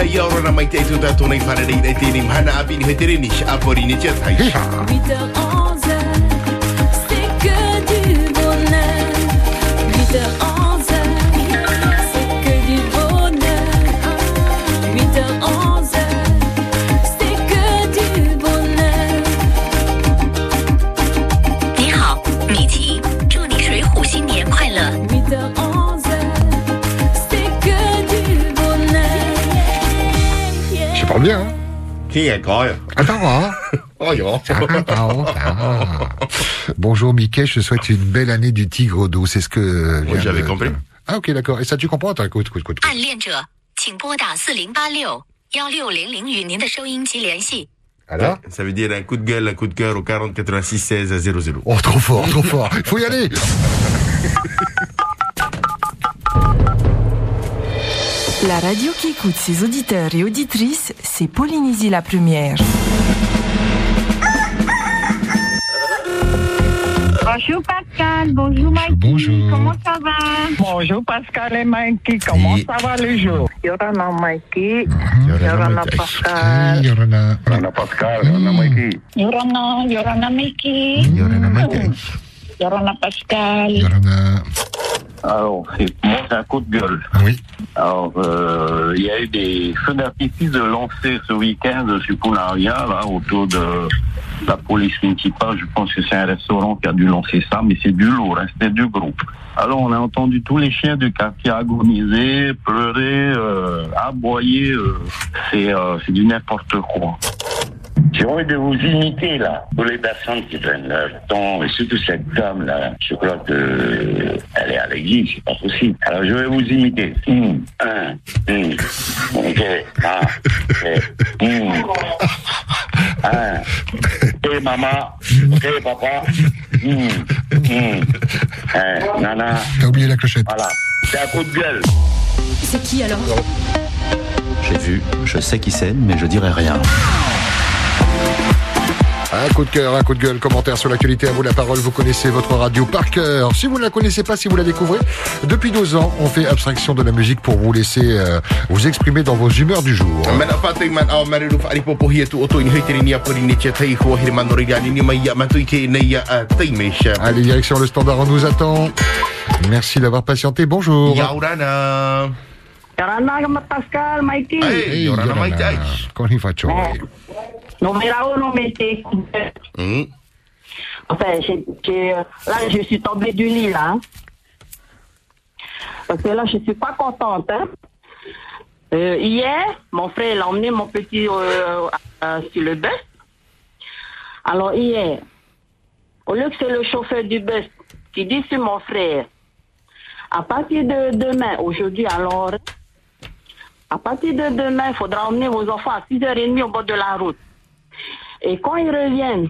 hai aura na mai te tu tātou nei whare rei nei tēnei mhana Qui est quoi Attends, hein Oh yo. Attends, attends. Bonjour Mickey, je te souhaite une belle année du tigre au dos, c'est ce que... Oui, vient j'avais de- compris. Ah ok, d'accord. Et ça tu comprends Attends, écoute, écoute, écoute. 暗恋者，请拨打四零八六幺六零零与您的收音机联系。 Alors Ça veut dire un coup de gueule, un coup de cœur au 40 86 16 00. Oh, trop fort, trop fort. Faut y aller La radio qui écoute ses auditeurs et auditrices, c'est Polynésie la première. Bonjour Pascal, bonjour Mikey. Bonjour. Comment ça va Bonjour Pascal et Mikey, comment Et- ça va le jour Yorana Mikey, Yorana Pascal. Yorana. Yorana Pascal, Yorana Mikey. Yorana, Yorana Mikey, Yorana Mikey. Yorana Pascal. Yorana. Alors, c'est- moi, c'est un coup de gueule. Oui. Alors, euh, il y a eu des feux d'artifice de lancer ce week-end sur Punaria, là, autour de la police municipale. Je pense que c'est un restaurant qui a dû lancer ça, mais c'est du lourd, hein, c'était du gros. Alors, on a entendu tous les chiens du quartier agoniser, pleurer, euh, aboyer. euh, c'est euh, c'est du n'importe quoi. J'ai envie de vous imiter, là. Pour les personnes qui prennent leur temps, et surtout cette dame-là, je crois que elle est à l'église, c'est pas possible. Alors, je vais vous imiter. Hum, un, hum, ok, ah, ok, hum, un, et maman, ok, papa, hum, hum, hein, nana, T'as oublié la clochette. voilà. C'est un coup de gueule. C'est qui alors? J'ai vu, je sais qui c'est, mais je dirai rien. Un coup de cœur, un coup de gueule, commentaire sur l'actualité, à vous la parole, vous connaissez votre radio par cœur. Si vous ne la connaissez pas, si vous la découvrez, depuis deux ans, on fait abstraction de la musique pour vous laisser euh, vous exprimer dans vos humeurs du jour. Mana whātai man au mariru whaari popohi atu o toi ni hoi te reni a pori ni tia tai hua here mano regani ni mai ia matui te nei a a tai me sha. Allez, direction le standard, on nous attend. Merci d'avoir patienté, bonjour. Yaurana. Yorana Pascal, Mikey. Hey, Yorana. Comment Non, mais mais t'es- Hmm. Enfin, j'ai- j'ai- là, je suis tombée du lit, là. hein. Parce que là, je suis pas contente. hein. Euh, hier, mon frère, il a emmené mon petit euh, euh, sur le bus. Alors, hier, au lieu que c'est le chauffeur du bus qui dit sur mon frère, à partir de demain, aujourd'hui, alors, à partir de demain, il faudra emmener vos enfants à 6h30 au bord de la route. Et quand ils reviennent,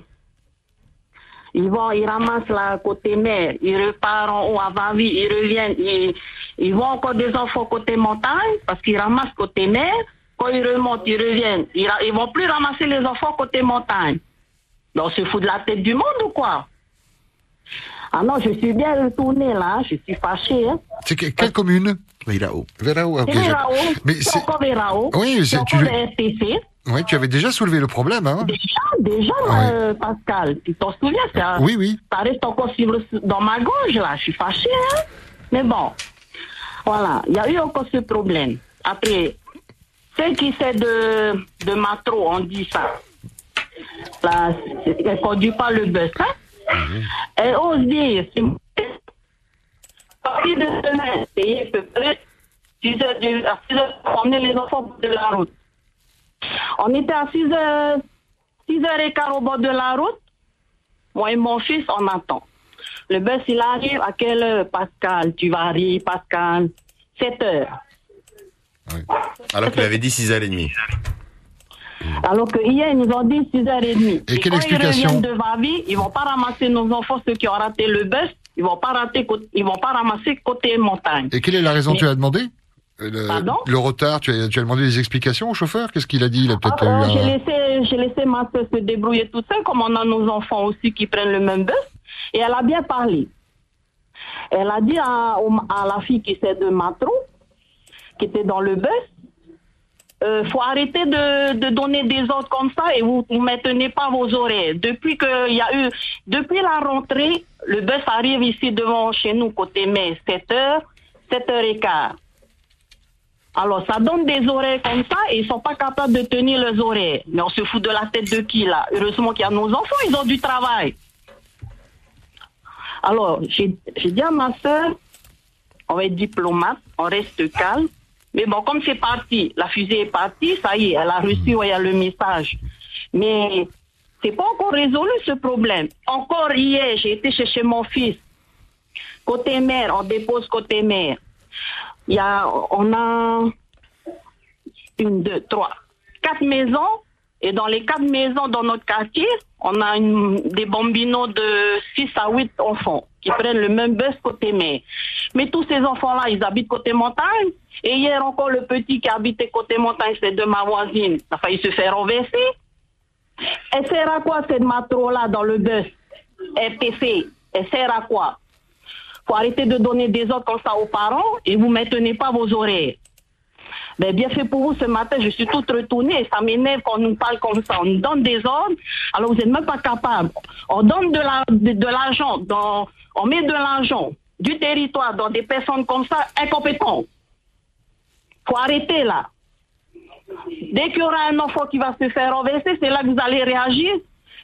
ils vont, ils ramassent la côté mer, ils repartent en haut à Vavi, ils reviennent, ils, ils vont encore des enfants côté montagne parce qu'ils ramassent côté mer. Quand ils remontent, ils reviennent, ils, ils vont plus ramasser les enfants côté montagne. Donc, se fout de la tête du monde ou quoi? Ah non, je suis bien retournée là, je suis fâchée. Hein. C'est que- quelle commune? Veirao. Verao, ok. Verao, Mais c'est c'est... encore Verao, Oui, c'est tu-. Ouais, tu avais déjà soulevé le problème, hein Déjà, déjà, euh, Pascal, tu t'en souviens, ça, Oui, oui. ça reste encore sur le- dans ma gorge, là. Je suis fâchée, hein. Mais bon, voilà, il y a eu encore ce problème. Après, ceux qui c'est de, de Matro, on dit ça. Là, elle ne conduit pas le bus, hein. Elle ose dire, c'est à partir de demain, payer à peu près 6 heures, à 6 heures pour emmener les enfants de la route. On était à 6 heures, 6 heures et quart au bord de la route. Moi et mon fils, on attend. Le bus, il arrive à quelle heure, Pascal? Tu vas rire, Pascal? 7 heures. Alors qu'il avait dit 6h30. Alors que hier, ils nous ont dit 6h30. Et quelle quand explication ils reviennent de Vavi, ils vont pas ramasser nos enfants, ceux qui ont raté le bus, ils vont pas rater, ils vont pas ramasser côté montagne. Et quelle est la raison Mais- Tu as demandé Euh, le, Pardon? le retard, tu as, tu as demandé des explications au chauffeur? Qu'est-ce qu'il a dit? Il a Ah, peut-être euh, eu j'ai un... laissé, j'ai laissé ma soeur se débrouiller tout seul, comme on a nos enfants aussi qui prennent le même bus. Et elle a bien parlé. Elle a dit à, à la fille qui c'est de Matron, qui était dans le bus, euh, faut arrêter de, de donner des ordres comme ça et vous ne maintenez pas vos oreilles. Depuis que il y a eu, depuis la rentrée, le bus arrive ici devant chez nous côté mai 7h, 7h15. Alors ça donne des oreilles comme ça et ils sont pas capables de tenir les oreilles. Mais on se fout de la tête de qui là? Heureusement qu'il y a nos enfants, ils ont du travail. Alors j'ai dit à ma soeur, on être diplomate, on reste calme. Mais bon, comme c'est parti, la fusée est partie, ça y est, elle a reçu ouais, le message. Mais c'est pas encore résolu ce problème. Encore hier, j'ai été chercher mon fils. Côté mère, on dépose côté mère. Il y a, on a une, deux, trois, quatre maisons. Et dans les quatre maisons dans notre quartier, on a une- des bambinos de 6 à 8 enfants qui prennent le même bus côté mer. Mais tous ces enfants-là, ils habitent côté montagne. Et hier encore, le petit qui habitait côté montagne, c'est de ma voisine. Il a failli se faire renverser. Elle sert à quoi cette matro-là dans le bus? RTC, elle sert à quoi? Faut arrêter de donner des ordres comme ça aux parents et vous maintenez pas vos oreilles. Ben, bien fait pour vous ce matin, je suis toute retournée et ça m'énerve quand on nous parle comme ça. On nous donne des ordres, alors vous n'êtes même pas capable. On donne de l'argent, dans- on met de l'argent, du territoire dans des personnes comme ça, incompétentes. Faut arrêter là. Dès qu'il y aura un enfant qui va se faire renverser, c'est là que vous allez réagir.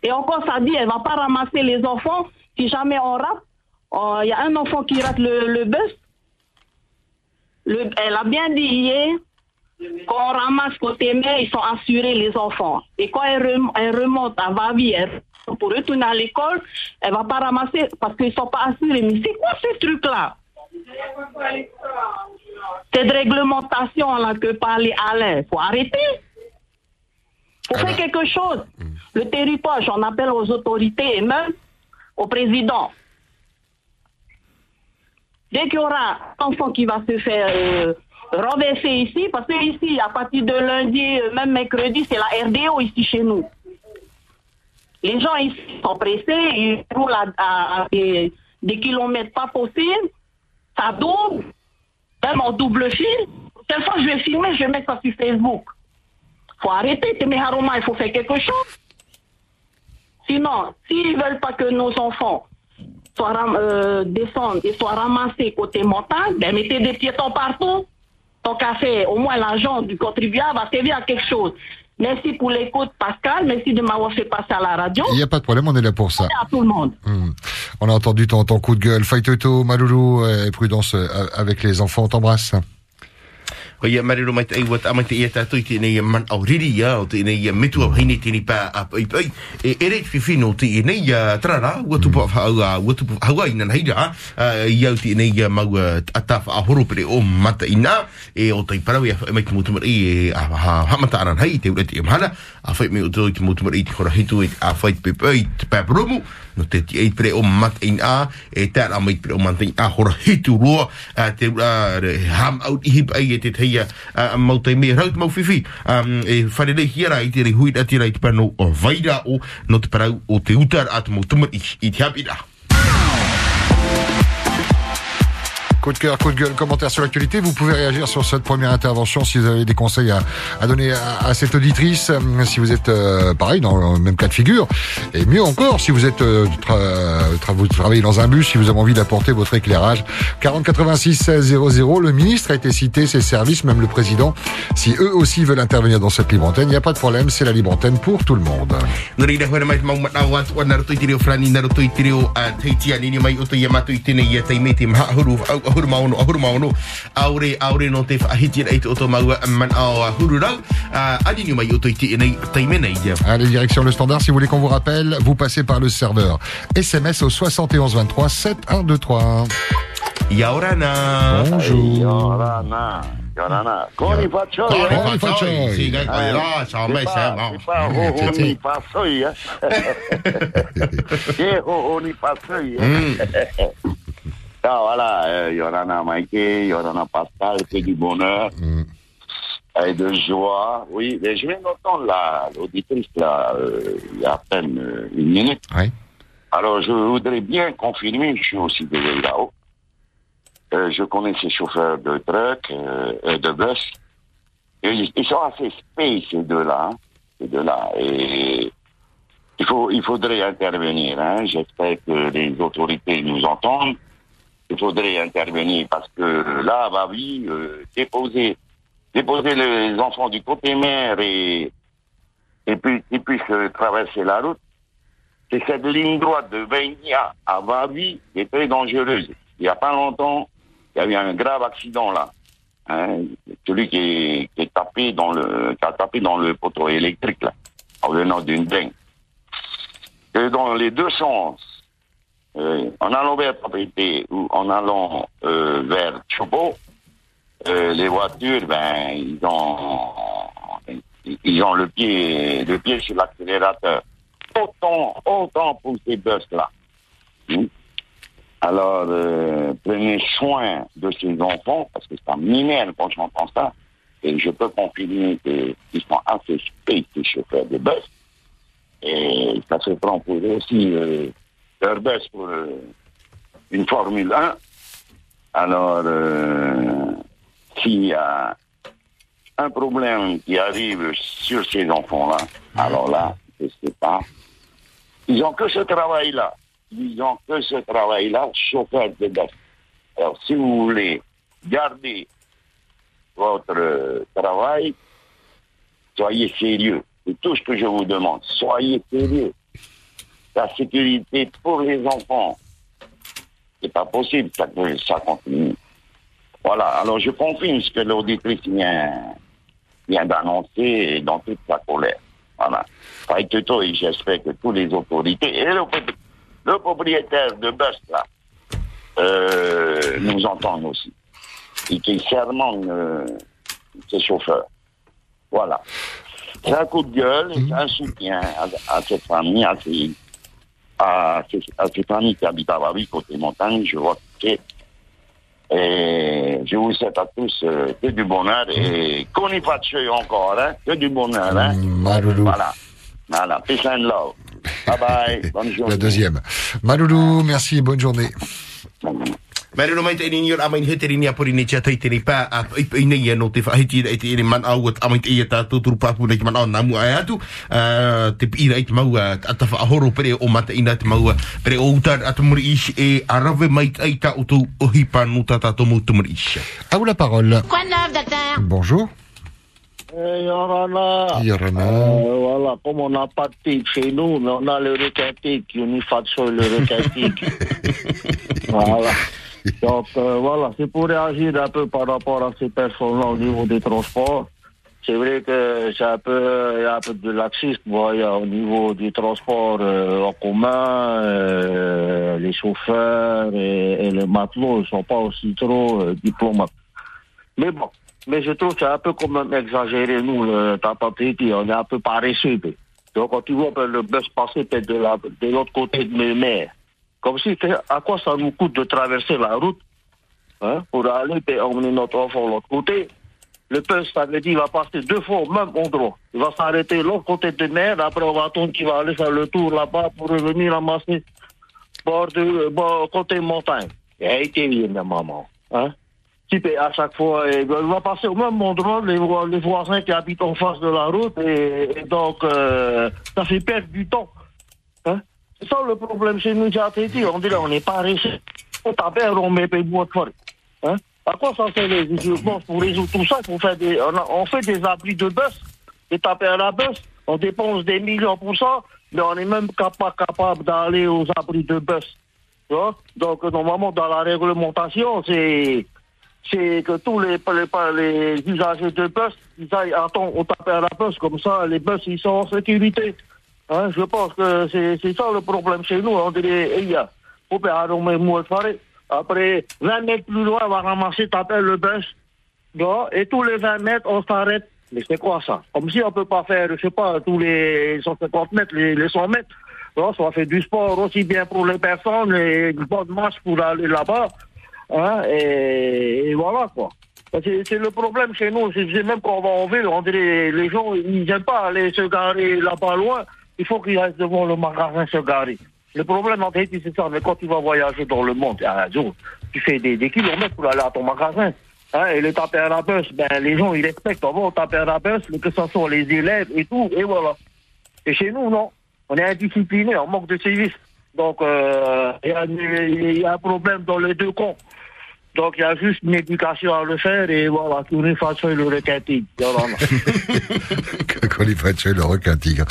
Et encore, ça dit, elle va pas ramasser les enfants. Si jamais on rate, oh, il y a un enfant qui rate le, bus. Le- elle a bien dit hier, quand on ramasse côté mère, ils sont assurés les enfants. Et quand elle, rem- elle remonte à Vavi, elle- pour retourner à l'école, elle va pas ramasser parce qu'ils sont pas assurés. Mais c'est quoi ce truc-là? Cette réglementation-là que parlait Alain, faut arrêter. Faut faire quelque chose. Le territoire, j'en appelle aux autorités et même au président. Dès qu'il y aura un enfant qui va se faire euh, renverser ici, parce que ici, à partir de lundi, euh, même mercredi, c'est la RDO ici chez nous. Les gens ici sont pressés, ils roulent à, des, des kilomètres pas possibles, ça double, même en double fil. Cette fois, je vais filmer, je vais mettre ça sur Facebook. faut arrêter, Témé il faut faire quelque chose. Sinon, s'ils veulent pas que nos enfants soient euh, descendent et soient ramassés côté montagne, ben mettez des piétons partout. Tant qu'à faire, au moins l'argent du contribuable va servir à quelque chose. Merci pour l'écoute, Pascal. Merci de m'avoir fait passer à la radio. Il n'y a pas de problème, on est là pour ça. à tout le monde. Hmm. On a entendu ton, ton coup de gueule. Fight Toto, Maloulou, euh, et prudence euh, avec les enfants, on t'embrasse. O ia marero mai te iwa ta mai te ia tātou i tēnei man au riri ia o tēnei ia metu au hine tēnei pā a pai pai e ere te whiwhino tēnei ia trara ua tupu a whau a ua tupu haua ina heira i au tēnei ia mau a tāwha a horo pere o mata ina. E o tai parau ia mai te mutumari e a hamata anan hei te urete te mhana a whai me o tō i te mutumari i te kora hitu a whai te pepe i te pēparomu no te ti ei pere o mat in a e tāra mai pere o mat in a hora hitu roa a te ham out i hip ai e te teia a mau te me raut mau fifi e whare rei hiara i te rei hui ati rei te pano o vaira o no te parau o te utar at mau tumar i, i te hapira. Coup de cœur, coup de gueule, commentaire sur l'actualité. Vous pouvez réagir sur cette première intervention si vous avez des conseils à, à donner à, à cette auditrice. euh, Si vous êtes euh, pareil dans le même cas de figure, et mieux encore si vous êtes euh, tra- tra- vous travaillez dans un bus, si vous avez envie d'apporter votre éclairage. 40 86 00. Le ministre a été cité, ses services, même le président. Si eux aussi veulent intervenir dans cette libre antenne, il n'y a pas de problème. C'est la libre antenne pour tout le monde. No reira hore mai te mau matau atu ana roto i te reo whrani na roto i te reo a teitia nini mai o te ia matu i tēnei ia tei me te maha ahuru au ahuru maono ahuru maono aure aure no te whahiti rei te o tō maua man au ahuru rau a anini mai o te i te nei tei me nei ia Allez, direction le standard. Si vous voulez qu'on vous rappelle, vous passez par le serveur. SMS au 71 23 7 1 2 3. Ia ora na Bonjour. Yorana, Yorana. Koni faccioi. Koni faccioi, faccioi. sì, che là, ciao, mai C'est pas sempre. ho ho ni passoi. eh. Che ho ho ni passoi. eh. Ah, voilà, euh, Yorana Maïké, Yorana Pascal, c'est du bonheur Mm. et de joie. Oui, mais je viens d'entendre la- l'auditrice là, euh, il y a à peine euh, une minute. Ouais. Alors, je voudrais bien confirmer, je suis aussi de là-haut. Euh, je connais ces chauffeurs de truck, euh, euh, de bus. ils, ils sont assez space, ces deux-là. hein, ces deux-là. Et il, faut, il faudrait intervenir. Hein. J'espère que les autorités nous entendent. Il faudrait intervenir parce que là, bah oui, euh, déposer, déposer les enfants du côté mer et, et puis qu'ils puissent traverser la route, c'est cette ligne droite de Veinia à Vavi qui est très dangereuse. Il n'y a pas longtemps, il y a eu un grave accident là. Hein, celui qui est, qui est tapé dans le, qui a tapé dans le poteau électrique là, en venant d'une dingue. Et dans les deux sens, euh, en allant vers Papeete ou en allant euh, vers Chopo, euh, les voitures, ben, ils ont, ils ont le pied, le pied sur l'accélérateur. Autant, autant pour ces bus-là. Hmm. Alors, euh, prenez soin de ces enfants, parce que ça m'énerve quand j'entends ça. Et je peux confirmer qu'ils sont assez space, les chauffeurs de bus. Et ça se prend pour eux aussi leur bus pour euh, une Formule 1. Alors, euh, s'il y a un problème qui arrive sur ces enfants-là, alors là, je sais pas. Ils ont que ce travail-là. Ils ont que ce travail-là, chauffeur de bus. Alors, si vous voulez garder votre euh, travail, soyez sérieux. C'est tout ce que je vous demande. Soyez sérieux. La sécurité pour les enfants, c'est pas possible ça, que ça continue. Voilà. Alors, je confirme ce que l'auditrice vient, vient d'annoncer dans toute sa colère. Voilà. Toi, et j'espère que toutes les autorités et le, propriétaire de bus, là, euh, nous entendent aussi. Et qu'ils sermentent euh, ces chauffeurs. Voilà. C'est un coup de gueule, et c'est un soutien à, à cette famille, à ces, à, à ces familles qui habitent à Vavi, côté montagne, je vois que et je vous souhaite à tous euh, que du bonheur et qu'on y fasse encore, hein, que du bonheur. Hein. Maloulou. Voilà. Voilà. Peace and love. Bye bye. Bonne journée. La deuxième. Maloulou, merci, bonne journée. Mare no mai te apori ni a i i nei no te whahiti i te ni man au at amai te ia tā tūturu papu nei te man au namu ai atu te pira i te maua a ta whaahoro pere o mata ina te maua pere o utar a te muri ishi e arawe mai te ai ta o tau o hipa no ta ta tomu te muri ishi À vous la parole. Quoi de neuf, docteur? Bonjour. Eh, Yorana. Yorana. Euh, voilà, comme on n'a pas de tic chez nous, mais on a le requintique, Unifatso le requintique. voilà. Donc, euh, voilà, c'est pour réagir un peu par rapport à ces personnes-là au niveau des transports. C'est vrai que c'est un peu, il y a un peu de laxisme, voilà, au niveau du transport euh, en commun, euh, les chauffeurs et, et les matelots ne sont pas aussi trop euh, diplomates. Mais bon, mais je trouve que c'est un peu même exagéré, nous, le Tapatiti, on est un peu paresseux. Donc, quand tu vois que le bus passer peut-être de la- de l'autre côté de mes mers, comme si, à quoi ça nous coûte de traverser la route hein, pour aller emmener notre enfant de l'autre côté Le bus, ça veut dire, il va passer deux fois au même endroit. Il va s'arrêter l'autre côté de mer, après on va attendre qu'il va aller faire le tour là-bas pour revenir ramasser bord de, bord, côté montagne. Et été bien, maman. Hein? À chaque fois, eh, il va passer au même endroit, les, vo- les voisins qui habitent en face de la route, et, et donc, euh, ça fait perdre du temps. Ça le problème chez nous, j'ai dit, on dirait, on n'est pas resté. On t'appelle, on met des de forêt. Hein? À quoi ça sert les équipements pour résoudre tout ça? Pour faire on, on fait des abris de bus, des taper à la bus, on dépense des millions pour ça, mais on n'est même pas capable d'aller aux abris de bus. Donc, normalement, dans la réglementation, c'est, c'est que tous les, les, les usagers de bus, ils aillent attendre au taper à la bus, comme ça, les bus, ils sont en sécurité. Hein, je pense que c'est ça le problème chez nous. On dirait, il y a. Après, 20 mètres plus loin, on va ramasser, taper le bus. Et tous les 20 mètres, on s'arrête. Mais c'est quoi ça? Comme si on peut pas faire, je sais pas, tous les 150 mètres, les, les 100 mètres. Vois, ça fait du sport aussi bien pour les personnes et une bonne marche pour aller là-bas. Hein, et, voilà quoi. C'est le problème chez nous. C'est même quand on va en ville, on dirait les gens, ils n'aiment pas aller se garer là-bas loin. Il faut qu'ils restent devant le magasin se garer. Le problème en réalité, c'est ça. Mais quand tu vas voyager dans le monde, un jour, tu fais des, des kilomètres pour aller à ton magasin. Hein, et le taper à la ben, les gens, ils respectent. On va taper à la que ce soit les élèves et tout, et voilà. Et chez nous, non. On est indisciplinés, on manque de service. Donc, euh, il y, y a un problème dans les deux camps. Donc, il y a juste une éducation à le faire, et voilà, qu'on nous fasse le requêting. Voilà. Qu'on y fasse le requin tigre.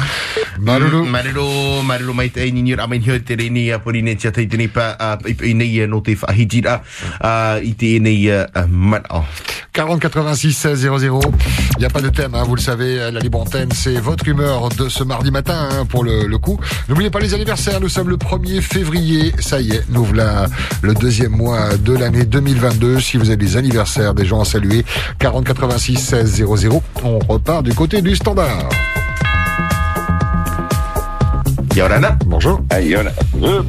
Marulu. Marilo, marilo mai te ni nira mai hoi te reni a pori ne tia te tini pa i nei e no te whahitira i te nei a man o. 40 86 16 00. Il n'y a pas de thème, hein, vous le savez, la libre antenne, c'est votre humeur de ce mardi matin hein, pour le, le coup. N'oubliez pas les anniversaires, nous sommes le 1er février, ça y est, nous voilà le deuxième mois de l'année 2022. Si vous avez des anniversaires, des gens à saluer, 40 86 16 00, on repart du côté du standard. Yorana. Bonjour. Ah,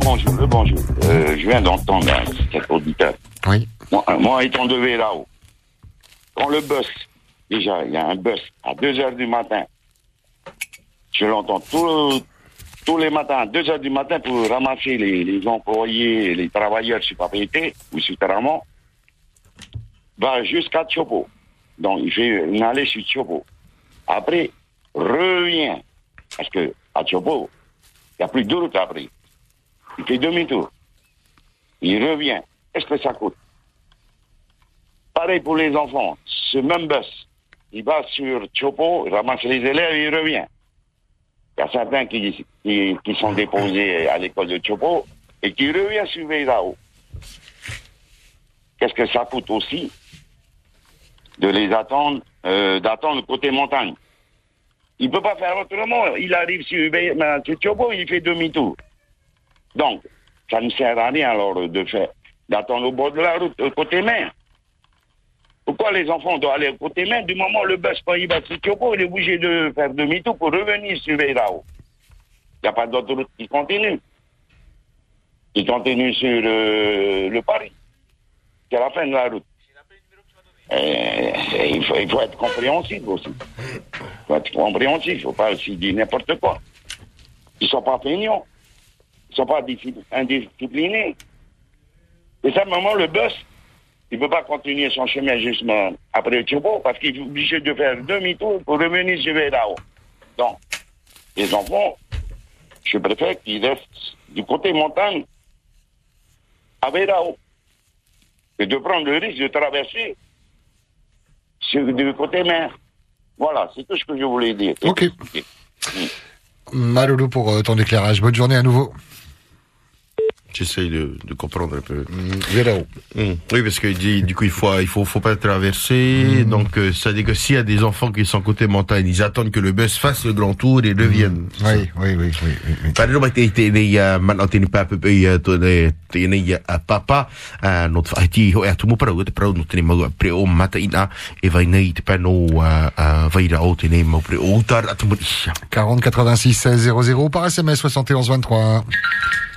bonjour, le bonjour. Euh, je viens d'entendre hein, cet auditeur. Oui. Moi, euh, moi, étant levé là-haut, quand le bus, déjà, il y a un bus à 2 heures du matin, je l'entends tout- tous les matins à 2 heures du matin pour ramasser les, les employés, les travailleurs sur papier ou sur Taramont, va jusqu'à Tchopo. Donc, il fait une allée sur Tchopo. Après, revient. Parce que à Tchopo, il n'y a plus de route après. Il fait demi-tour. Il revient. Qu'est-ce que ça coûte? Pareil pour les enfants. Ce même bus, il va sur Chopo, il ramasse les élèves et il revient. Il y a certains qui, qui, sont déposés à l'école de Chopo et qui reviennent sur Veirao. Qu'est-ce que ça coûte aussi? De les attendre, euh, d'attendre côté montagne il peut pas faire autrement. Il arrive sur, Chopo, il fait demi-tour. Donc, ça ne sert à rien alors de faire d'attendre au bord de la route, côté mer. Pourquoi les enfants doivent aller côté mer Du moment où le bus, quand il va sur Chopo, il est obligé de faire demi-tour pour revenir sur Veirao. Il n'y a pas d'autre route qui continue. Qui continue sur euh, le Paris. C'est la fin de la route. Il, faut, il faut être compréhensif aussi. Il faut être compréhensif. Il ne faut pas aussi dire n'importe quoi. Ils ne sont pas feignants. Ils ne sont pas disci- indisciplinés. Et simplement, le bus, il ne peut pas continuer son chemin justement après le Chobo parce qu'il est obligé de faire demi-tour pour revenir sur Vedao. Donc, les enfants, je préfère qu'ils restent du côté montagne à Vedao et de prendre le risque de traverser du côté mer. Voilà, c'est tout ce que je voulais dire. Ok. Marulu pour euh, ton éclairage. Bonne journée à nouveau. J'essaye de, de comprendre un peu. Véro. Mm. Oui, parce que dit, du coup, il faut, il faut, faut pas traverser. Mm. Donc, euh, ça veut dire que s'il y a des enfants qui sont côté montagne, ils attendent que le bus fasse le grand tour et reviennent. Oui, oui, oui, oui. oui, oui. Pare mai te te nei a man o te ni papa pe ia to ne te nei a papa a no te whai ti ho e atu mo parau te parau no te ni mau a pre o mata ina e vai nei te pano a a vai ra o te nei mau pre o tar atu mo isha 40 86 16 00 par SMS 71 23.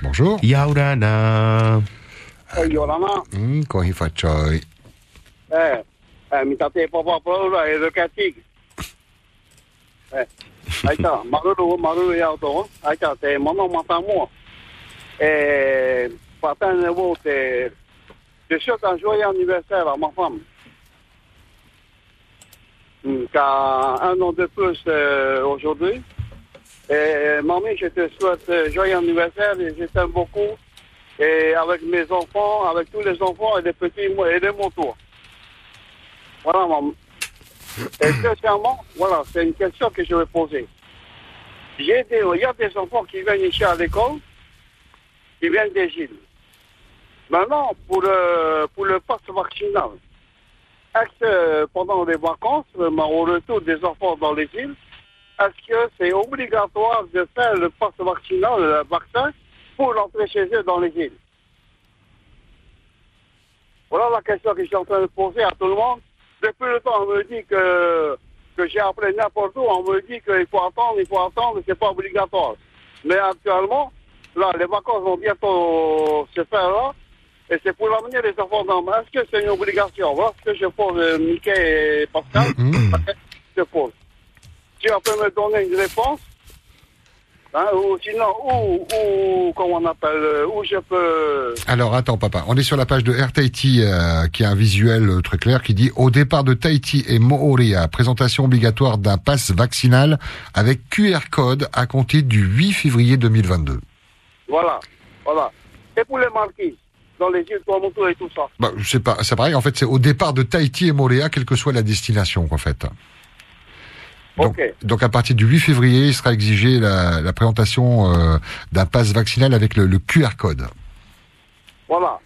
Bonjour. Yaura na Yorana, Hmm, ko hi faccioi. eh, eh, mi tate papa paula e requêting. Eh, aita, maruru, maruru ia to, aita, te mono mata mo. Eh, patin nouveau, te, je souhaite un joyeux anniversaire à ma femme. A un an de plus euh, aujourd'hui. Et mamie, je te souhaite joyeux anniversaire et je t'aime beaucoup. Et avec mes enfants, avec tous les enfants et les petits et de mon tour. Voilà, maman. Et deuxièmement, voilà, c'est une question que je vais poser. Il y a des enfants qui viennent ici à l'école, qui viennent des îles. Maintenant, pour le, pour le passe vaccinal, est-ce que pendant les vacances, euh, au retour des enfants dans les îles, est-ce que c'est obligatoire de faire le passe vaccinal, le vaccin, pour l'entrée chez eux dans les îles Voilà la question que je suis en train de poser à tout le monde. Depuis le temps, on me dit que, que j'ai appris n'importe où, on me dit qu'il faut attendre, il faut attendre, c'est pas obligatoire. Mais actuellement, là, les vacances vont bientôt se faire là, et c'est pour amener les enfants dans Est-ce que c'est une obligation? Voilà ce que je pose, euh, Mickey et Pascal. Je pose. Tu vas me donner une réponse? Hein, ou sinon, où, où, comment on appelle, où je peux... Alors attends papa, on est sur la page de Air Tahiti euh, qui a un visuel euh, très clair qui dit au départ de Tahiti et Moorea, présentation obligatoire d'un pass vaccinal avec QR code à compter du 8 février 2022. Voilà, voilà. Et pour les marquises, dans les îles Tuamotu et tout ça. Bah, je sais pas, c'est pareil. En fait, c'est au départ de Tahiti et Moorea, quelle que soit la destination, en fait. Donc, à partir du 8 février, il sera exigé la, la présentation euh, d'un pass vaccinal avec le, le QR code. Voilà.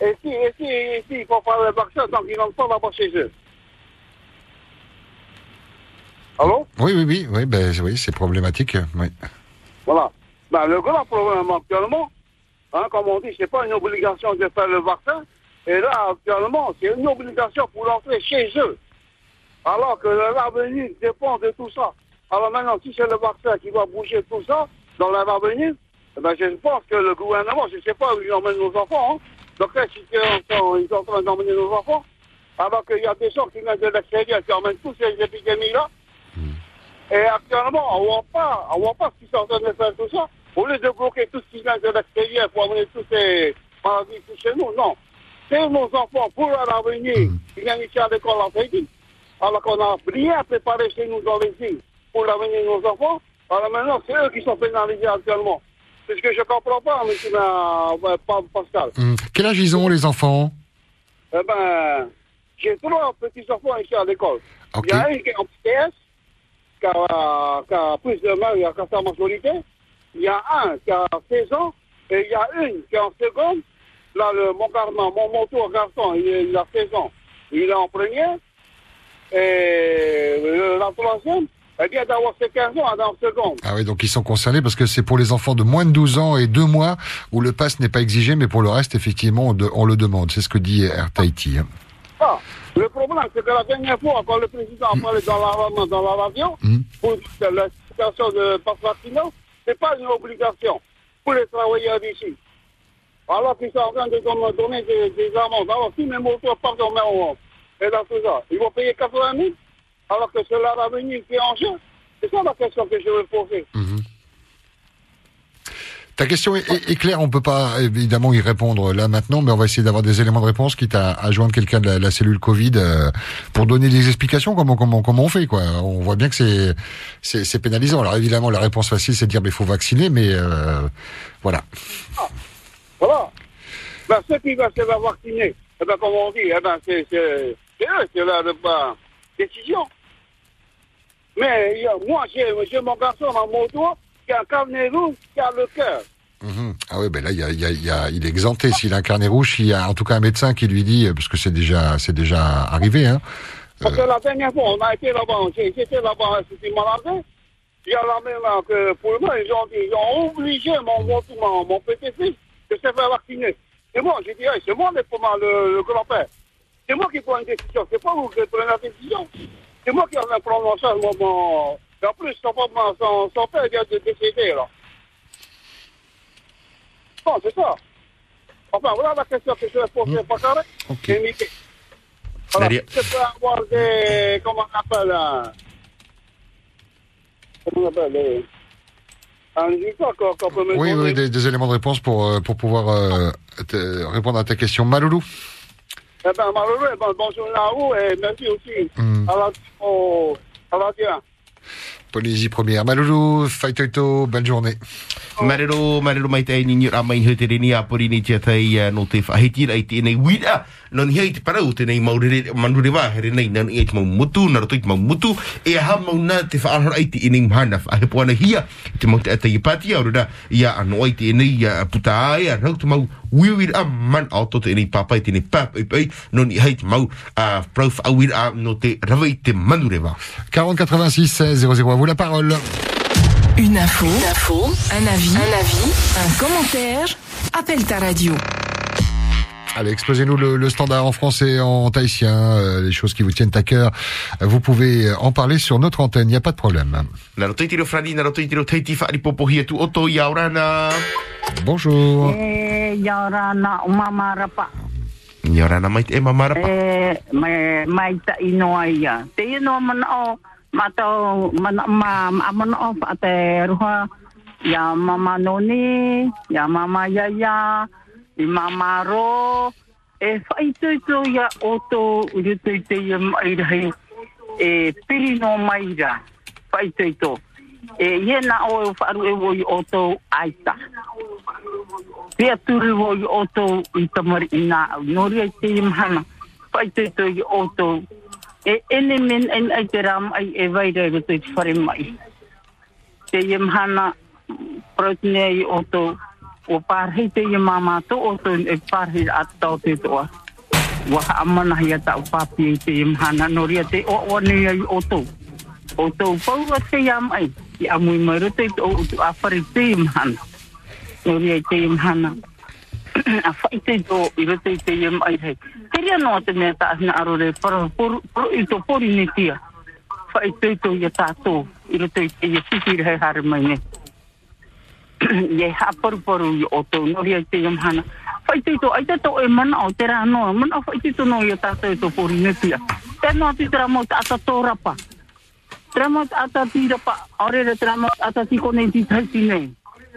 Et si, et si, et si il faut faire le vaccin tant qu'ils n'ont pas là-bas chez eux. Allô? Oui, oui, oui, oui, ben, oui, c'est problématique. Oui. Voilà. Ben, le grand problème actuellement, hein, comme on dit, c'est pas une obligation de faire le vaccin. Et là, actuellement, c'est une obligation pour l'entrer chez eux. Alors que l'avenir dépend de tout ça. Alors maintenant, si c'est le vaccin qui va bouger tout ça dans l'avenir, eh ben, je pense que le gouvernement, je ne sais pas où ils emmènent nos enfants. Hein. Donc là, si ils sont, ils en train d'emmener nos enfants, alors qu'il y a des gens qui viennent de l'extérieur qui emmènent toutes ces épidémies-là, et actuellement, on voit pas, on voit pas ce qu'ils sont en train de faire tout ça. Au lieu de bloquer tout ce qui vient de l'extérieur pour amener tous ces maladies chez nous, non. C'est nos enfants pour l'avenir qui viennent ici à l'école en Tahiti. Alors qu'on a rien préparé chez nous dans les îles pour l'avenir de nos enfants. Alors maintenant, c'est eux qui sont pénalisés actuellement. C'est ce que je comprends pas, monsieur Pa- Pascal. Quel âge ils ont, les enfants? Eh ben, j'ai trois petits-enfants ici à l'école. Il y a un qui est en PS, qui a, qui a plus de mal, il a sa majorité. Il y a un qui a 16 ans, et il y a une qui est en seconde. Là, le, mon, gar- mon, mon tour garçon, il, il a 16 ans. Il est en première. Et la troisième, elle vient d'avoir ses 15 ans, est en seconde. Ah oui, donc ils sont concernés parce que c'est pour les enfants de moins de 12 ans et 2 mois où le pass n'est pas exigé, mais pour le reste, effectivement, on, de- on le demande. C'est ce que dit Air Tahiti. hein. Ah, le problème, c'est que la dernière fois, quand le président a parlé dans la, dans la radio, Mhm. pour la situation de passe vaccinal, c'est pas une obligation pour les travailleurs d'ici. Alors qu'ils sont en train de don- donner des, des amendes. Alors, si mes motos partent en mer, et dans tout ça, ils vont payer 80 000, alors que c'est là l'avenir qui est en jeu. C'est ça la question que je veux poser. Ta question est, est- est claire, on peut pas évidemment y répondre là maintenant, mais on va essayer d'avoir des éléments de réponse, quitte à, à joindre quelqu'un de la, la cellule Covid euh, pour donner des explications comment comment comment on fait quoi. On voit bien que c'est c'est c'est pénalisant. Alors évidemment la réponse facile c'est de dire mais il faut vacciner, mais euh, voilà. Voilà. Ben, ceux qui veulent se faire vacciner, eh ben, comme on dit, eh ben, c'est, c'est, c'est eux, c'est leur ben, décision. Mais moi, j'ai, mon garçon, ma moto, qui a un carnet rouge, qui a le cœur. Mhm. Ah oui, ben là il y a, il y a, il y a- il est exempté. S'il a un carnet rouge, il y a en tout cas un médecin qui lui dit, parce que c'est déjà c'est déjà arrivé, hein. Parce que la dernière fois, on a été là-bas, j'étais là-bas, c'était malade. Il y a la même là, que pour moi, ils ont, dit, ils ont obligé mon, mon, mon, petit-fils de se faire vacciner. C'est moi, j'ai dit, hey, c'est moi le, le grand-père? C'est moi qui prends une décision, c'est pas vous qui prenez la décision. C'est moi qui en charge mon, mon... Et en plus, son, son, son père vient de décéder, là. Bon, c'est ça. Enfin, voilà la question que je vais poser, pas carré. Ok. Nadia. je peux avoir des... Comment on appelle hein, Comment on appelle les... Un résultat qu'on peut me Oui, oui, des, des éléments de réponse pour euh, pour pouvoir euh, te- répondre à ta question. Maloulou. Eh ben, malheureux, bon, bonjour à vous et merci aussi Hmm. à la... Au, à la Dieu. Polynésie première. Maloulou, Faitoito, belle journée. Marero, marero mai tai ni ra mai he te reni a pori ni tia tai uh, no te whahiti rai te nei wira. No ni hei te parau te nei maurere, manure wā here nei nan te mau mutu, na rato i te mau mutu. E ha mau na te whaarara i te i nei mhana whahe puana hia. I te mau te ata i pati au rura. Ia ano ai te i nei uh, puta ai a rau te mau wiwira a man au to te i nei papai te nei papai pai. No ni hei te mau uh, prau whaawira a no te rawa i te manure wā. 40 86 16 00. À vous la parole. Une info, un avis, un avis, un commentaire. Appelle ta radio. Allez, exposez-nous le, le standard en français et en tahitien, euh, les choses qui vous tiennent à cœur. Vous pouvez en parler sur notre antenne, il n'y a pas de problème. Bonjour. E yaurana o mamarapa. Ni aurana mai te e mamarapa. E mai mai ta inoa ia. Te inoa mana o matau mana ma ma mana o pa te ruha Ia mama noni, ia mama yaya, i mama ro. E whai tui tō ia oto uru tui te ia. E piri no tui tō. E na o wharu e woi oto aita. Pia turu woi oto i tamari i nā au. Nori ai te imhana. Whai tui tō i oto. E ene men en ram ai e e tui whare mai. o pārhei te ia māma tō o tō e pārhei atau te toa. Waha amana hi tau pāpi e te ia mhana noria te o o nei ai o tō. O tō pau a te ia mai, i amui maru te tō o a awhare te ia mhana. Noria i te ia mhana. A whai te tō i rote i te ia mai hei. Te ria noa te mea ta asina arore, para poru i tō pori ne tia. Whai te tō i a i rote i te ia sikiri hei hare mai ne ye ha por por o to no ri te yam hana fai te to aita to e mana o te ra no mana fai te to no ye ta te to por ne tia te no ti tra mo ta ta to rapa. Tra mo ta ta ti rapa. Ore re tra mo ta ti ko ne ti ta ti ne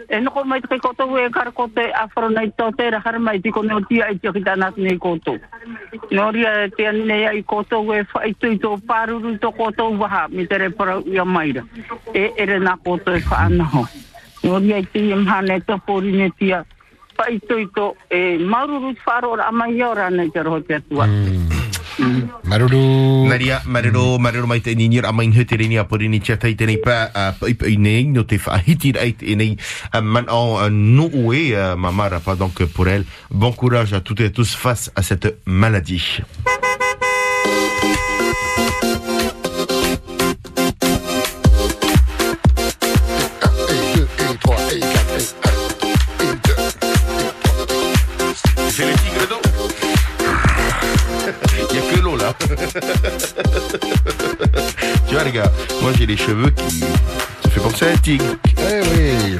e no ko mai te ko to e kar ko te afro nei to te ra har mai ti ko ne ti ai ti ta na ne ko to no ri te ne ai ko to e fai te to paru to ko to wa mi te re ya mai e ere na ko to e fa ana ho Nori ai te im hane te pori ne tia. Pai toito e maruru ora ama i ora nei te roho te atua. Maruru. Maria, marero, marero mai te ninir a main rini a pori ni tia tai tenei pa a pai pai nei no te whahiti rai te nei a man en no ue a mamara pas donc pour elle. Bon courage à toutes et tous face à cette maladie. Les gars, moi j'ai les cheveux qui... Ça fait penser à un tigre. Eh oui.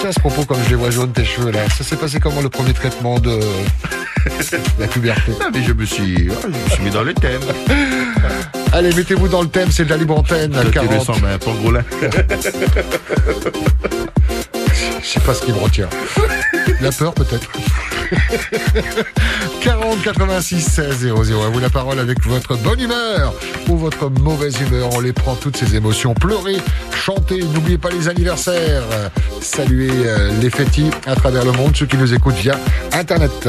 Tiens, à ce propos, comme je les vois jaunes, tes cheveux là, ça s'est passé comment le premier traitement de la puberté? Ah mais je me suis... ah, je me suis mis dans le thème. Allez, mettez-vous dans le thème, c'est de la libre antenne. Je 40. le sens, mais un pangolin. Je sais pas ce qui me retient. La peur peut-être. 40 86 16 00. À vous la parole avec votre bonne humeur ou votre mauvaise humeur. On les prend toutes ces émotions. Pleurez, chantez. N'oubliez pas les anniversaires. Saluez euh, les fétis à travers le monde, ceux qui nous écoutent via Internet.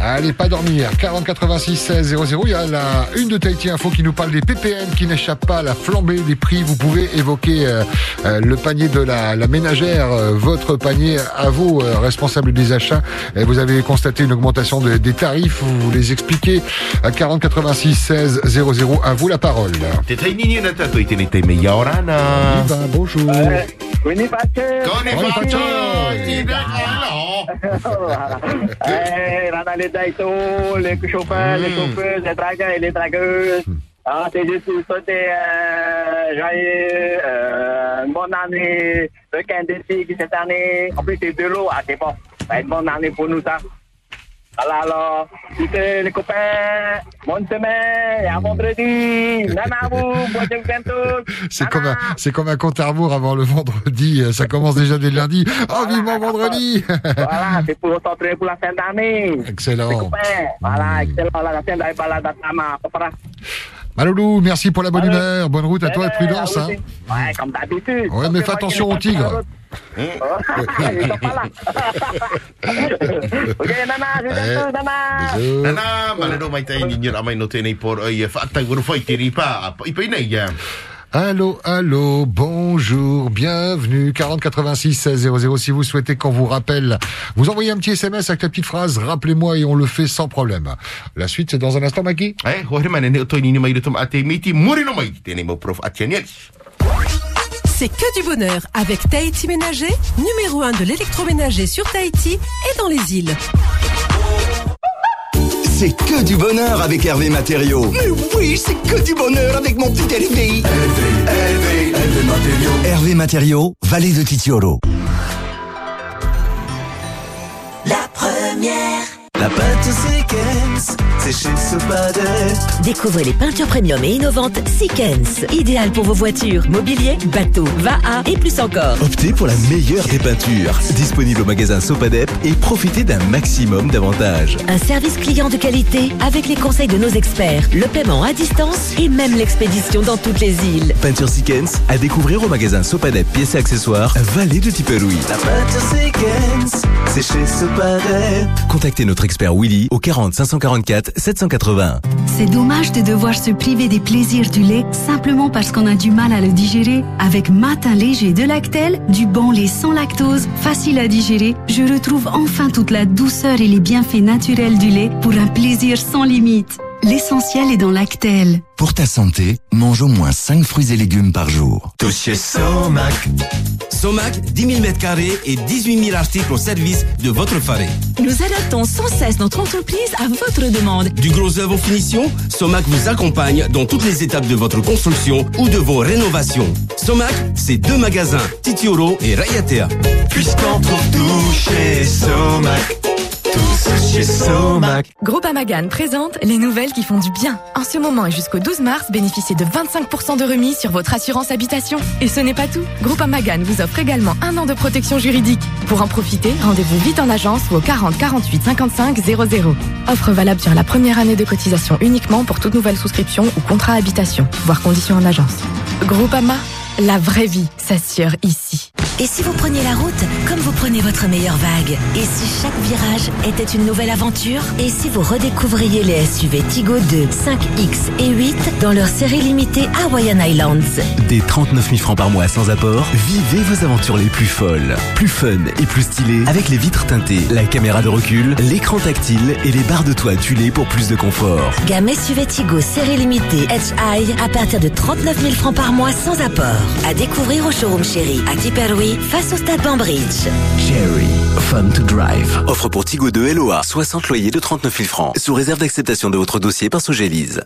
Allez, pas dormir. 40 86 16 00. Il y a la une de Tahiti Info qui nous parle des PPN qui n'échappent pas à la flambée des prix. Vous pouvez évoquer euh, euh, le panier de la, la ménagère, euh, votre panier à vous, euh, responsable des achats. Et vous avez constaté une augmentation de- des tarifs. Vous les expliquez à 40 86 16 00. À vous la parole. Bonjour. Eh, les daito, les chauffeurs, les dragueurs et les dragueuses. Ah, c'est juste pour souhaiter euh, joyeux, euh, une bonne année, le 15 décembre cette année. En plus, c'est de l'eau, ah, c'est bon. Ça va être une bonne année pour nous, ça. Voilà, alors, tous les copains, bonne semaine, à vendredi. Nana, vous, bonne. C'est comme, un, c'est comme un compte à rebours avant le vendredi. Ça commence déjà dès le lundi. Oh, vivement vendredi Voilà, c'est pour s'entraîner pour la fin d'année. Excellent. Les copains, voilà, excellent, là, la fin d'année, balade à Tama. Maloulou, merci pour la bonne humeur. Bonne route à toi et prudence. Hein. Ouais, comme d'habitude. Ouais, mais fais attention aux tigres. Ils sont pas là. ok, Nana, je Ouais. t'attends, Nana. Bisous. Nana, malado mai tai ninyo amai no tenei por ai fatai wuru fai tiri pa i pai nei ya? Allô, allô, bonjour, bienvenue, 40 86 16 00. Si vous souhaitez qu'on vous rappelle, vous envoyez un petit SMS avec la petite phrase, rappelez-moi et on le fait sans problème. La suite, c'est dans un instant, Maggie. C'est que du bonheur avec Tahiti Ménager, numéro 1 de l'électroménager sur Tahiti et dans les îles. C'est que du bonheur avec Hervé Matériaux. Mais oui, c'est que du bonheur avec mon petit Hervé. Hervé, Hervé, Hervé Matériaux. Hervé Matériaux, vallée de Titiolo. La première. La pâte Sequence, c'est chez Sopadep. Découvrez les peintures premium et innovantes Sequence. Idéales pour vos voitures, mobilier, bateaux, VAA et plus encore. Optez pour la meilleure des peintures. Disponible au magasin Sopadep et profitez d'un maximum d'avantages. Un service client de qualité avec les conseils de nos experts, le paiement à distance et même l'expédition dans toutes les îles. Peinture Sequence à découvrir au magasin Sopadep pièces et accessoires, Vallée de Tiperoui. La peinture Sequence, c'est chez Sopadep. Contactez notre expert Willy au 40 544 780. C'est dommage de devoir se priver des plaisirs du lait simplement parce qu'on a du mal à le digérer. Avec Matin léger de Lactel, du bon lait sans lactose, facile à digérer, je retrouve enfin toute la douceur et les bienfaits naturels du lait pour un plaisir sans limite. L'essentiel est dans Lactel. Pour ta santé, mange au moins 5 fruits et légumes par jour. Tout chez Somac. Somac, 10 000 mètres carrés et 18 000 articles au service de votre farine. Nous adaptons sans cesse notre entreprise à votre demande. Du gros œuvre aux finitions, Somac vous accompagne dans toutes les étapes de votre construction ou de vos rénovations. Somac, c'est deux magasins, Titioro et Rayatea. Puisqu'on trouve tout chez Somac. Groupe Amagan présente les nouvelles qui font du bien. En ce moment et jusqu'au 12 mars, bénéficiez de 25% de remise sur votre assurance habitation. Et ce n'est pas tout. Groupe Amagan vous offre également un an de protection juridique. Pour en profiter, rendez-vous vite en agence ou au 40 48 55 00. Offre valable sur la première année de cotisation uniquement pour toute nouvelle souscription ou contrat habitation. Voir conditions en agence. Groupe Ama, la vraie vie s'assure ici. Et si vous preniez la route comme vous prenez votre meilleure vague Et si chaque virage était une nouvelle aventure Et si vous redécouvriez les SUV Tigo 2, 5X et 8 dans leur série limitée Hawaiian Islands Des 39 000 francs par mois sans apport, vivez vos aventures les plus folles, plus fun et plus stylées avec les vitres teintées, la caméra de recul, l'écran tactile et les barres de toit tuilées pour plus de confort. Gamme SUV Tigo série limitée Edge High à partir de 39 000 francs par mois sans apport. À découvrir au showroom chéri à Face au stade Banbridge. Cherry, fun to drive. Offre pour Tigo 2 LOA, 60 loyers de 39 000 francs, sous réserve d'acceptation de votre dossier par Sogélise.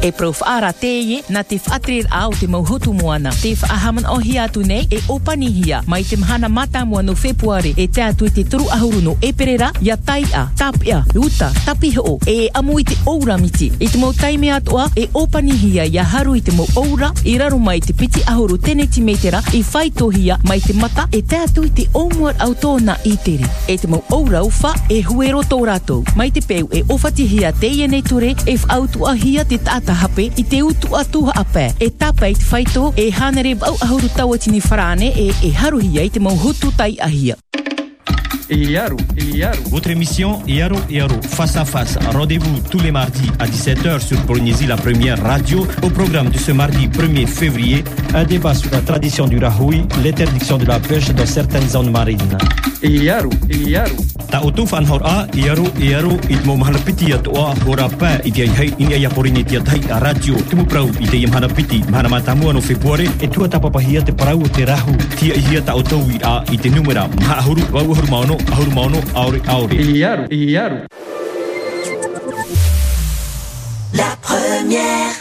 E prof ara te ye na te whaatrir au te mauhutu moana. Te whaahaman o hi atu nei e opani hia. Mai te mhana mata mua no februare e te atu i te turu ahuru no e perera ia tai a, tapia, uta, tapi ho e amu i te oura miti. I te mau taime atua e opani hia ia haru i te mau oura i raru mai te piti ahuru tene ti metera i whaitohia mai te mata e te atu i te omuar au tōna i tere. E te mau uwha e huero tō rātou. Mai te peu e ofati hia te ia nei ture e whautua hia te tata hape i te utu atuha apē. E tapa i te whaito e hanere bau ahuru tini wharane e e haruhia i te mau hutu tai ahia. Iaru, Iaru. Votre émission Iaru Iaru, face à face. Rendez-vous tous les mardis à 17h sur Polynésie, la première radio. Au programme de ce mardi 1er février, un débat sur la tradition du rahui, l'interdiction de la pêche dans certaines zones marines. Iaru, Iaru. Ta utu fan hor a, Iaru, Iaru, it mo mahalapiti at oa hora pa, i te hai ini ai aporini te atai a radio. Tumu prau i te mahalapiti, mahana matamua no februare, e tua tapapahia te parau te rahu, tia i hia ta otau i a, i te numera, maha ahuru, wau ahuru maono, ahuru maono, aure, aure. Iaru, Iaru. La première.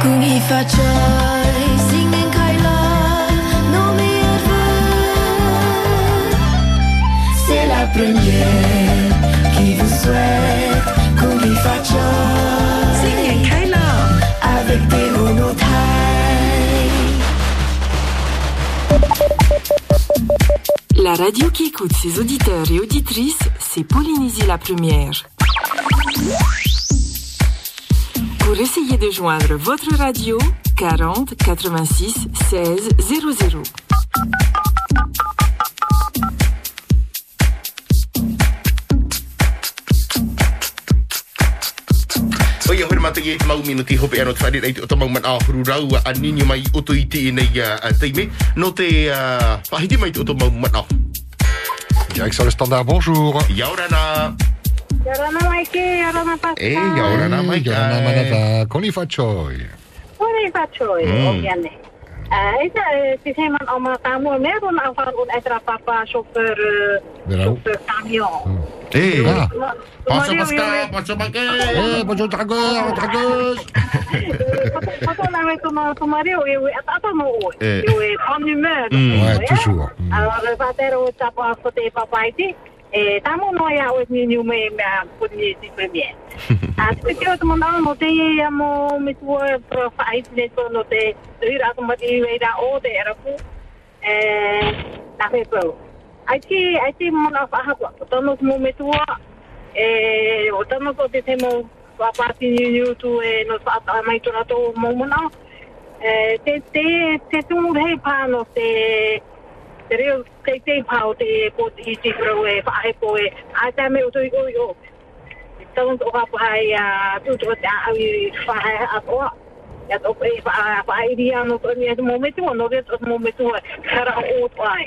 Kungi facciai La radio qui écoute ses auditeurs et auditrices, c'est Polynésie la première. Pour essayer de joindre votre radio, 40 86 16 00. Oi, hoi mata i te mau mino ti hope ano te whaere rei o tamau man ahuru rau a nini mai oto i te nei uh, teime. No te pahiti mai o tamau man ahu. Direction le standard, bonjour. Yaurana. Yarana Maike, Yarana Pascal. Eh, yaurana mai Yarana manava, con i faccioi? Ora i faccio io, Mm. ovviamente. Eh, esa, eh, si sembra oma tamu me un eh, Ah. Mario, Pascal, passa Pascal. Eh, bonjour non, oui. Eh. Oui, en humeur. Mm. Ouais, oui, toujours. Alors. E tamo no ia o ni ni me puni si premier. Te te no te era na. ai te ai te mo na faha ko to no mo me tua e o to no ko te te mo wa pa ti ni ni tu e no fa ta mai to na to mo mo e te te te tu mo hei pa no te te reo te te pa o te ko i ti pro e fa hai ko e a ta me o to i o i o. Ta un o ha pa hai a tu to te a i fa hai a ko ya to pe fa fa i di no to ni e mo me tu no ve to mo me tu ai.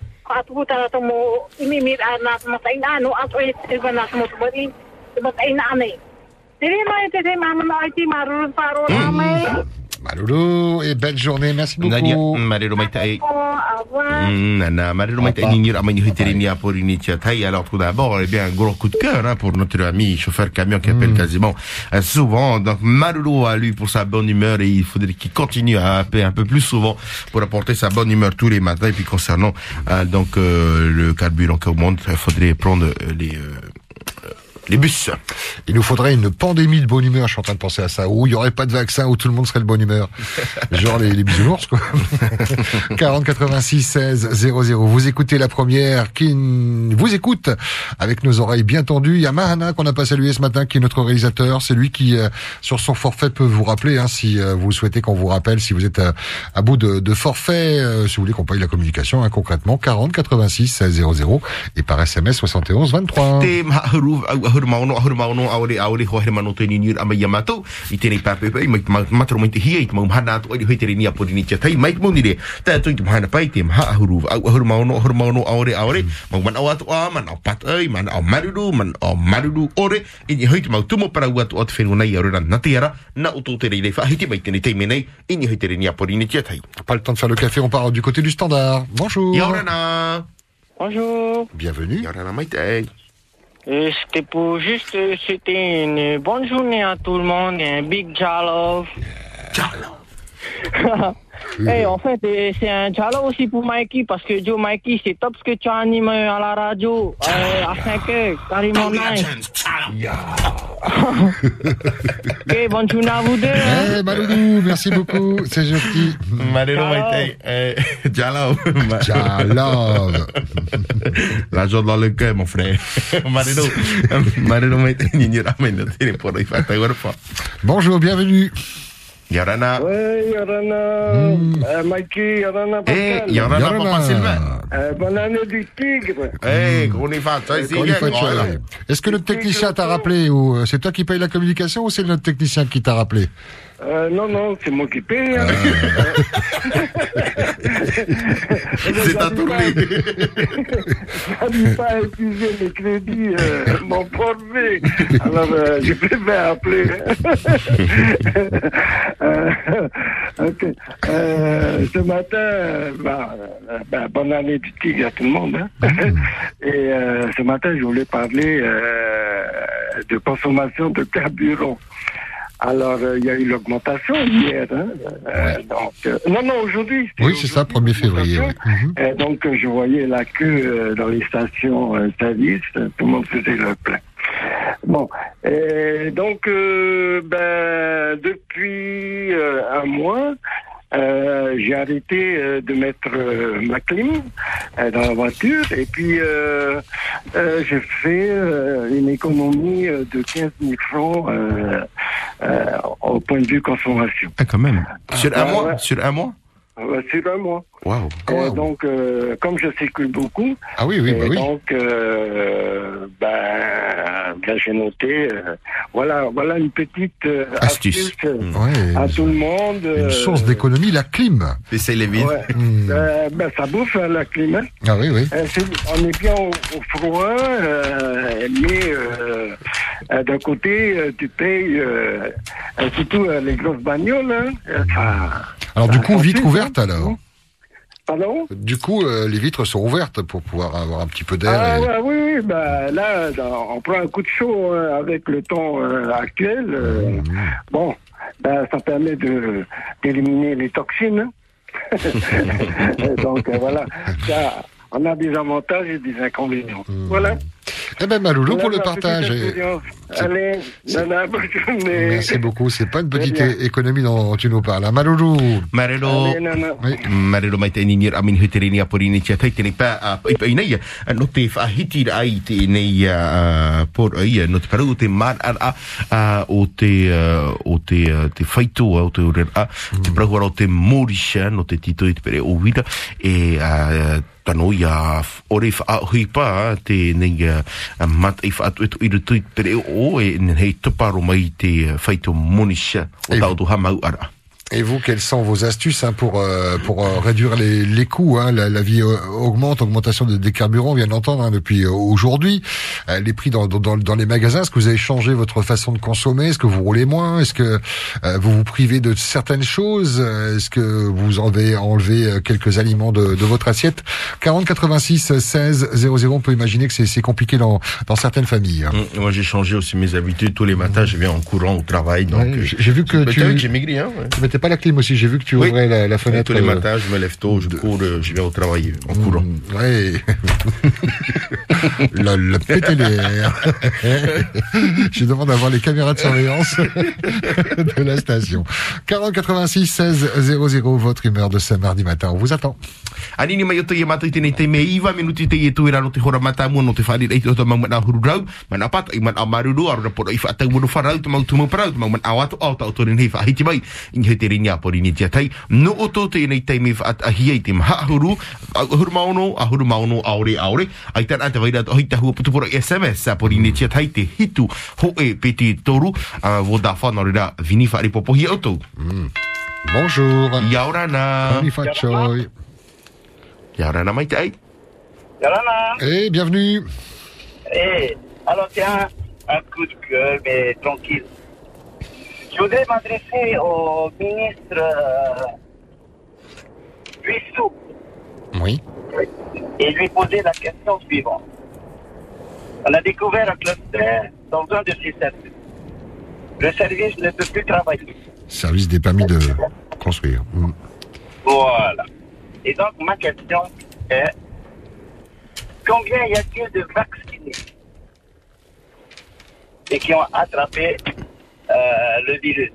te atu ku tātou mo imi mi a nā ma ta ina no ato e te wa nā mo tu mari, te ma ta ina nei. Te re mai te te mama na ai ti maruru wharo rā mai. Malulu et belle journée. Merci beaucoup. Nadia, marero mai tai. Mm, Nana, marero mai tai ni ngira mai ni hiteri ni apori ni tia tai. Alors tout d'abord, eh bien, un gros coup de cœur hein, pour notre ami chauffeur camion qui appelle quasiment euh, souvent. Donc Marulu à lui pour sa bonne humeur et il faudrait qu'il continue à appeler un peu plus souvent pour apporter sa bonne humeur tous les matins. Et puis concernant euh, donc euh, le carburant qui augmente, il faudrait prendre euh, les euh, les bus. Il nous faudrait une pandémie de bonne humeur, je suis en train de penser à ça, où il n'y aurait pas de vaccin, où tout le monde serait de bonne humeur. Genre les, les bisounours, quoi. 40 86 16 00. Vous écoutez la première qui vous écoute avec nos oreilles bien tendues. Il y a Mahana qu'on n'a pas salué ce matin, qui est notre réalisateur. C'est lui qui, euh, sur son forfait, peut vous rappeler, hein, si euh, vous souhaitez qu'on vous rappelle, si vous êtes à, à bout de, de forfait, euh, si vous voulez qu'on paye la communication, hein, concrètement, 40 86 16 00 et par SMS 71 23. Te mahuru au ahuru maono ahuru maono aore aore ho here mano te ni ni ama yamato i tēnei pape pai mai ma- mataro mai te hia i te mau hana atu ai hoi te ni apori ni tia tai mai mo ni re ta tu i te mahana pai te maha ahuru au ahuru maono ahuru maono aore aore mau man au atu a man au pat ai man au maruru man au maruru ore i ni hoi te mau tumo para atu o te whenua nei aore na te ara na uto te rei rei whahiti mai tēnei teime nei i ni hoi te ni apori ni tia tai Pas le temps de faire le café, on part du côté du standard. Bonjour. Yorana Bonjour. Bienvenue. Yorana Euh, c'était pour juste euh, souhaiter une bonne journée à tout le monde et un big jalo. Et en fait, euh, c'est un dialogue aussi pour Mikey parce que Joe Mikey, c'est top ce que tu as animé à la radio euh, à 5 heures, carrément nice. ok, bonne journée à vous deux. hein. Eh, Maloudou, merci beaucoup, c'est gentil. Tai. Eh, Jalao. Jalao. L'argent dans le cœur, mon frère. Marero. Marero mai tai ni ni ramai na tene por i fata agora fa. Bonjour, bienvenue. Yorana. Ouais, Yorana, euh, Mikey, Yorana, Pascal. Eh, Yorana, Papa Sylvain. Euh, bonne année du tigre. Eh, ouais. Est-ce que le technicien t'a rappelé ou euh, c'est toi qui paye la communication ou c'est notre technicien qui t'a rappelé? Euh, non, non, c'est moi qui paye. hein. C'est. J'arrive pas à utiliser mes crédits, euh, mon forfait. Alors, euh, je préfère appeler. Euh, ok. Euh, ce matin, euh, bah, bah, bonne année du tigre à tout le monde. hein. Et euh, ce matin, je voulais parler euh, de consommation de carburant. Alors, euh, il y a eu l'augmentation hier. Hein, euh, donc, euh, non, non, aujourd'hui. Oui, c'est ça, 1er février. ouais. Mhm. et donc, euh, je voyais la queue euh, dans les stations euh, service, euh, tout le monde faisait le plein. Bon, et donc, euh, ben, depuis euh, un mois, euh, j'ai arrêté euh, de mettre euh, ma clim euh, dans la voiture et puis euh, euh, j'ai fait euh, une économie de 15 000 francs euh, euh, au point de vue consommation. Ah, quand même. Sur un Ah, mois? ouais. Sur un mois? Euh, sur un mois. Waouh. Et donc, euh, comme je circule beaucoup, Ah oui, oui, et bah oui. donc, euh, ben, ben, j'ai noté euh, voilà, voilà une petite euh, Astuce. euh, Ouais. à tout le monde. Une euh, source d'économie, la clim. Baisser les vitres. Ouais. Euh, ben, ça bouffe hein, la clim. hein. Ah oui, oui. Euh, c'est- on est bien au, au froid, euh, mais euh, euh, d'un côté, euh, tu payes surtout euh, les grosses bagnoles. Hein, euh, Alors du coup, raconte, vitres hein. alors Pardon? Du coup, euh, les vitres sont ouvertes pour pouvoir avoir un petit peu d'air. Ah et- ouais, oui, oui, bah, là, on prend un coup de chaud hein, avec le temps euh, actuel. euh, Bon, bah, ça permet d'éliminer les toxines. Donc euh, voilà, ça, on a des avantages et des inconvénients. Voilà. Eh ben, Maloulou pour le partage. Allez, nana, bonne journée. Merci beaucoup. C'est pas une petite économie dont tu nous parles. hein. Maloulou. Marelo. Marelo mai te amin tia pa a ipa inai a no te whahiti ai te nei a por ai no te paru te mar a a o te o te te o te ure a te paru o te morisha no te tito i te pere o e a tano ia ore wha hui pa te nei a mat i wha atu i rutu i o e hei tuparo mai te whaitu monisha o tau tu hamau ara. Et vous, quelles sont vos astuces hein, pour euh, pour euh, réduire les, les coûts hein? La, la vie euh, augmente, augmentation de- des carburants, on vient d'entendre hein, depuis euh, aujourd'hui. Euh, les prix dans, dans, dans les magasins, est-ce que vous avez changé votre façon de consommer? Est-ce que vous roulez moins? Est-ce que euh, vous vous privez de certaines choses? Est-ce que vous avez enlevé quelques aliments de, de votre assiette? 40 86 16 00. On peut imaginer que c'est c'est compliqué dans dans certaines familles. hein. Mm, Moi, j'ai changé aussi mes habitudes. Tous les matins, je viens en courant au travail. Donc, Ouais, j'ai- vu que tu- que j'ai maigri. Hein, ouais. Tu pas la clim aussi. J'ai vu que tu Oui. ouvrais la, la Ouais, fenêtre. tous les euh, matins, je me lève tôt, je cours, euh, je viens au travail en courant. Ouais. la, la. Je demande d'avoir les caméras de surveillance de la station. 40 86 16 00, votre humeur de ce mardi matin. On vous attend. Anini mai o te ia mātou i tēnei te me iwa minuti te ia tuira no te hora mata mua no te whare rei o te mau mana huru rau mana pata i man a maruru a rora pora i whaatau muru wharau te mau tumu parau te mau man awatu au tau tōren hei whahiti mai i ni hei te rini a pori ni tia tai no o tō te nei teimi whaat ahia i te maha huru a huru maono a huru maono aore aore ai tahua putu pora SMS a pori ni tia tai te hitu ho e peti toru a wo da whanau rira vini tau Bonjour. Ia ora nā. Tony Fatchoy. Ia ora nā mai te ai. Yalana. Et bienvenue. Eh, alors tiens, un coup de gueule, mais tranquille. Je voudrais m'adresser au ministre euh, Oui. et lui poser la question suivante. On a découvert un cluster dans un de ses services. Le service ne peut plus travailler. Service des permis de construire. Mm. Voilà. Et donc, ma question est combien y a-t-il de vaccinés et qui ont attrapé le virus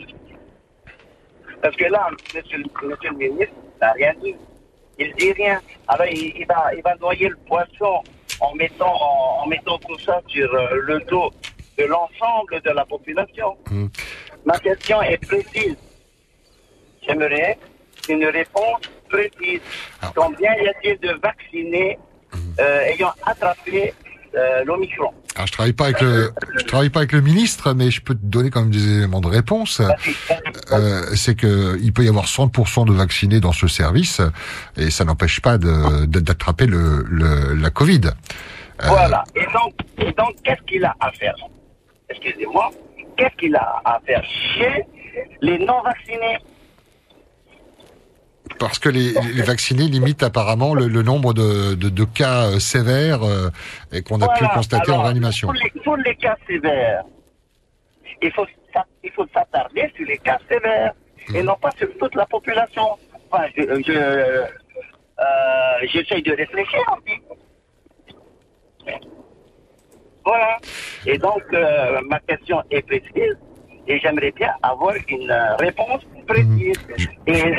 Parce que là, monsieur, le- monsieur le ministre n'a rien dit. Il dit rien. Alors, il, il va, il va noyer le poisson en mettant, en, en mettant tout ça sur euh, le dos de l'ensemble de la population. Ma question est précise. J'aimerais une réponse précise. Combien y a-t-il de vaccinés euh, ayant attrapé euh, l'Omicron? Alors, je travaille pas avec le, travaille pas avec le ministre, mais je peux te donner quand même des éléments de réponse. Euh, c'est que il peut y avoir 100% de vaccinés dans ce service, et ça n'empêche pas d'attraper le, la Covid. Euh, Voilà. Et donc, et donc qu'est-ce qu'il a à faire? Excusez-moi. Qu'est-ce qu'il a à faire chez les non-vaccinés? Parce que les, les vaccinés limitent apparemment le, le nombre de, de, de cas euh, sévères euh, et qu'on a pu Voilà. constater en réanimation. Pour les, pour les cas sévères, il faut, s'a- il faut s'attarder sur les cas sévères et non pas sur toute la population. Enfin, je, je, euh, j'essaye de réfléchir peu. Voilà. Et donc, euh, ma question est précise et j'aimerais bien avoir une réponse précise. Et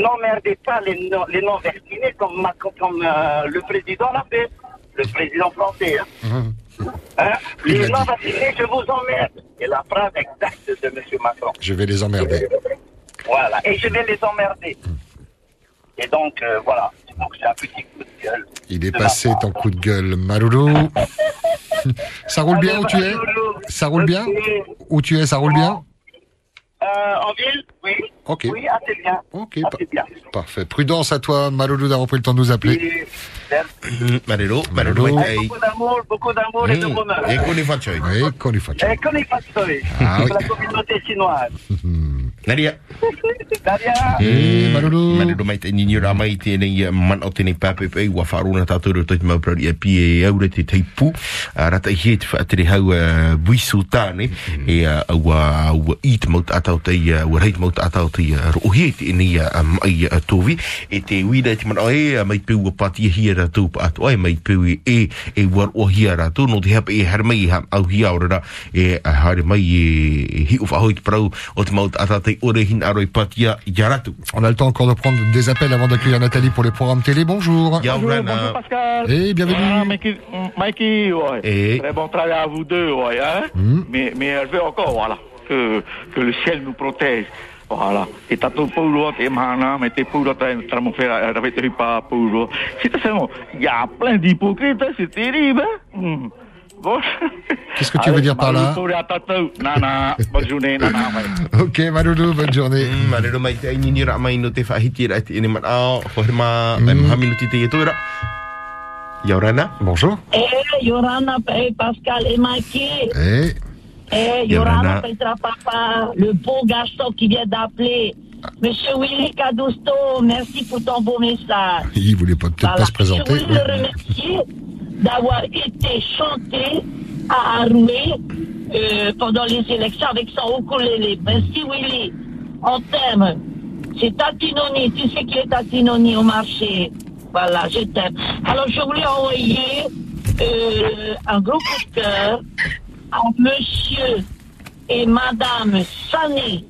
n'emmerdez pas les non- les non-vaccinés comme, comme euh, le président l'a fait, le président français. hein. Hein? Les non-vaccinés, je vous emmerde. C'est la phrase exacte de M. Macron. Je vais les emmerder. Voilà. Et je vais les emmerder. Et donc, euh, voilà. Donc, c'est un petit coup de gueule. Il est passé ton coup de gueule, Maroulou. Ça roule bien où tu es Ça roule bien Où tu es, ça roule bien? Euh, en ville, oui. Ok. Oui, assez bien. Ok, assez bien. Parfait. Prudence à toi, Maloulou, d'avoir pris le temps de nous appeler. Et merci. Marelo, Marelo, Avec beaucoup d'amour, beaucoup d'amour et de Mm. bonheur. Et qu'on qu'on. Et qu'on fatché. Ah oui. La communauté chinoise. Nadia. Nadia. Eh, maruru. Maruru mai te ni ramai te man o te nei pe wa faruna ta tūru tōi mau prari ia pie e aure te teipu. Rata i fa te hau buisu tane e aua wa te maut atau te ia wa rei te maut atau te ia o hei ni ia mai a. E te uida te man o e mai pe wa pati e hi ara pa ato ai mai pe e e war o hi tu tū no te hap e harmei ha au hi e haere mai hi ufa hoi prau o te maut atau te ore hin aroi patia i rātou. On a le temps encore de prendre des appels avant d'accueillir Nathalie pour les programmes télé. Bonjour. Bonjour, bonjour Pascal. Et bienvenue. Ah, Mikey, Mikey, ouais. Et- Très bon travail à vous deux, ouais. Hein? Mais, mais je veux encore, voilà, que, que le ciel nous protège. Voilà. Et t'as tout pour l'eau, t'es mana, mais t'es pour l'eau, t'as mon frère, avec tes pas pour l'eau. C'est seulement, il y a plein d'hypocrites, hein, c'est terrible, hein. Hmm. Qu'est-ce que tu veux dire par là bonne journée, nana. Ok, Maloulou, bonne journée. Mm, Marero mai te aini ra mai no te whahiti ra te ene man ao. Hore ma, mm. ma minuti te toira. Yaurana. Bonjour. Eh, Yorana, eh, Pascal et Maki. Eh, Eh, Yorana. Yorana, Petra Papa, le beau garçon qui vient d'appeler. Monsieur Willy Cadusto, merci pour ton beau message. il voulait pas- peut-être Voilà. pas se présenter. Je voulais le remercier d'avoir été chanté à Aroué euh, pendant les élections avec son ukulélé. Merci Willy, on t'aime. C'est Tatinoni, tu sais qui est Tatinoni au marché. Voilà, je t'aime. Alors je voulais envoyer euh, un gros coup de cœur à monsieur et madame Sané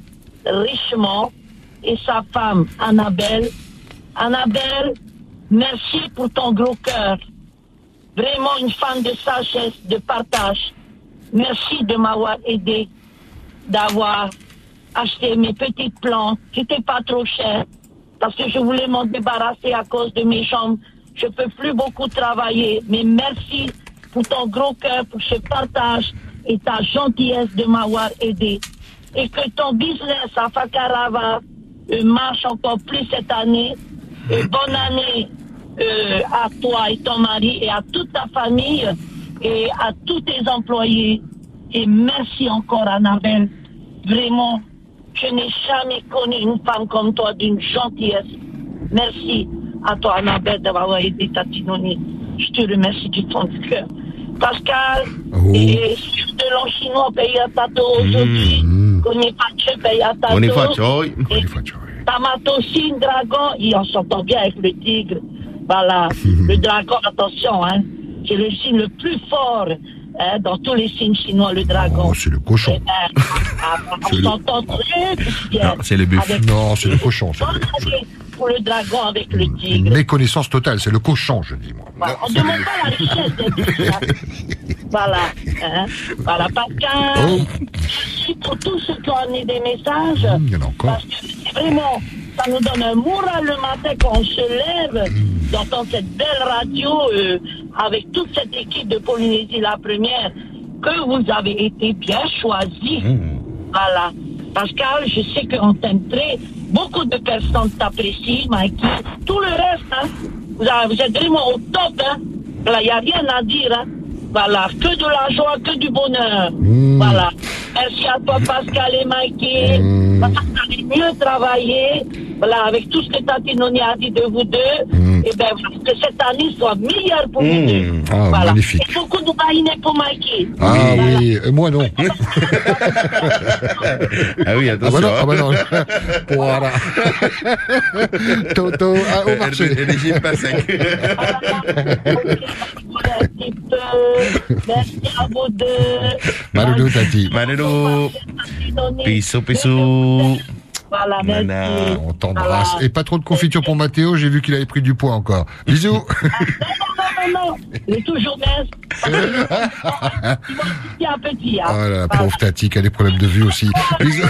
Richemont et sa femme Annabelle. Annabelle, merci pour ton gros cœur. Vraiment une femme de sagesse, de partage. Merci de m'avoir aidé, d'avoir acheté mes petites plantes n'étaient pas trop chères parce que je voulais m'en débarrasser à cause de mes jambes. Je peux plus beaucoup travailler, mais merci pour ton gros cœur, pour ce partage et ta gentillesse de m'avoir aidé. Et que ton business à Fakarava euh, marche encore plus cette année. Bonne année euh, à toi et ton mari et à toute ta famille et à tous tes employés. Et merci encore, Annabelle. Vraiment, je n'ai jamais connu une femme comme toi d'une gentillesse. Merci à toi, Annabelle, d'avoir aidé Tatinoni. Je te remercie du fond du cœur. Pascal, et sur de l'an chinois, paye à Tato aujourd'hui. Connais pas de paye à Tato. Et Tamatosine, dragon, il en s'entend bien avec le tigre. Voilà. le dragon, attention, hein. C'est le signe le plus fort hein, dans tous les signes chinois, le dragon. Oh, c'est le cochon. Eh ben, ah, on s'entend très bien. C'est le buff. avec- Non, c'est le cochon. Pour le dragon avec le tigre. une méconnaissance totale, c'est le cochon, je dis moi. Voilà, on ne demande pas la richesse des hein. Voilà. Hein. Voilà, Pascal. Merci pour tous ceux qui ont amené des messages. Oh. Il y en a encore. Parce que c'est vraiment, ça nous donne un moral le matin quand on se lève, d'entendre cette belle radio euh, avec toute cette équipe de Polynésie la première, que vous avez été bien choisi. Voilà. Pascal, je sais qu'on t'aime très. Beaucoup de personnes t'apprécient, Mikey. Tout le reste, hein, vous, avez- vous êtes vraiment au top. Hein. Voilà, il n'y a rien à dire. Hein. Voilà, que de la joie, que du bonheur. Voilà. Merci à toi, Pascal et Mikey. Voilà, vous avez mieux travaillé. Voilà, avec tout ce que Tati Noni a dit de vous deux. Et bien, que cette année soit meilleure pour vous deux. Ah, voilà. magnifique. Et beaucoup de baïnés pour Mikey. Ah oui, et moi non. ah oui, Ah bah non, ah bah non. attention. Voilà. Toto, ah, au marché. Régime pas sec. Merci à vous deux. Maloulou, Tati. Maloulou. Bisous, bisous. Voilà, merci. Nana, on t'embrasse. Et pas trop de confiture pour Mathéo, j'ai vu qu'il avait pris du poids encore. Bisous. Non, non, non, il est toujours mince. Petit à petit. Hein. Oh la pauvre Tati qui a des problèmes de vue aussi. Bisous.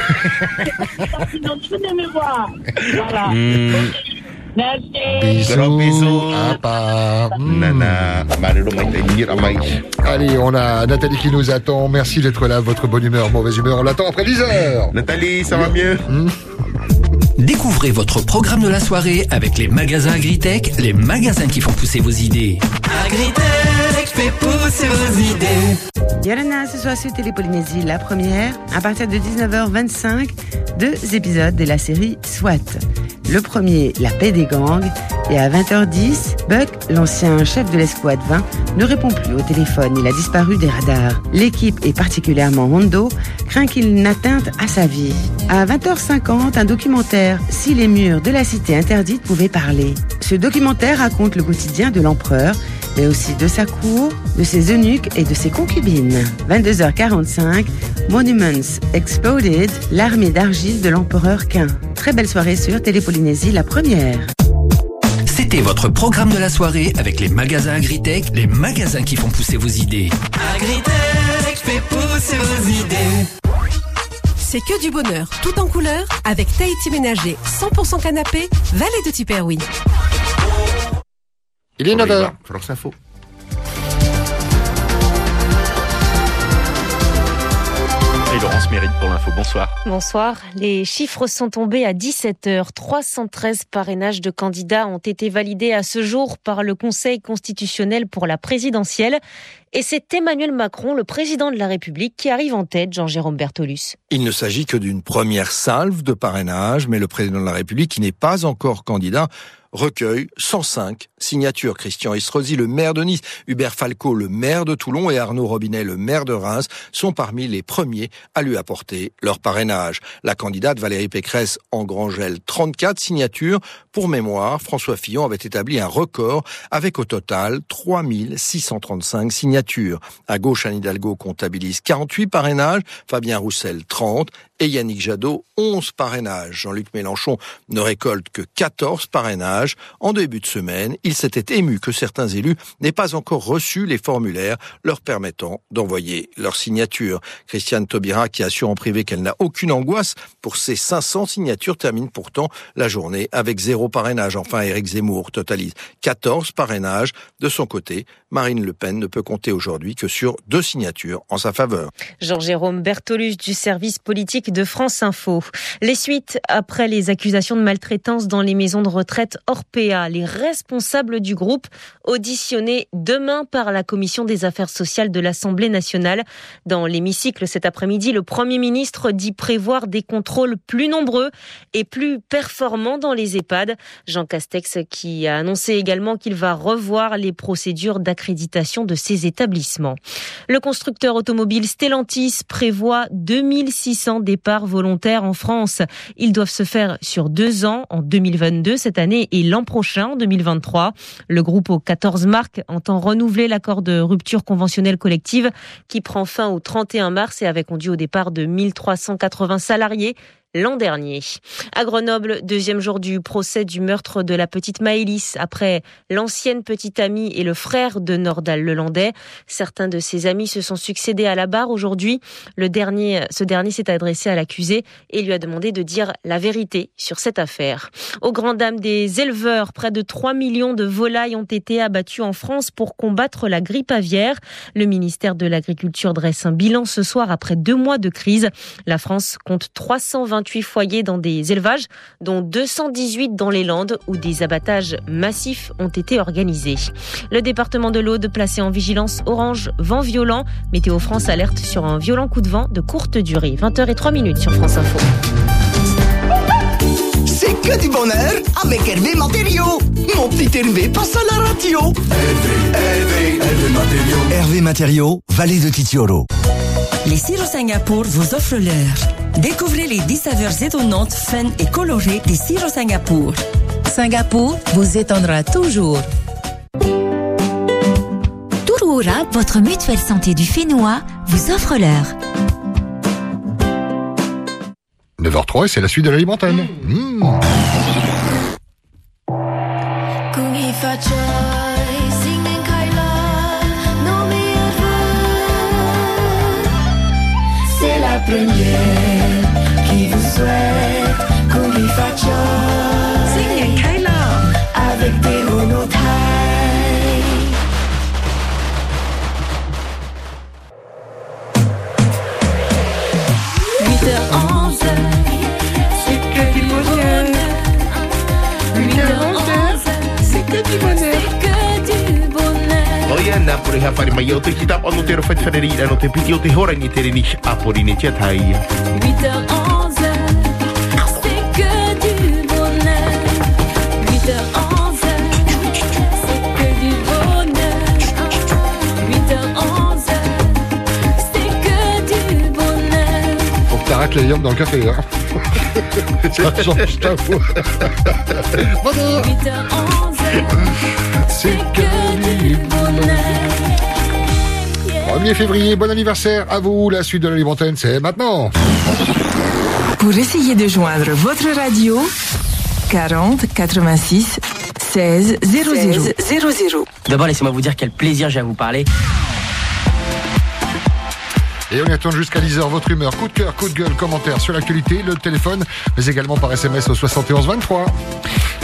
Me voir. Voilà. Mm. Gros bisous. Papa. Hmm. Nana. Allez, on a Nathalie qui nous attend. Merci d'être là. Votre bonne humeur, mauvaise humeur, on l'attend après 10 heures. Nathalie, ça va mieux? Découvrez votre programme de la soirée avec les magasins Agritech, les magasins qui font pousser vos idées. Agritech fait pousser vos idées. Yolana, ce soir sur Télépolynésie, la première, à partir de 19h25, deux épisodes de la série SWAT. Le premier, La paix des gangs, et à 20h10, Buck, l'ancien chef de l'escouade 20, ne répond plus au téléphone. Il a disparu des radars. L'équipe, et particulièrement Hondo, craint qu'il n'atteinte à sa vie. À 20h50, un documentaire, Si les murs de la cité interdite pouvaient parler. Ce documentaire raconte le quotidien de l'empereur, mais aussi de sa cour, de ses eunuques et de ses concubines. 22h45, Monuments Exploded, l'armée d'argile de l'empereur Quint. Très belle soirée sur Télépolynésie, la première. C'était votre programme de la soirée avec les magasins Agritech, les magasins qui font pousser vos idées. Agritech fait pousser vos idées. C'est que du bonheur, tout en couleur, avec Tahiti Ménager, 100% canapé, Vallée de Tiperoui. Il est 9h. France Info. Laurence Mérite pour l'info. Bonsoir. Bonsoir. Les chiffres sont tombés à 17h. 313 parrainages de candidats ont été validés à ce jour par le Conseil constitutionnel pour la présidentielle. Et c'est Emmanuel Macron, le président de la République, qui arrive en tête, Jean-Jérôme Bertolus. Il ne s'agit que d'une première salve de parrainage, mais le président de la République, qui n'est pas encore candidat, recueille 105 signatures. Christian Estrosi, le maire de Nice, Hubert Falco, le maire de Toulon et Arnaud Robinet, le maire de Reims, sont parmi les premiers à lui apporter leur parrainage. La candidate Valérie Pécresse engrangelle 34 signatures. Pour mémoire, François Fillon avait établi un record avec au total 3635 signatures. À gauche, Anne Hidalgo comptabilise 48 parrainages, Fabien Roussel 30 et Yannick Jadot 11 parrainages. Jean-Luc Mélenchon ne récolte que 14 parrainages. En début de semaine, il s'était ému que certains élus n'aient pas encore reçu les formulaires leur permettant d'envoyer leur signature. Christiane Taubira, qui assure en privé qu'elle n'a aucune angoisse pour ces 500 signatures, termine pourtant la journée avec zéro parrainage. Enfin, Éric Zemmour totalise 14 parrainages. De son côté, Marine Le Pen ne peut compter aujourd'hui que sur deux signatures en sa faveur. Jean-Jérôme Bertolus du service politique de France Info. Les suites après les accusations de maltraitance dans les maisons de retraite Orpea. Les responsables du groupe auditionnés demain par la commission des affaires sociales de l'Assemblée nationale. Dans l'hémicycle cet après-midi, le Premier ministre dit prévoir des contrôles plus nombreux et plus performants dans les EHPAD. Jean Castex qui a annoncé également qu'il va revoir les procédures d'accréditation de ces établissements. Le constructeur automobile Stellantis prévoit 2600 départs volontaires en France. Ils doivent se faire sur deux ans, en 2022 cette année et l'an prochain, en 2023. Le groupe aux 14 marques entend renouveler l'accord de rupture conventionnelle collective qui prend fin au 31 mars et avait conduit au départ de 1380 salariés l'an dernier. À Grenoble, deuxième jour du procès du meurtre de la petite Maëlys après l'ancienne petite amie et le frère de Nordal Lelandais. Certains de ses amis se sont succédés à la barre aujourd'hui. Le dernier, ce dernier s'est adressé à l'accusé et lui a demandé de dire la vérité sur cette affaire. Au grand dam des éleveurs, près de 3 millions de volailles ont été abattues en France pour combattre la grippe aviaire. Le ministère de l'Agriculture dresse un bilan ce soir après deux mois de crise. La France compte 320 28 foyers dans des élevages, dont 218 dans les Landes, où des abattages massifs ont été organisés. Le département de l'Aude placé en vigilance orange vent violent. Météo France alerte sur un violent coup de vent de courte durée. 20h03 minutes sur France Info. C'est que du bonheur avec Hervé Matériaux. Mon petit Hervé passe à la radio. Hervé, Hervé, Hervé Matériaux. Hervé Matériaux, Vallée de Titioro. Les sirops Singapour vous offrent l'heure. Découvrez les 10 saveurs étonnantes, fun et colorées des sirops Singapour. Singapour vous étonnera toujours. Touroura, votre mutuelle santé du Fénois, vous offre l'heure. 9h03 et c'est la suite de l'alimentaire. Mmh. qui vous souhaite qu'on avec des c'est que du bonheur. Huit heures onze, c'est que du bonheur. C'est que du bonheur. O ia na pure ha pare mai o te ki tap ono te ro whaite whaneri ina no te piti o te hora ni te reni a pori ne tia que les yams dans le café. Hein. Ça change ta voix. Bonheur. 8h11, C'est que du bonheur. 1er février, bon anniversaire à vous. La suite de la libre antenne, c'est maintenant. Pour essayer de joindre votre radio, 40 86 16 00. 00. D'abord, laissez-moi vous dire quel plaisir j'ai à vous parler. Et on y attend jusqu'à 10h votre humeur, coup de cœur, coup de gueule, commentaire sur l'actualité, le téléphone, mais également par SMS au 71 23.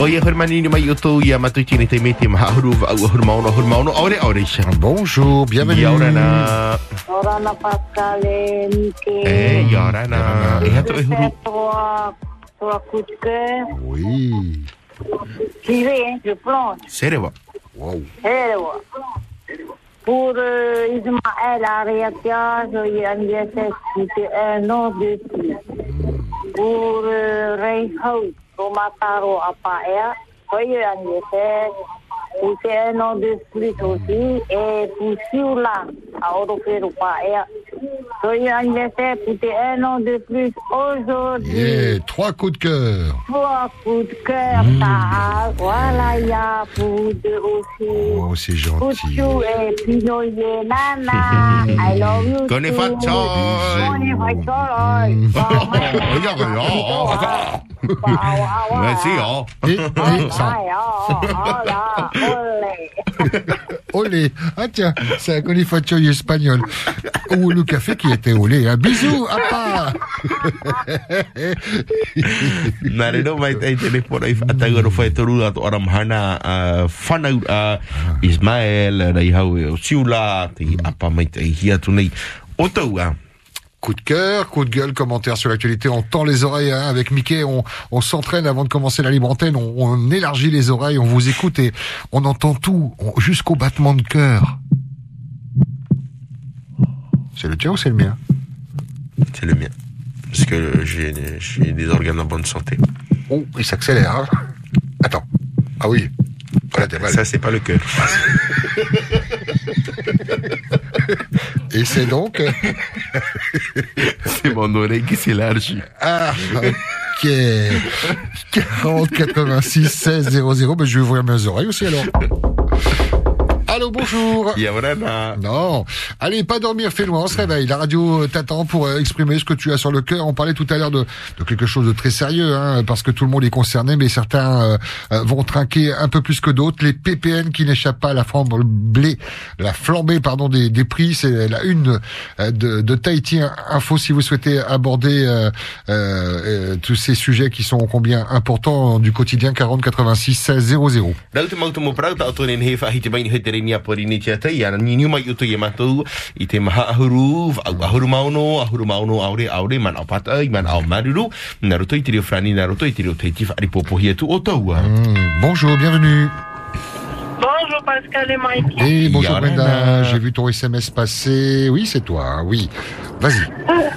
O ia hore mani ni mai o tō ia matui tine te me te maha ahuru wa au ahuru maono ahuru maono aore aore sha. Bonjour, bienvenue. Ia ora na. Orana Pascal et Mickey. E, ia ora na. E hato e huru. Trois, trois coups de cœur. Oui. Hein, je plonge. Serewa. Wow. Eh, ouais. Pour euh, Ismaël Ariatia, joyeux anniversaire, c'était un an de plus. Pour euh, Reinhold Romataro Apaea, joyeux anniversaire, c'était un an de plus aussi. Et pour Siula à Orofero Paea, joyeux anniversaire, c'était un an de plus aujourd'hui. Et trois coups de cœur. Trois coups de cœur, ça. Voilà, il y a pour vous deux aussi. Oh, c'est gentil. Et Pinoye Nana. I love you. Kone too. fatsoy. Kone fatsoy. Merci, oh. Et ça. Olé. Ah tiens, c'est un conifacio espagnol. Ou le café qui était olé. Un bisou, apa. Nā re no mai tei tene pora i whaatanga ro whai toru ato ara mahana uh, whanau a Ismael rei hau e o siula te apa mai tei hia tu nei o tau a Coup de cœur, coup de gueule, commentaire sur l'actualité. On tend les oreilles hein. avec Mickey. On, on s'entraîne avant de commencer la libre antenne. On, on élargit les oreilles, on vous écoute et on entend tout, jusqu'au battement de cœur. C'est le tien ou c'est le mien? C'est le mien parce que j'ai j'ai des organes en bonne santé Oh, il s'accélère. hein. Attends. Ah oui. Voilà, ça c'est pas le cœur Et c'est donc. euh, c'est mon oreille qui s'élargit Ah, ok. 40 86 16 00. Ben, je vais ouvrir mes oreilles aussi alors. Allô, bonjour. Non. Allez, pas dormir, fais loin, on se réveille. La radio t'attend pour euh, exprimer ce que tu as sur le cœur. On parlait tout à l'heure de, de quelque chose de très sérieux, hein, parce que tout le monde est concerné, mais certains euh, euh, vont trinquer un peu plus que d'autres. Les PPN qui n'échappent pas à la flambée, la flambée pardon des, des prix, c'est la une euh, de, de Tahiti Info si vous souhaitez aborder euh, euh, euh, tous ces sujets qui sont combien importants du quotidien 40 86 16 00. Rau te mautu mo prau ta atone he whahi te maini hoi te reni a pori ni tia tai ana ni niu mai utu i mātou i te maha ahuru au ahuru maono ahuru maono aure aure man au pata i man au maruru na roto i te reo frani na roto i te reo te tif ari popohi atu o taua bonjour, bienvenue. Bonjour Pascal et Mike. Et bonjour. Brenda, j'ai vu ton SMS passer. Oui, c'est toi, hein, oui. Vas-y.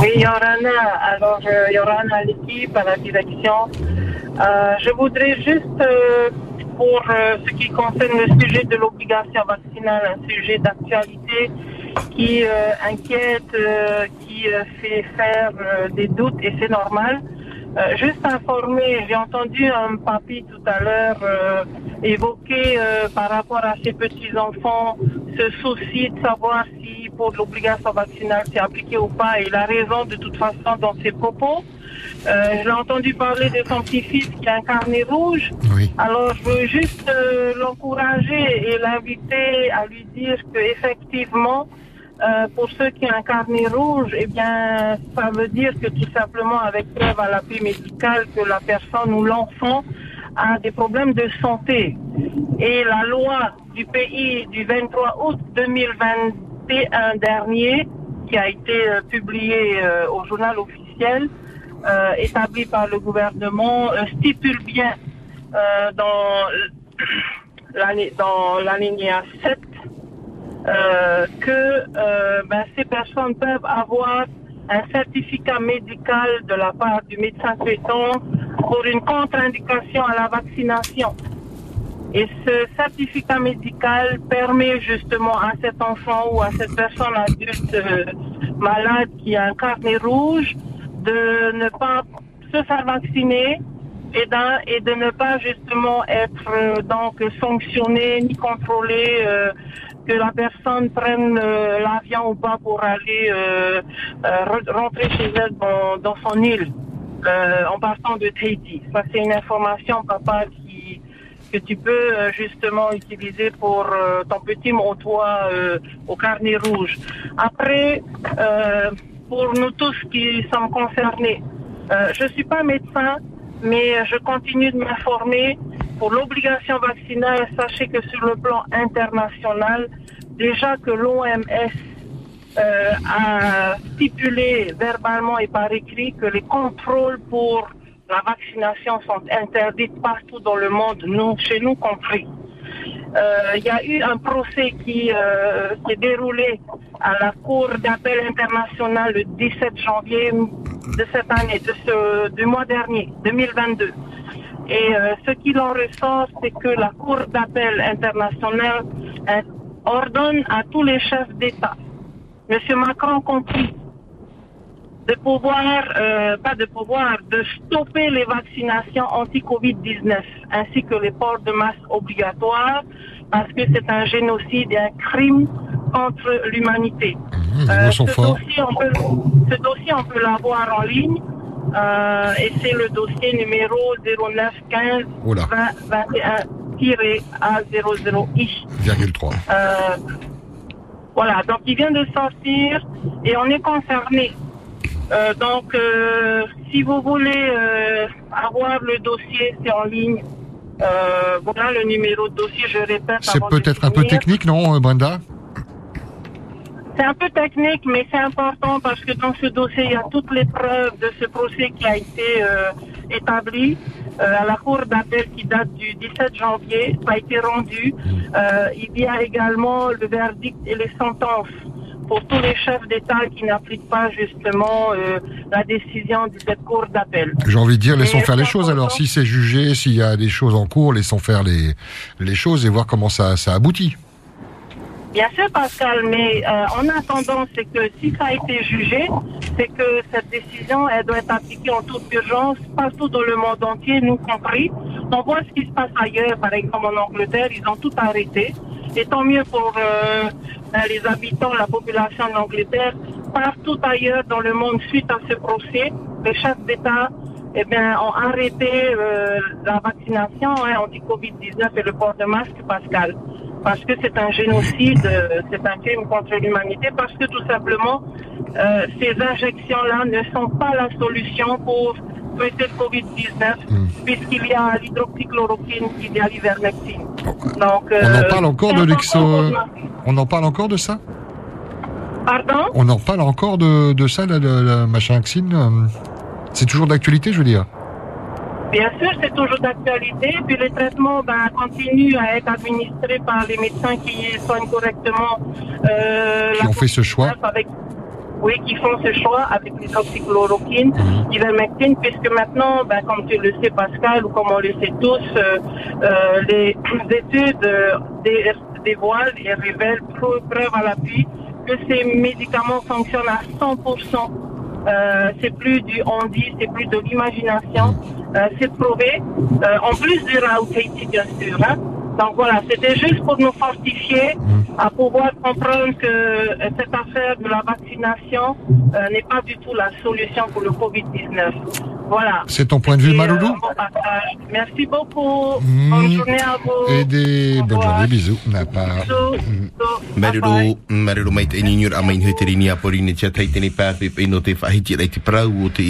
Oui, Yorana. Alors, euh, Yorana à l'équipe, à la direction. Euh, je voudrais juste, euh, pour euh, ce qui concerne le sujet de l'obligation vaccinale, un sujet d'actualité qui euh, inquiète, euh, qui fait faire des doutes, et c'est normal. Juste informer, j'ai entendu un papy tout à l'heure évoquer par rapport à ses petits-enfants ce souci de savoir si pour l'obligation vaccinale c'est appliqué ou pas. Il a raison de toute façon dans ses propos. Euh, je l'ai entendu parler de son petit-fils qui a un carnet rouge. Alors je veux juste euh, l'encourager et l'inviter à lui dire que effectivement, euh, pour ceux qui ont un carnet rouge, eh bien, ça veut dire que tout simplement, avec preuve à l'appui médical, que la personne ou l'enfant a des problèmes de santé. Et la loi du pays du 23 août 2021 dernier qui a été euh, publié euh, au journal officiel, euh, établi par le gouvernement, euh, stipule bien euh, dans dans l'alinéa 7 euh, que ben, ces personnes peuvent avoir un certificat médical de la part du médecin traitant pour une contre-indication à la vaccination. Et ce certificat médical permet justement à cet enfant ou à cette personne adulte malade qui a un carnet rouge de ne pas se faire vacciner et, de ne pas justement être euh, donc sanctionné ni contrôlé euh, que la personne prenne euh, l'avion ou pas pour aller re- rentrer chez elle dans, son île en partant de Tahiti. Ça c'est une information, papa, que tu peux justement utiliser pour ton petit montois euh, au carnet rouge. Après, pour nous tous qui sommes concernés, euh, je suis pas médecin, mais je continue de m'informer pour l'obligation vaccinale. Sachez que sur le plan international, déjà que l'OMS euh, a stipulé verbalement et par écrit que les contrôles pour la vaccination sont interdits partout dans le monde, nous, chez nous compris. Euh, Il y a eu un procès qui euh, s'est déroulé à la Cour d'appel internationale le 17 janvier de cette année, du mois dernier, 2022. Et euh, ce qu'il en ressort, c'est que la Cour d'appel internationale euh, ordonne à tous les chefs d'État, Monsieur Macron compris, de pouvoir, euh, pas de pouvoir, de stopper les vaccinations anti-Covid-19 ainsi que les ports de masque obligatoires parce que c'est un génocide et un crime contre l'humanité. mots Euh, ce, dossier, on peut, ce dossier, on peut l'avoir en ligne euh, et c'est le dossier numéro 0915 Oula. 20-A00I. Virgule 3. Euh, voilà, donc il vient de sortir et on est concerné. Euh, donc, euh, si vous voulez euh, avoir le dossier, c'est en ligne. Voilà le numéro de dossier, je répète. C'est peut-être un peu technique, non, Brenda? C'est un peu technique, mais c'est important parce que dans ce dossier, il y a toutes les preuves de ce procès qui a été euh, établi euh, à la Cour d'appel qui date du 17 janvier. Ça a été rendu. Euh, il y a également le verdict et les sentences pour tous les chefs d'État qui n'appliquent pas justement euh, la décision de cette Cour d'appel. J'ai envie de dire, laissons faire les choses. Alors, si c'est jugé, s'il y a des choses en cours, laissons faire les, les choses et voir comment ça, ça aboutit. Bien sûr, Pascal, mais euh, en attendant, c'est que si ça a été jugé, c'est que cette décision, elle doit être appliquée en toute urgence partout dans le monde entier, nous compris. On voit ce qui se passe ailleurs, par exemple en Angleterre, ils ont tout arrêté. Et tant mieux pour euh, euh, les habitants, la population d'Angleterre. Partout ailleurs dans le monde, suite à ce procès, les chefs d'État eh ont arrêté euh, la vaccination hein, anti-Covid-19 et le port de masque, Pascal. Parce que c'est un génocide, c'est un crime contre l'humanité, parce que tout simplement, ces injections-là ne sont pas la solution pour traiter le Covid-19, puisqu'il y a l'hydroxychloroquine, il y a l'ivermectine. Donc, On en euh, parle encore de l'exo... pour- On en parle encore de ça? Pardon? On en parle encore de, de ça, le, le- le machin vaccine euh, C'est toujours d'actualité, je veux dire? Bien sûr, c'est toujours d'actualité. Puis les traitements ben, continuent à être administrés par les médecins qui soignent correctement euh, Qui la ont fait ce choix. Avec, oui, qui font ce choix avec l'hydroxychloroquine, l'ivermectine, puisque maintenant, ben, comme tu le sais Pascal, ou comme on le sait tous, euh, euh, les études euh, dé- dévoilent et révèlent preu- preuve à l'appui que ces médicaments fonctionnent à 100%. Euh, c'est plus du on dit, c'est plus de l'imagination. C'est prouvé. En plus du Rauteiti, bien sûr. Hein. Donc voilà, c'était juste pour nous fortifier à pouvoir comprendre que euh, cette affaire de la vaccination euh, n'est pas du tout la solution pour le Covid-19. Voilà. C'est ton point de vue, euh, Maloulou bon partage. Merci beaucoup. Mm. Bonne journée à vous. Et des bonnes journées, bisous. A tia no te whahiti ai te o te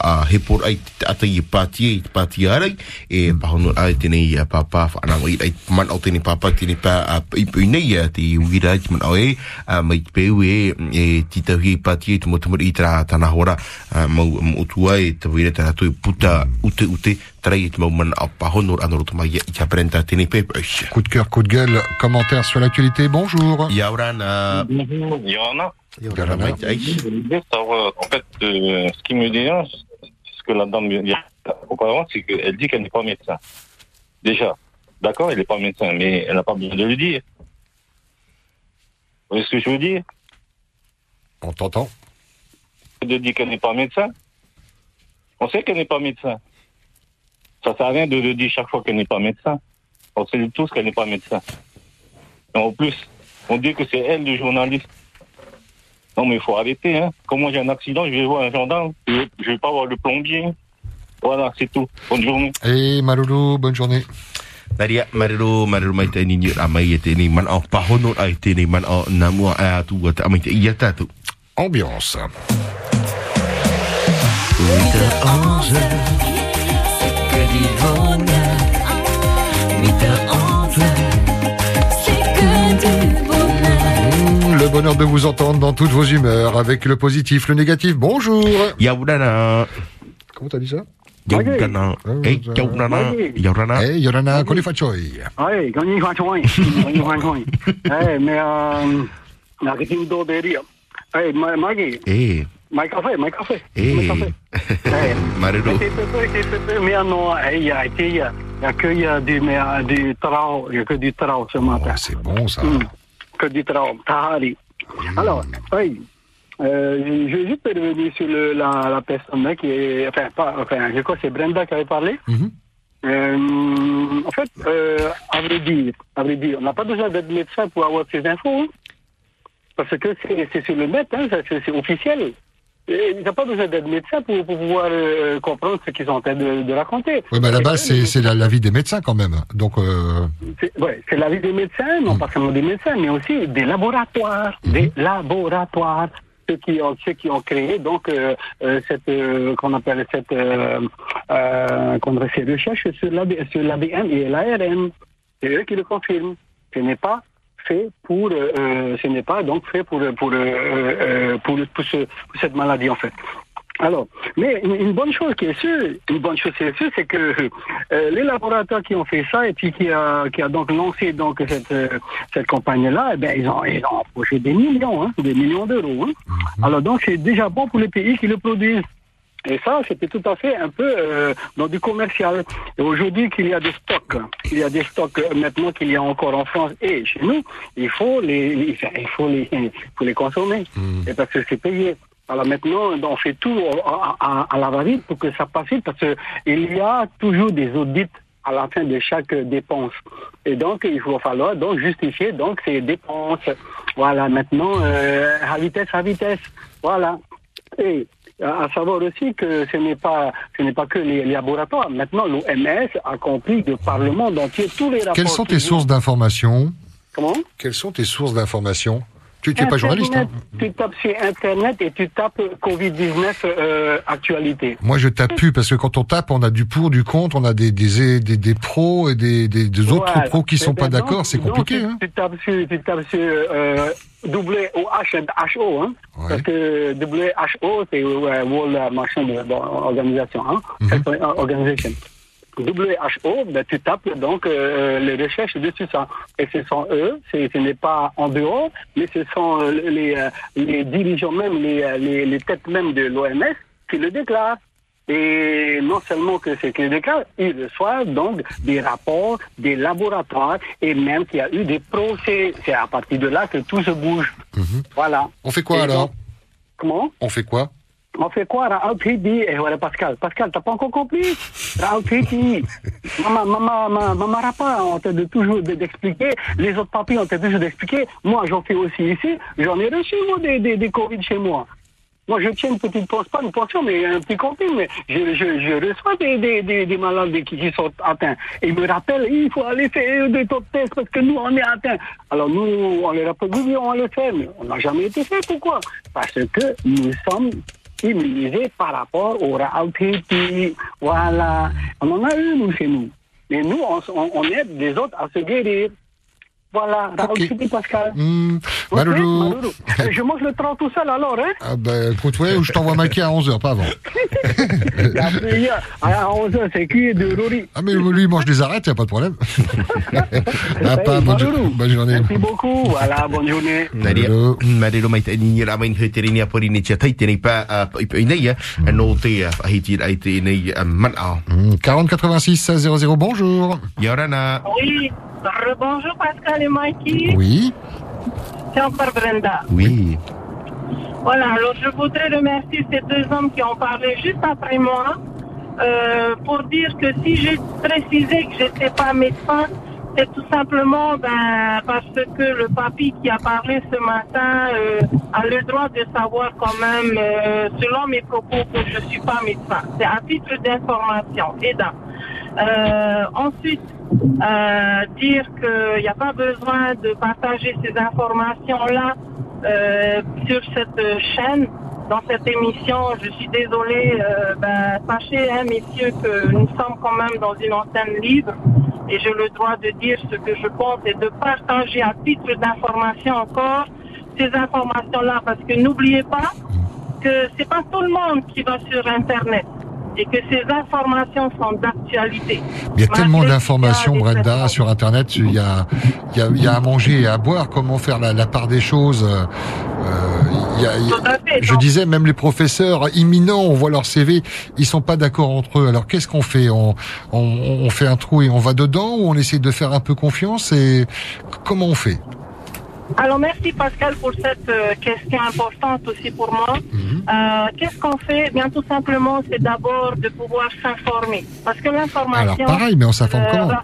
a ai te ata i pātia i te pātia arai e ai a pāpā whanau i ai man au tene pāpā tene pā a i pui nei a te uira i te man au e a mai te peu e e titau hi pātia i te motamuri i tra tana hora a mau mo tua e te tana tui puta ute ute trai i te mau man a pahono anoro tamai i te aprenta tene pe Coup de cœur, coup de gueule, commentaire sur l'actualité, bonjour. Yaurana. Bonjour, savoir, en fait, euh, ce qui me dérange, ce que la dame vient auparavant, c'est qu'elle dit qu'elle n'est pas médecin. Déjà, d'accord, elle n'est pas médecin, mais elle n'a pas besoin de le dire. Vous voyez ce que je veux dire? On t'entend. De dire qu'elle n'est pas médecin? On sait qu'elle n'est pas médecin. Ça sert à rien de le dire chaque fois qu'elle n'est pas médecin. On sait tous qu'elle n'est pas médecin. Et en plus, on dit que c'est elle le journaliste. Non, mais il faut arrêter. Hein. Quand moi j'ai un accident, je vais voir un gendarme. Je ne vais pas voir le plombier. Voilà, c'est tout. Bonne journée. Et Maloulou, bonne journée. Maria, marero, marero mai te ni a mai e te ni man au pahono ai te ni man au namua a tu wa ta mai te ia tatu. Ambiance. Ange, c'est que du bonheur? Mita ange, c'est que du bonheur. Le bonheur de vous entendre dans toutes vos humeurs, avec le positif, le négatif. Bonjour. Yaurana. Comment t'as dit ça? Eh. Eh, Yorana. Hey, gooien? Kan je gaan gooien? Hey, mais euh, nou, ik ging door de ria. Hey, Ma- Maggie, Eh, café. Hey. Marero. C'est peu, c'est peu, peu, mais non, hey, il y a y que il y a du, mais, euh, du trao, il y a que du trao ce matin. c'est bon ça. Que du trao, tahari. Alors, hey, euh, je vais juste revenir sur le, la, la personne qui est, enfin, pas, enfin, je crois que c'est Brenda qui avait parlé. Euh, en fait, euh, à vrai dire, à vrai dire, on n'a pas besoin d'être médecin pour avoir ces infos. hein. Parce que c'est sur le net, hein, c'est officiel. Et Il n'a pas besoin d'être médecin pour, pour pouvoir euh, comprendre ce qu'ils sont en train de, de raconter. Oui, mais base, c'est c'est la- l'avis des médecins quand même. Donc, euh, C'est ouais, l'avis des médecins, non pas seulement des médecins, mais aussi des laboratoires, des laboratoires. Ceux qui ont, ceux qui ont créé donc euh, euh, cette euh, qu'on appelle cette euh, euh, qu'on ces recherches sur l'ADN et l'ARN. C'est eux qui le confirment. Ce n'est pas fait pour euh, euh, ce n'est pas donc fait pour pour euh, euh, pour, pour, ce- pour cette maladie en fait. Alors, mais une, une bonne chose qui est sûre, une bonne chose qui est sûre, c'est que euh, les laboratoires qui ont fait ça et puis qui a, qui a donc lancé donc cette, euh, cette campagne-là, eh ben, ils ont, ils ont empoché des millions, hein, des millions d'euros. hein. Alors donc c'est déjà bon pour les pays qui le produisent. Et ça, c'était tout à fait un peu euh, dans du commercial. Et aujourd'hui qu'il y a des stocks, il y a des stocks euh, maintenant qu'il y a encore en France et chez nous, il faut les, les- il faut les, il faut les consommer. Et parce que c'est payé. Alors maintenant, on fait tout à, à- à la va-vite pour que ça passe vite parce que il y a toujours des audits à la fin de chaque dépense. Et donc, il va falloir donc justifier donc ces dépenses. Voilà, maintenant, euh, à vitesse, à vitesse. Voilà. Et à savoir aussi que ce n'est pas ce n'est pas que les, laboratoires. Maintenant, l'OMS a compris de par le monde entier tous les rapports. quelles sont tes sources d'information Comment? Quelles sont tes sources d'information Tu n'es pas journaliste, hein Tu tapes sur Internet et tu tapes Covid-19 euh, actualité. Moi, je tape plus parce que quand on tape, on a du pour, du contre, on a des des des, des pros et des, des, des autres Voilà. pros qui Eh sont ben pas donc- d'accord. C'est compliqué. tu, Hein tu tapes sur, tu tapes sur euh, WHO, hein, parce que WHO, c'est euh, World Machin Organisation, hein, Mhm. Health Organization. WHO, ben, tu tapes donc euh, les recherches dessus ça. Et ce sont eux, ce n'est pas en dehors, mais ce sont euh, les, euh, les dirigeants même, les, euh, les, les têtes même de l'OMS qui le déclarent. Et non seulement que c'est qu'ils déclarent, ils reçoivent donc des rapports des laboratoires et même qu'il y a eu des procès. C'est à partir de là que tout se bouge. Voilà. On fait quoi Et alors? donc- Comment? On fait quoi? On fait quoi? Raoul Tridi Et voilà Pascal. Pascal, t'as pas encore compris? Raoul Tridi. Maman, maman, maman, maman Rapa, on t'a de toujours de- d'expliquer. Les autres papiers, on t'a toujours d'expliquer. Moi, j'en fais aussi ici. J'en ai reçu, moi, des, des, des Covid chez moi. Moi, je tiens une petite pension, pas une pension, mais un petit camping, mais je, je, je reçois des, des, des, des malades qui, qui sont atteints. Et ils me rappellent, il faut aller faire des top tests parce que nous, on est atteints. Alors nous, on les rappelle, oui, oui, on le fait, mais on n'a jamais été fait. Pourquoi? Parce que nous sommes immunisés par rapport au Rauti. Voilà. On en a eu, nous, chez nous. Mais nous, on, on aide les autres à se guérir. Voilà, Raoul Sidi Pascal. Hmm, Maloulou. Maloulou. Je mange le train tout seul alors, hein Ah ben, écoute, ouais, ou je t'envoie maquiller à 11h, pas avant. Et après, hier, à 11h, c'est cuit de Rory. Ah, mais lui, il mange des arêtes, y a pas de problème. ah, pas, bonne, jo- bonne journée. Merci beaucoup. Voilà, bonne journée. Nadia, marero mai te ni ra mai he te rini apori ni tia tai te nei pa a i pa nei ya no te a hi ti ai te nei a man a. Hmm, 40 86 00, bonjour. Yorana. Oui, bonjour Pascal et Mikey. Oui. C'est encore Brenda. Oui. Voilà, alors je voudrais remercier ces deux hommes qui ont parlé juste après moi euh, pour dire que si j'ai précisé que j'étais pas médecin, c'est tout simplement ben, parce que le papy qui a parlé ce matin euh, a le droit de savoir quand même, euh, selon mes propos, que je suis pas médecin. C'est à titre d'information. Et. Euh, ensuite, euh, dire qu'il n'y a pas besoin de partager ces informations-là euh, sur cette chaîne, dans cette émission. Je suis désolée. euh, ben, sachez, hein, messieurs, que nous sommes quand même dans une antenne libre et j'ai le droit de dire ce que je pense et de partager à titre d'information encore ces informations-là, parce que n'oubliez pas que c'est pas tout le monde qui va sur Internet et que ces informations sont d'actualité. Il y a tellement d'informations, Brenda, sur Internet. Il y a, il y a, il y a à manger et à boire. Comment faire la, la part des choses euh, il y a- il y a- Je disais, même les professeurs imminents, on voit leur CV, ils sont pas d'accord entre eux. Alors qu'est-ce qu'on fait? On, on, on fait un trou et on va dedans ou on essaie de faire un peu confiance et comment on fait? Alors merci Pascal pour cette euh, question importante aussi pour moi. Euh, Qu'est-ce qu'on fait? Bien tout simplement, c'est d'abord de pouvoir s'informer. Parce que l'information... Pareil, mais on s'informe euh, comment?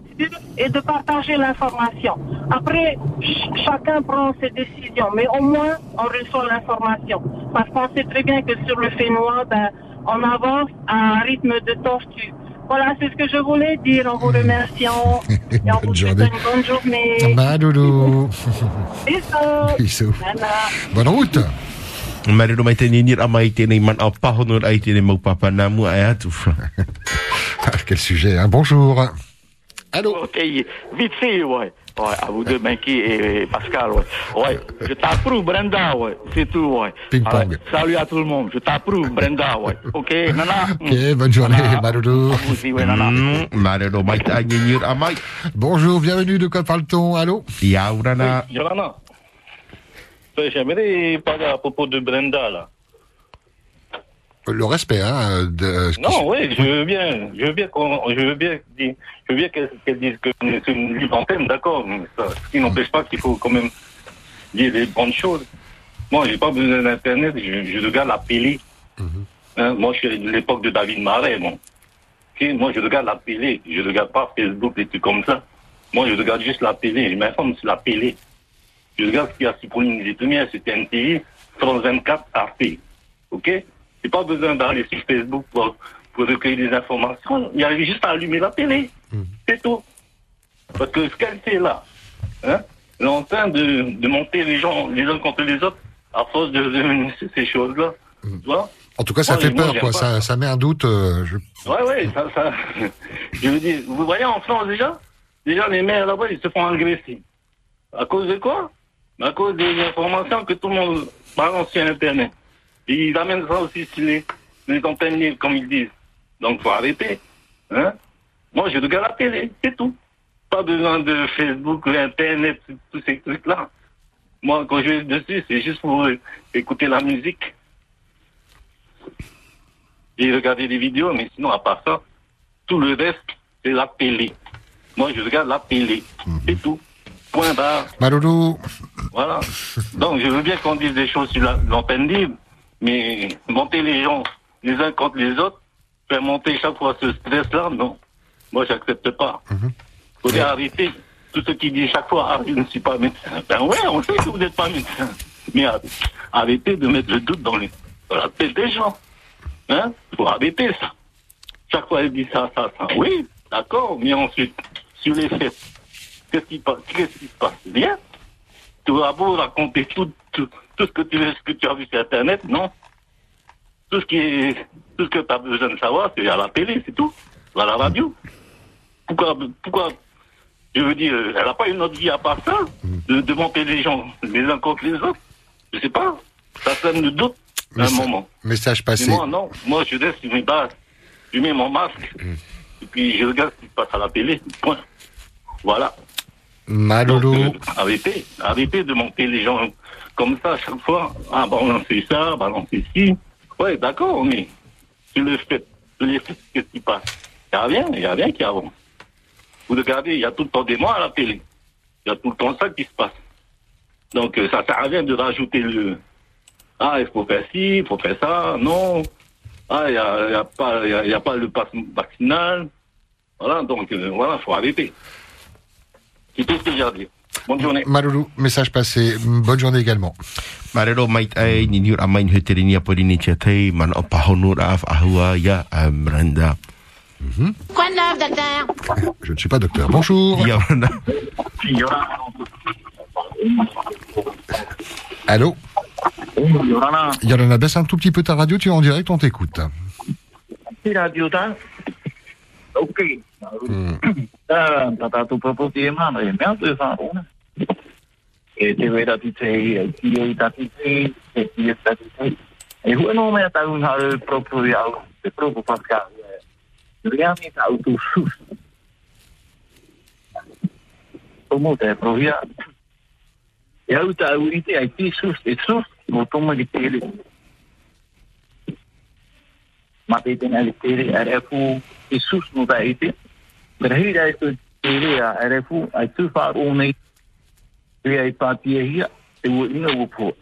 Et de partager l'information. Après, ch- chacun prend ses décisions, mais au moins on reçoit l'information. Parce qu'on sait très bien que sur le Fénois, ben, on avance à un rythme de tortue. Voilà, c'est ce que je voulais dire en vous remerciant. Et en vous souhaitant une bonne journée. Bah, doudou. Bisous. Bisous. Nana. Bonne route. Mai mai man ai mau papa ai atu. Ah, quel sujet, hein. Bonjour. Allô Ok, vite fait, ouais. Ouais, à vous deux, Benki et Pascal, ouais. Ouais, je t'approuve, Brenda, ouais. C'est tout, ouais. Ping-pong. Ouais, salut à tout le monde. Je t'approuve, Brenda, ouais. Ok, Nana. Ok, bonne journée, aussi, ouais, Nana. Marero mai te ni ra mai. Bonjour, bienvenue, de quoi parle-t-on Allô? Yaurana. Yolanda, euh, j'aimerais parler à propos de Brenda, là. Le respect, hein. De, Non, oui, je veux bien, je veux bien qu'on, je veux bien, dire- je veux bien qu'elle qu'elle dise que c'est une libre antenne, d'accord, ce qui n'empêche pas qu'il faut quand même dire les bonnes choses. Moi, j'ai pas besoin d'internet, je, je regarde la télé. Hein, moi, je suis de l'époque de David Marais, bon. Moi, je regarde la télé, je regarde pas Facebook, des trucs comme ça. Moi, je regarde juste la télé, je m'informe sur la télé. Je regarde ce qu'il y a sur Pauline des Lumières, sur TNTV, France 24, Arte. Ok? J'ai pas besoin d'aller sur Facebook pour, pour recueillir des informations. Il y a juste à allumer la télé. C'est tout. Parce que ce qu'elle fait là, hein, elle est en train de, de monter les gens les uns contre les autres à force de, de- ces choses-là. Tu vois En tout cas, ça Moi, fait peur, quoi. Ça, ça met un doute. euh, je- Ouais, ouais, ça, ça. Je veux dire, vous voyez en France déjà Déjà, les maires là-bas, ils se font agresser. À cause de quoi? À cause des informations que tout le monde balance sur Internet. Et ils amènent ça aussi sur les, les antennes libres, comme ils disent. Donc, faut arrêter. Hein Moi, je regarde la télé, c'est tout. Pas besoin de Facebook, Internet, tous ces trucs-là. Moi, quand je vais dessus, c'est juste pour euh, écouter la musique. J'ai regardé des vidéos, mais sinon, à part ça, tout le reste, c'est la télé. Moi, je regarde la télé. C'est tout. Point barre. Madoudou. Voilà. Donc, je veux bien qu'on dise des choses sur la- l'antenne libre, mais monter les gens les uns contre les autres, faire monter chaque fois ce stress-là, non. Moi, j'accepte pas. Faudrait arrêter tout ce qui dit chaque fois, ah, je ne suis pas médecin. Ben ouais, on sait que vous n'êtes pas médecin. Mais ar- arrêtez de mettre le doute dans les, dans la tête des gens. Hein? Faut arrêter ça. Chaque fois, elle dit ça, ça, ça. Oui, d'accord, mais ensuite, sur les faits, qu'est-ce qui, passe- qu'est-ce qui se passe? Bien. Tu vas beau raconter tout, tout, tout ce, que tu, ce que tu as vu sur Internet, non Tout ce qui est, tout ce que tu as besoin de savoir, c'est à la télé, c'est tout. À la radio. Pourquoi, pourquoi je veux dire, elle n'a pas une autre vie à part ça, de, de monter les gens les uns contre les autres? Je sais pas. Ça sème le doute à un moment. Message Mais passé. moi, non. Moi, je laisse mes bases. Je mets mon masque. Et puis, je regarde ce qui se passe à la télé. Point. Voilà. Malolo. Arrêtez. Arrêtez de monter les gens comme ça à chaque fois. Ah, balancer ça, balancer ci. Ouais, d'accord, mais sur le fait, sur les faits, qu'est-ce qui passe? Il n'y a rien, il n'y a rien qui avance. Vous regardez, il y a tout le temps des mois à la télé. Il y a tout le temps ça qui se passe. Donc, euh, ça sert à rien de rajouter le... Ah, il faut faire ci, il faut faire ça. Non. Ah, il n'y a, y a, pas- y a pas le pass vaccinal. Voilà, donc, euh, voilà, il faut arrêter. C'est tout ce que j'ai à dire. Bonne journée. Message passé. Bonne journée également. Marero mai ai ni ni ramai ni heteri ni apori ni chatai man o pahonu raf ahua ya amranda. Quoi de neuf, docteur? Je ne suis pas docteur. Bonjour. Allô? Yorana, baisse un tout petit peu ta radio, tu es en direct, on t'écoute. Ok. Ta ta tu propos di mano e me tu fa una. E te veda ti sei e ti e ta ti sei e ti e ta ti sei. E hu no me ta un har proprio di au. Te proprio pasca. Riami ta tu su. Como te provia. E au ta u ite ai ti su e su mo tomo di tele. Mate tena le tere a refu e sus no da ite pero hi da ito tere a refu ai tu fa o nei e ai pati e hia e wo ina wo po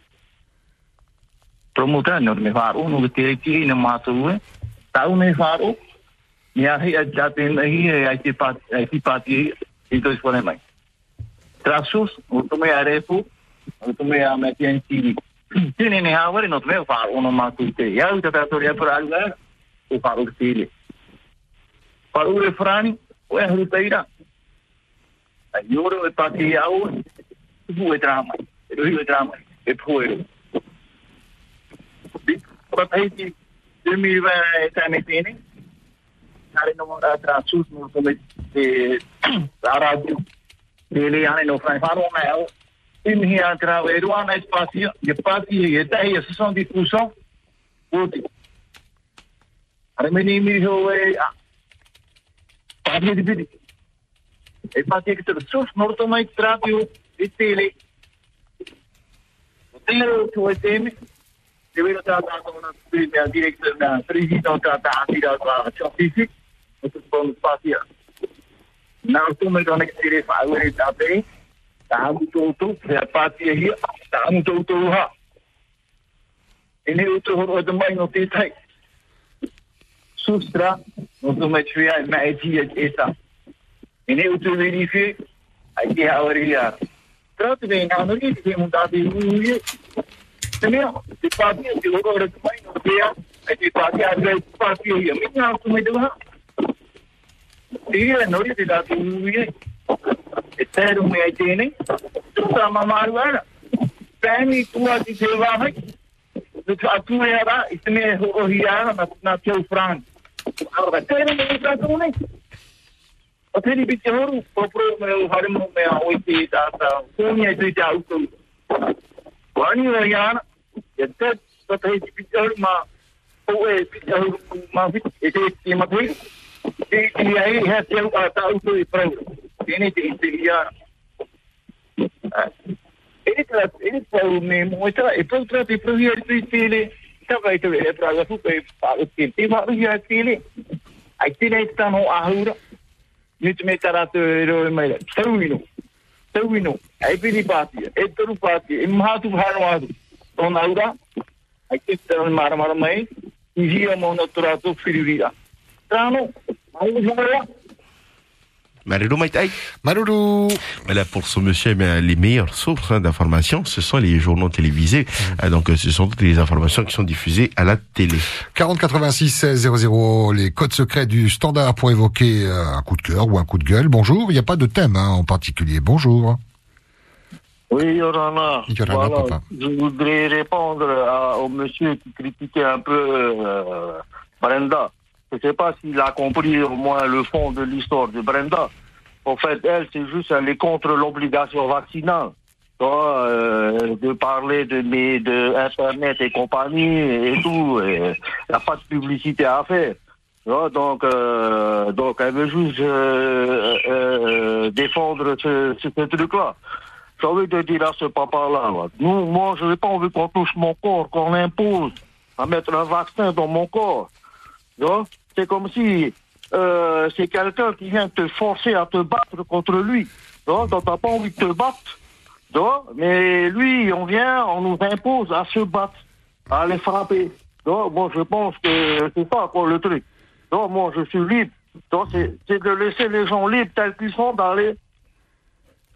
promuta no me fa o no tere ki na ma tu e ta o me fa o ni a hi a jate na hi e ai te pati ai te pati e to is pone mai trasus o to me a refu o to me a me tien ti Tiene ne ha no me fa o no ma tu te ya uta ta to ya por algo o faru tele faru e frani o e hru teira a yoro e pati au fu e drama e rio e drama e poero pa peiti de mi va e tane tene kare no mora me e radio tele ane no fai faru na au. In hier tra e ruana espacio e pati ho e a. Pati di bidi. E pati che tu sus morto mai radio e tele. Tele tu e teme. Deve stare dato una prima diretta una presidente trattata da scientific. E tu con pati. Na tu me don exire fa ore da be. Ta mu to to e pati e ta mu to to ha. Ene uto ho do mai no te tai. Sustra, no to me tria ma e ti e esa. Ti ha oria. Trato de na no ni ti mun da di uye. Teneo, ti pati e ti lo ora do mai no te e ti pati a re pati e mi na to me do ha. Ti e no ri ti da di uye. E tero me ai tene. Tu sa mamaruara. Pemi tua di seva hai. Dus tu era, isme ho hiara na. Agora, tere me está com nem. O tere bi teoru, o pro me o harim me a oiti da da. Kunya tu ja uto. Wani o yana, yetta to tere bi teoru ma o e bi teoru ma vi e te ti ma tui. E ti ai ha teu a ta uto e pro. Tiene te interior. ele tra ele pau me moita e pau tra te pro hier te tele ta vai te te te va hier tele ai te nei sta no ahura. Ni te me tara te ro mai tauino tauino ai pidi pati e toru pati e maha tu hano adu on aura ai te te mara mara mai i hia mo no tra tu firiria trano ai jora Marilou Maïtaï. Marilou. Mais là, pour ce monsieur, mais les meilleures sources hein, d'informations, ce sont les journaux télévisés. Ah, donc, euh, ce sont toutes les informations qui sont diffusées à la télé. 40 86 16 00, les codes secrets du standard pour évoquer euh, un coup de cœur ou un coup de gueule. Bonjour, il n'y a pas de thème hein, en particulier. Bonjour. Oui, Yorana. Yorana, Voilà, papa. Je voudrais répondre à- au monsieur qui critiquait un peu euh, Brenda. Je ne sais pas s'il a compris au moins le fond de l'histoire de Brenda. En fait, elle, c'est juste, elle est contre l'obligation vaccinale. Euh, de parler de, mes, de Internet et compagnie et tout. Il n'y a pas de publicité à faire. Donc, euh, donc, elle veut juste euh, euh, défendre ce, ce, ce truc-là. J'ai envie de dire à ce papa-là, là, nous, moi, je n'ai pas envie qu'on touche mon corps, qu'on impose à mettre un vaccin dans mon corps. Vois C'est comme si euh, c'est quelqu'un qui vient te forcer à te battre contre lui. Vois Donc, t'as pas envie de te battre. Vois Mais lui, on vient, on nous impose à se battre, à les frapper. Vois Moi, je pense que c'est ça, quoi, le truc. Vois Moi, je suis libre. Vois C'est de laisser les gens libres tels qu'ils sont d'aller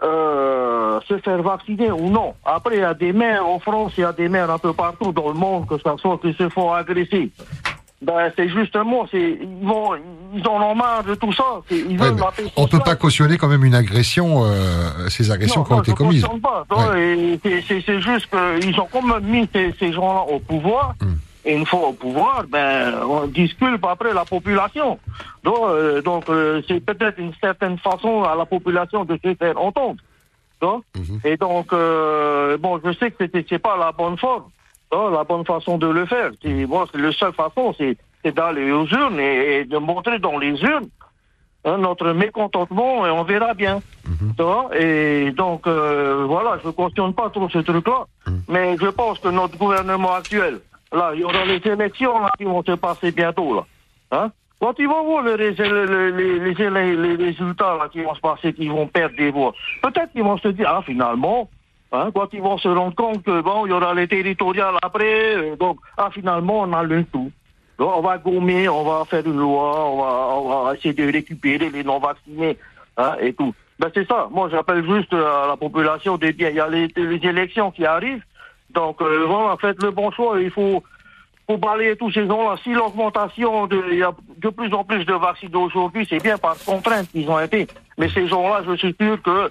euh, se faire vacciner ou non. Après, il y a des maires en France, il y a des maires un peu partout dans le monde, que ça soit qui se font agresser. Ben, c'est justement, c'est, ils vont, ils en ont marre de tout ça. Ils Ouais, veulent la paix on peut sociale. pas cautionner quand même une agression, euh, ces agressions Non, qui ont été commises. et c'est- juste qu'ils ont quand même mis ces, ces gens-là au pouvoir. Hmm. Et une fois au pouvoir, ben, on disculpe après la population. Donc, euh, donc euh, c'est peut-être une certaine façon à la population de se faire entendre. tu vois. Mhm. Et donc, euh, bon, je sais que c'est pas la bonne forme, la bonne façon de le faire. C'est bon, c'est la seule façon, c'est c'est d'aller aux urnes et, et de montrer dans les urnes hein, notre mécontentement et on verra bien. Vois? Et donc, euh, voilà, je ne cautionne pas trop ce truc-là. Mais je pense que notre gouvernement actuel, là, il y aura les élections là, qui vont se passer bientôt. Là. Hein Quand ils vont voir les, les, les, résultats là, qui vont se passer, qui vont perdre des voix, peut-être qu'ils vont se dire, ah, finalement, hein, quand ils vont se rendre compte que, bon, il y aura les territoriales après, euh, donc, ah, finalement, on a le tout. Donc, on va gommer, on va faire une loi, on va, essayer de récupérer les non-vaccinés hein, et tout. Ben, c'est ça. Moi, j'appelle juste euh, à la population de il y a les, élections qui arrivent. Donc, euh, voilà, faites le bon choix. Il faut, faut balayer tous ces gens-là. Si l'augmentation, il y a de plus en plus de vaccinés aujourd'hui, c'est bien par contrainte qu'ils ont été. Mais ces gens-là, je suis sûr que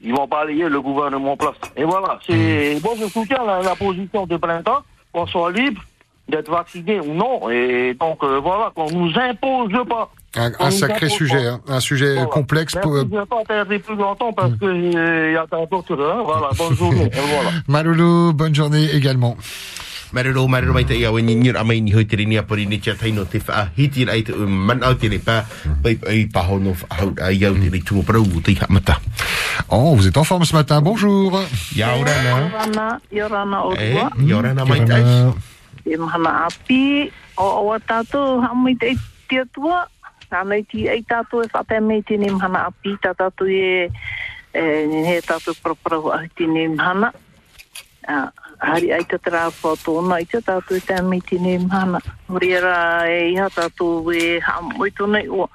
ils vont balayer le gouvernement en place. Et voilà, c'est bon, je soutiens la, la position de printemps, qu'on soit libre d'être vacciné ou non. Et donc, euh, voilà, qu'on nous impose pas. Un, un sacré sujet, hein, un sujet Voilà. complexe. Pour, je ne vais pas tarder plus longtemps parce que euh, il y a d'autres. Hein, voilà, bonne journée. Voilà. Maloulou, bonne journée également. Marero marero mai tai awen ni a mai ni hoi tere ni apori ni tia taino te wha hiti rai te um, man au tere pa pai pai pa hono au ai au tere tu prau te ha mata. Oh, vous êtes en forme ce matin, bonjour. Yorana, Yorana Eh. Yorana mai tai. E mahana api, o o tātou hamui te tia tua. Ti ei tātou e mahana api, tā tātou e, e he tātou paraparau ahi tēne mahana. Hari ai tatara tera whato ona i te tātou te miti ne mana. Hori era e iha tātou e ha mui tonei o.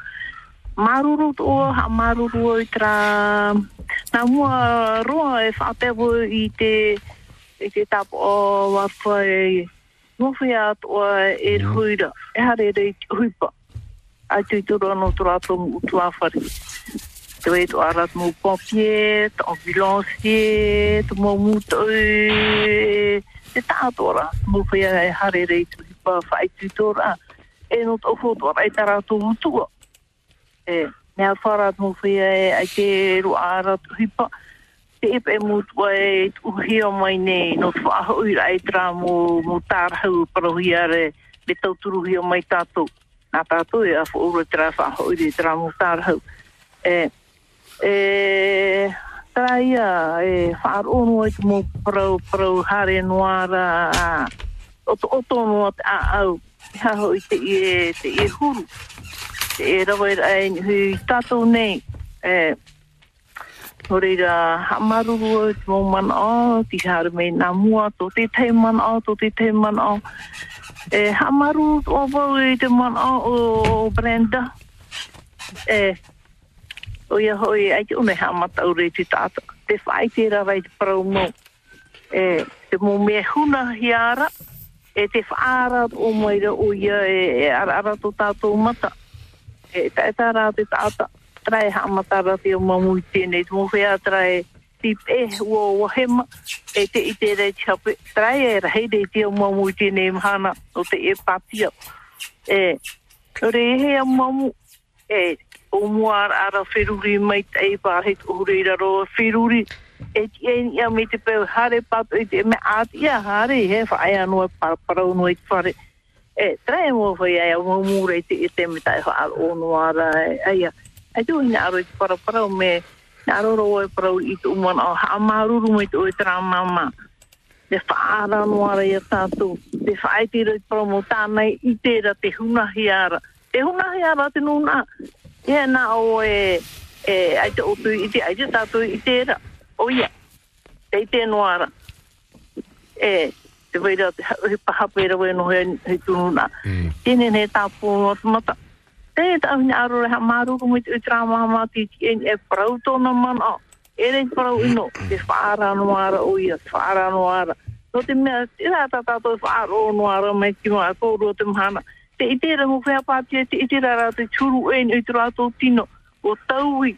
Maruru to ha maruru o i tra... Nā mua roa e whapewo i te... i te tapo o wafa e... Mofi a e huira. E hare rei hupa. Ai tui toro anotora tomu utu awhari te o tu arat mou pompie, te ambulansie, te mou moutou, te tātora, mou whea e hare rei tu hipa whaitu tora, e no tō whotua, e tara tō mutua. E, mea wharat mou whea e ai te ru arat hipa, te epe e mutua e tu hia mai nei, no tu aho ira e tra mou, mou tārhau parohia re, me tauturu hia mai tātou. Nā tātou e a whaura tera whaho ure tra mou tārhau. E, eh, e, tara ia e whaaronu ai te mo pro parau hare noara a oto oto no te a au. Ha hoi te e, te e huru. Te e rawa ai hui tātou nei. E, Ko reira hamaruru o te mō mana o, ti hara mei nā mua, tō te te mana o, tō te te mana o. E, hamaruru o wau i te mana o, o Brenda. E, o ia hoi ai te une hamata ure te tata. Te whai te rarai te parau. E, te mō mea huna hiara, e te whaara o moira o ia e, e ara ara to tātou mata. E ta e tā rā te tata, trai hamata ra te o mamui tēnei, te mō whea trai tip e ua o hema, e te i te rei te hape, trai e rahi rei te o mamui tēnei mhana o te e patia. E, ore e hea mamu, e, o mua ara ara wheruri mai te e pārhe roa whiruri. e ti e ni a me te pēu hare patu i te me ati a hare he whae anua parau no i te whare e trae mo whai ai o mure i te i te me tai wha o noara ara e ai a ai tu hina aro i te paraparau me na aro ro e parau i te umana o ha maruru mai te o i te mama te whaara noara i a tātou te whae te roi parau mo tānei i te te hunahi ara. te hunahi ara te nuna Ia na o e, e ai te otu i te ai te tātou i te era. O ia, te i te noara. E, te veira, he pahapera we no he, he tununa. Tēne ne tāpō no te mata. Tēne tā hini aro māruru mo i te utra mahama ti ti e e parau tōna mana. E rei parau ino, te whaara noara o ia, te whaara noara. No te mea, te rā tā tātou whaara o noara mai ki noa, kōrua te mahana. Te i tēra mo whea pātia, te i tēra rā te churu e ni te rātou tino, o tauwi.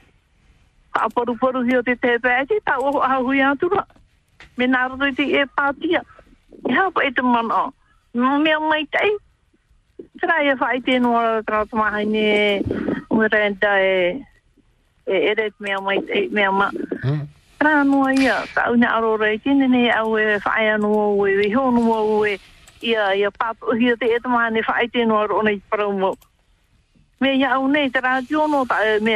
Ka paru paru hio te te pē, te tā o ahui atura. Me nā rato i te e pātia. I hapa e te mana. Mo mea mai tei. Tera e whai tēnu ara trātu mahai ne mwe renta e e eret mea mai tei, mea ma. Tera noa ia, ka una arora i tēne ne au e whai anu o e, e honu o e, ia ia papu hia te e tamane whai tēnu ara ona i parau mo. Me ia au nei, te radio no ta me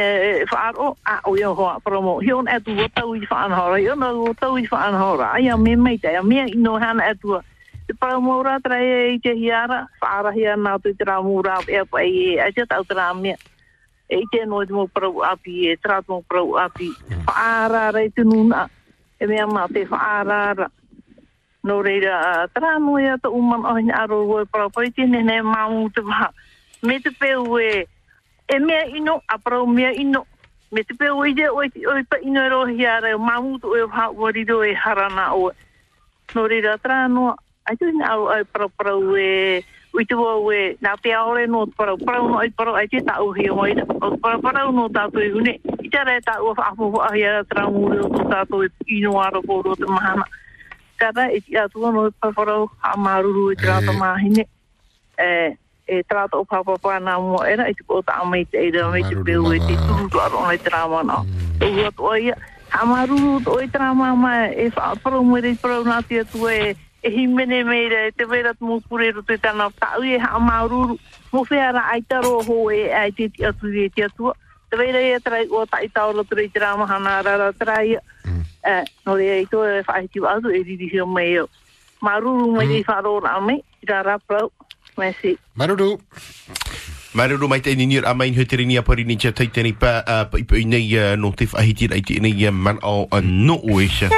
whaaro, a o ia hoa parau mo. Hion e o tau i whaanhora, i no o tau i whaanhora. Ai a me mei te, a mea ino hana e tua. Te parau mo rā tra e i te hiara, whaara hia nā tu te rā mo rā e pa e e te tau te rā. E i te no te mo parau api e, tra te mo parau api. Whaara rei te nuna, e mea mā te whaara ra no reira tara mo ia to uma ni aro wo pro pai ti ne ne ma u te ba me te pe u e e me i no a pro me i no me te pe u i de o i o i pa i no ro hi re ma u to e ha o ri do e harana o. No reira tramo ai tu na o ai pro pro u e ui tu o e na pe ore no pro pro no ai pro ai te ta u hi o i o pro pro no ta tu i hune. I tara ta u a fo fo a hi ara tramo u to ta to i no aro po ro te mahana. Kara e ti atua no e paparau ha maruru e te rata mahine. E, e trata o papapa nā mua era e te kota a mei te eira mei te peu e te turu tu aro nei te rama nā. O hua to ia, ha maruru to e te rama ma e whaaparo mwe rei parau nā tia tu e e himene meira e te vera tu mō kurero te tana tau e ha maruru. Mo whea ai taro ho e ai te tia tu e tia tua te weirei e tarai ua tai tau lo turei te rā maha rara tarai. Nō rea i tō e whaiti wa atu e riri hio mai o. maruru mai i wharo rā mai, i rā rā prau. Mēsi. Maruru. Maruru mai te ninir a mai nhoetere ni a pari ni cha teitene pa i pa nei no te whaiti rai te nei man o no oesha.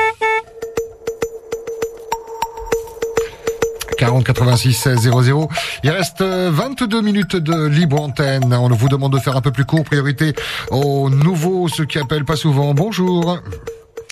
40 86 00. Il reste euh, 22 minutes de libre antenne. On vous demande de faire un peu plus court. Priorité aux nouveaux, ceux qui appellent pas souvent. Bonjour.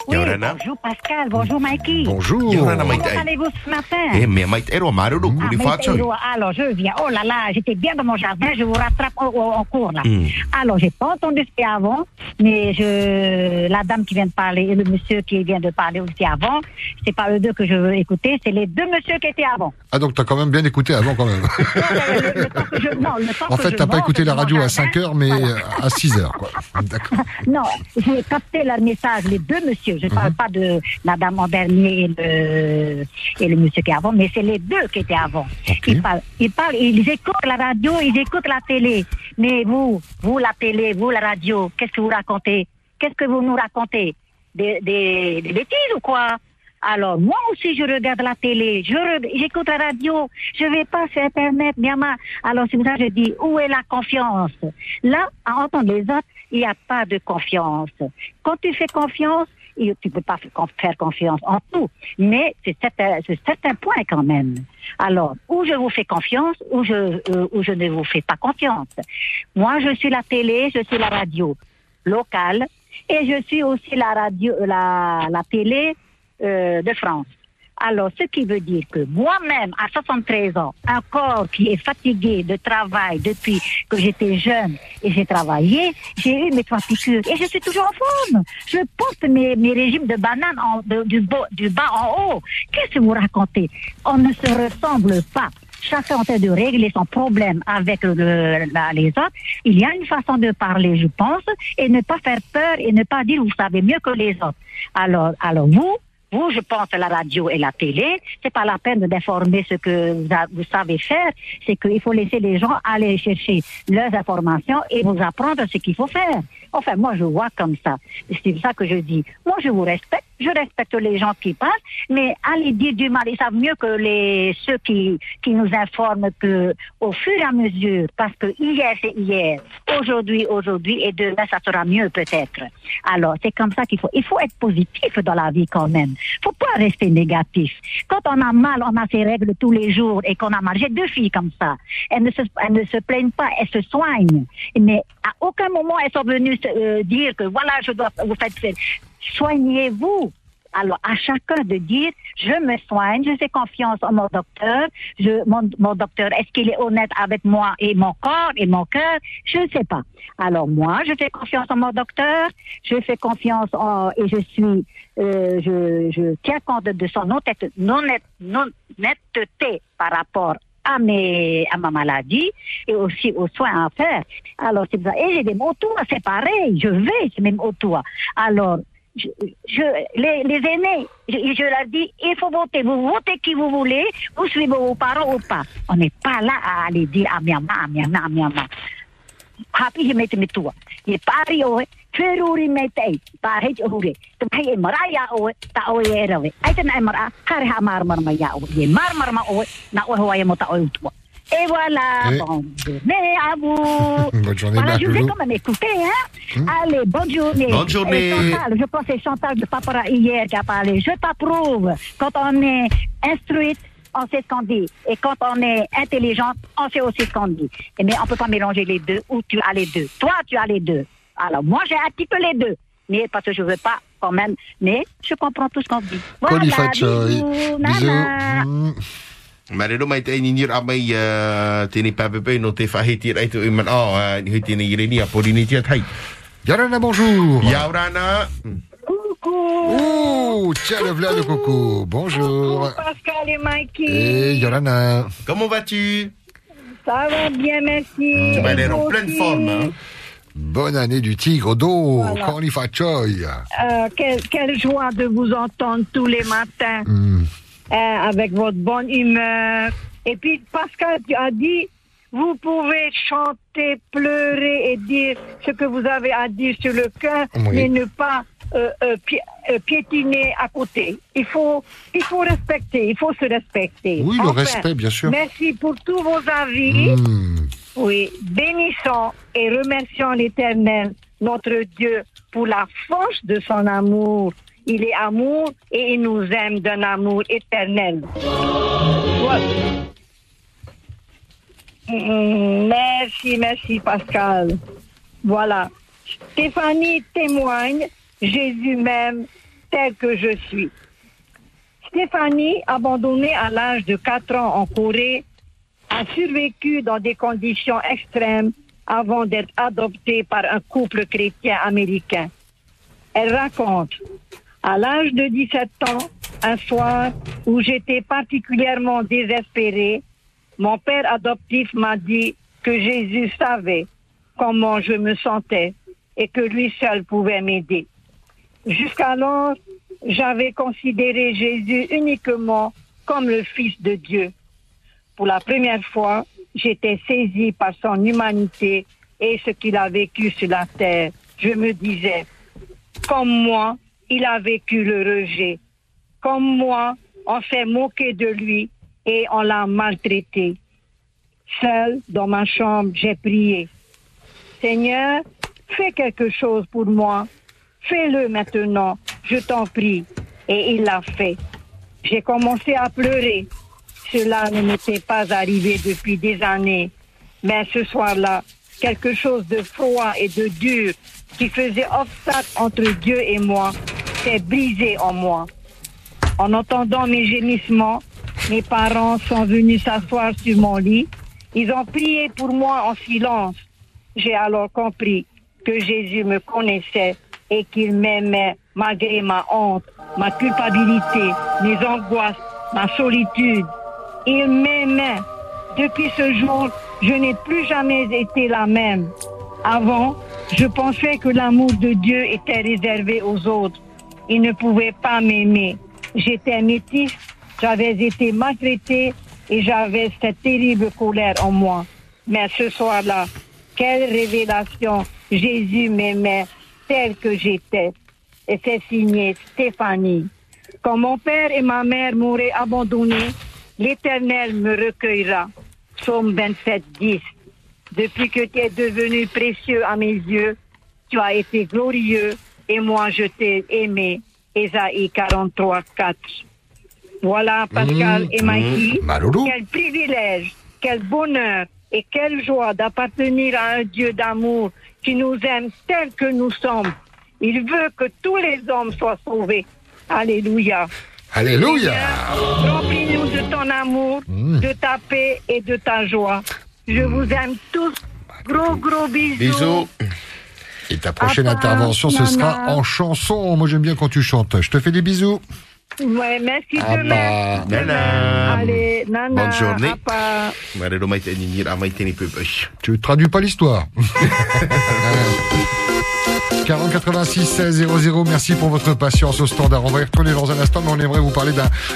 Oui, Yorana? bonjour Pascal, bonjour Mikey. Bonjour. Yorana Comment allez-vous ce matin? E mea mai te ero maruru kuri mais whātau. Pedro, Alors, je viens. Oh là là, j'étais bien dans mon jardin, je vous rattrape en, cours là. Mm. Alors, j'ai pas entendu ce qu'il y a avant, mais je, la dame qui vient de parler et le monsieur qui vient de parler aussi avant, c'est pas eux deux que je veux écouter, c'est les deux messieurs qui étaient avant. Ah donc t'as quand même bien écouté avant quand même. Je- non, le temps en que fait t'as pas écouté la radio à jardin, 5 heures mais euh, à 6 heures quoi. D'accord. Non, j'ai capté leur message, les deux messieurs. Je ne Mhm. parle pas de la dame en dernier et le, et le monsieur qui est avant, mais c'est les deux qui étaient avant. Ils parlent, ils parlent, ils écoutent la radio, ils écoutent la télé. Mais vous, vous la télé, vous la radio, qu'est-ce que vous racontez? Qu'est-ce que vous nous racontez? Des, des, des bêtises ou quoi? Alors, moi aussi, je regarde la télé, j'écoute la radio, je vais pas sur Internet, Myanmar. Alors, c'est pour ça que je dis, où est la confiance? Là, à entendre les autres, il n'y a pas de confiance. Quand tu fais confiance, tu peux pas faire confiance en tout, mais c'est certain, c'est certain point quand même. Alors, ou je vous fais confiance, ou je, euh, ou je ne vous fais pas confiance. Moi, je suis la télé, je suis la radio. locale et je suis aussi la radio, la, la télé euh, de France. Alors, ce qui veut dire que moi-même, à 73 ans, un corps qui est fatigué de travail depuis que j'étais jeune et j'ai travaillé, j'ai eu mes trois piqûres et je suis toujours en forme. Je porte mes, mes régimes de bananes du, bas, en haut. Qu'est-ce que vous racontez? On ne se ressemble pas. Chacun en train de régler son problème avec les autres. Il y a une façon de parler, je pense, et ne pas faire peur et ne pas dire vous savez mieux que les autres. Alors, alors vous, vous, je pense, la radio et la télé, c'est pas la peine d'informer ce que vous, savez faire. C'est qu'il faut laisser les gens aller chercher leurs informations et vous apprendre ce qu'il faut faire. Enfin, moi, je vois comme ça. C'est ça que je dis. Moi, je vous respecte. Je respecte les gens qui passent, mais allez dire du mal. Ils savent mieux que les ceux qui qui nous informent que au fur et à mesure, parce que hier c'est hier, aujourd'hui aujourd'hui et demain ça sera mieux peut-être. Alors c'est comme ça qu'il faut. Il faut être positif dans la vie quand même. Faut pas rester négatif. Quand on a mal, on a ses règles tous les jours et qu'on a mal. J'ai deux filles comme ça. Elles ne se elles ne se plaignent pas, elles se soignent. Mais à aucun moment elles sont venues euh, dire que voilà je dois vous faites soignez-vous. Alors, à chacun de dire, je me soigne, je fais confiance en mon docteur, je, mon, mon docteur, est-ce qu'il est honnête avec moi et mon corps et mon cœur? Je ne sais pas. Alors, moi, je fais confiance en mon docteur, je fais confiance en, et je suis, euh, je, je tiens compte de son honnête- non- non- honnêteté par rapport à, mes, à ma maladie et aussi aux soins à faire. Alors, c'est ça. Et j'ai des mots toits, c'est pareil, je vais, c'est même au toit. Alors, je, les, les aînés, je, leur dis, il faut voter. Vous votez qui vous voulez, vous suivez vos parents ou pas. On n'est pas là à aller dire à Myanmar, à. Happy je met met toe. Je. Tu na mara, na. Et voilà, Et- bonne journée à vous. Bonne journée, voilà, je vous ai Marloulou. quand même écouté, hein. Allez, bonne journée. Bonne journée. Chantal, je pense que c'est Chantal de Papara hier qui a parlé. Je t'approuve. Quand on est instruite, on sait ce qu'on dit. Et quand on est intelligente, on sait aussi ce qu'on dit. Et mais on peut pas mélanger les deux ou tu as les deux. Toi, tu as les deux. Alors, moi, j'ai un petit peu les deux. Mais parce que je veux pas quand même. Mais je comprends tout ce qu'on dit. Voilà, bisous, Bisous. Mm. Marero mai te ni nir amai uh, tini papepe no te whaheti rai tu iman o uh, ni hui tini ire ni a pori ni tia tai. Yorana, bonjour. Yaurana. Ouh, tiens, le coco. Bonjour. Pascal et Mikey. Et Yorana. Comment vas-tu? Ça va bien, merci. Tu m'as l'air en pleine forme. Hein? Bonne année du tigre d'eau. Voilà. Euh, quelle, quelle joie de vous entendre tous les matins Mm. Euh, avec votre bonne humeur. Et puis, Pascal, tu as dit, vous pouvez chanter, pleurer et dire ce que vous avez à dire sur le cœur, Oui. mais ne pas euh, euh, pi- euh, piétiner à côté. Il faut, il faut respecter, il faut se respecter. Oui, le respect, bien sûr. Merci pour tous vos avis. Mm. Oui, bénissons et remercions l'Éternel, notre Dieu, pour la force de son amour. Il est amour et il nous aime d'un amour éternel. Voilà. Mm, Merci, merci Pascal. Voilà. Stéphanie témoigne, Jésus m'aime tel que je suis. Stéphanie, abandonnée à l'âge de 4 ans en Corée, a survécu dans des conditions extrêmes avant d'être adoptée par un couple chrétien américain. Elle raconte, à l'âge de 17 ans, un soir où j'étais particulièrement désespérée, mon père adoptif m'a dit que Jésus savait comment je me sentais et que lui seul pouvait m'aider. Jusqu'alors, j'avais considéré Jésus uniquement comme le Fils de Dieu. Pour la première fois, j'étais saisie par son humanité et ce qu'il a vécu sur la terre. Je me disais, comme moi, il a vécu le rejet. Comme moi, on s'est moqué de lui et on l'a maltraité. Seule, dans ma chambre, j'ai prié. Seigneur, fais quelque chose pour moi. Fais-le maintenant, je t'en prie. Et il l'a fait. J'ai commencé à pleurer. Cela ne m'était pas arrivé depuis des années. Mais ce soir-là, quelque chose de froid et de dur qui faisait obstacle entre Dieu et moi, s'est brisé en moi. En entendant mes gémissements, mes parents sont venus s'asseoir sur mon lit. Ils ont prié pour moi en silence. J'ai alors compris que Jésus me connaissait et qu'il m'aimait malgré ma honte, ma culpabilité, mes angoisses, ma solitude. Il m'aimait. Depuis ce jour, je n'ai plus jamais été la même. Avant, je pensais que l'amour de Dieu était réservé aux autres. Il ne pouvait pas m'aimer. J'étais métisse, j'avais été maltraitée et j'avais cette terrible colère en moi. Mais ce soir-là, quelle révélation Jésus m'aimait tel que j'étais. Et c'est signé Stéphanie. Quand mon père et ma mère m'auraient abandonné, l'Éternel me recueillera. Psaume 27, 10. Depuis que tu es devenu précieux à mes yeux, tu as été glorieux et moi je t'ai aimé. Ésaïe 43, 4. Voilà Pascal Mmh, et Mikey. mmh. Quel privilège, quel bonheur et quelle joie d'appartenir à un Dieu d'amour qui nous aime tel que nous sommes. Il veut que tous les hommes soient sauvés. Alléluia. Alléluia. Remplis-nous de ton amour, Mmh. de ta paix et de ta joie. Je vous aime tous. Gros, gros bisous. Bisous. Et ta prochaine Papa, intervention, ce sera en chanson. Moi, j'aime bien quand tu chantes. Je te fais des bisous. Ouais, merci Ah demain. bah. Nana. Allez, nana. Bonne journée. Tu traduis pas l'histoire. 40 86 16 00, merci pour votre patience au standard. On va y retourner dans un instant, mais on aimerait vous parler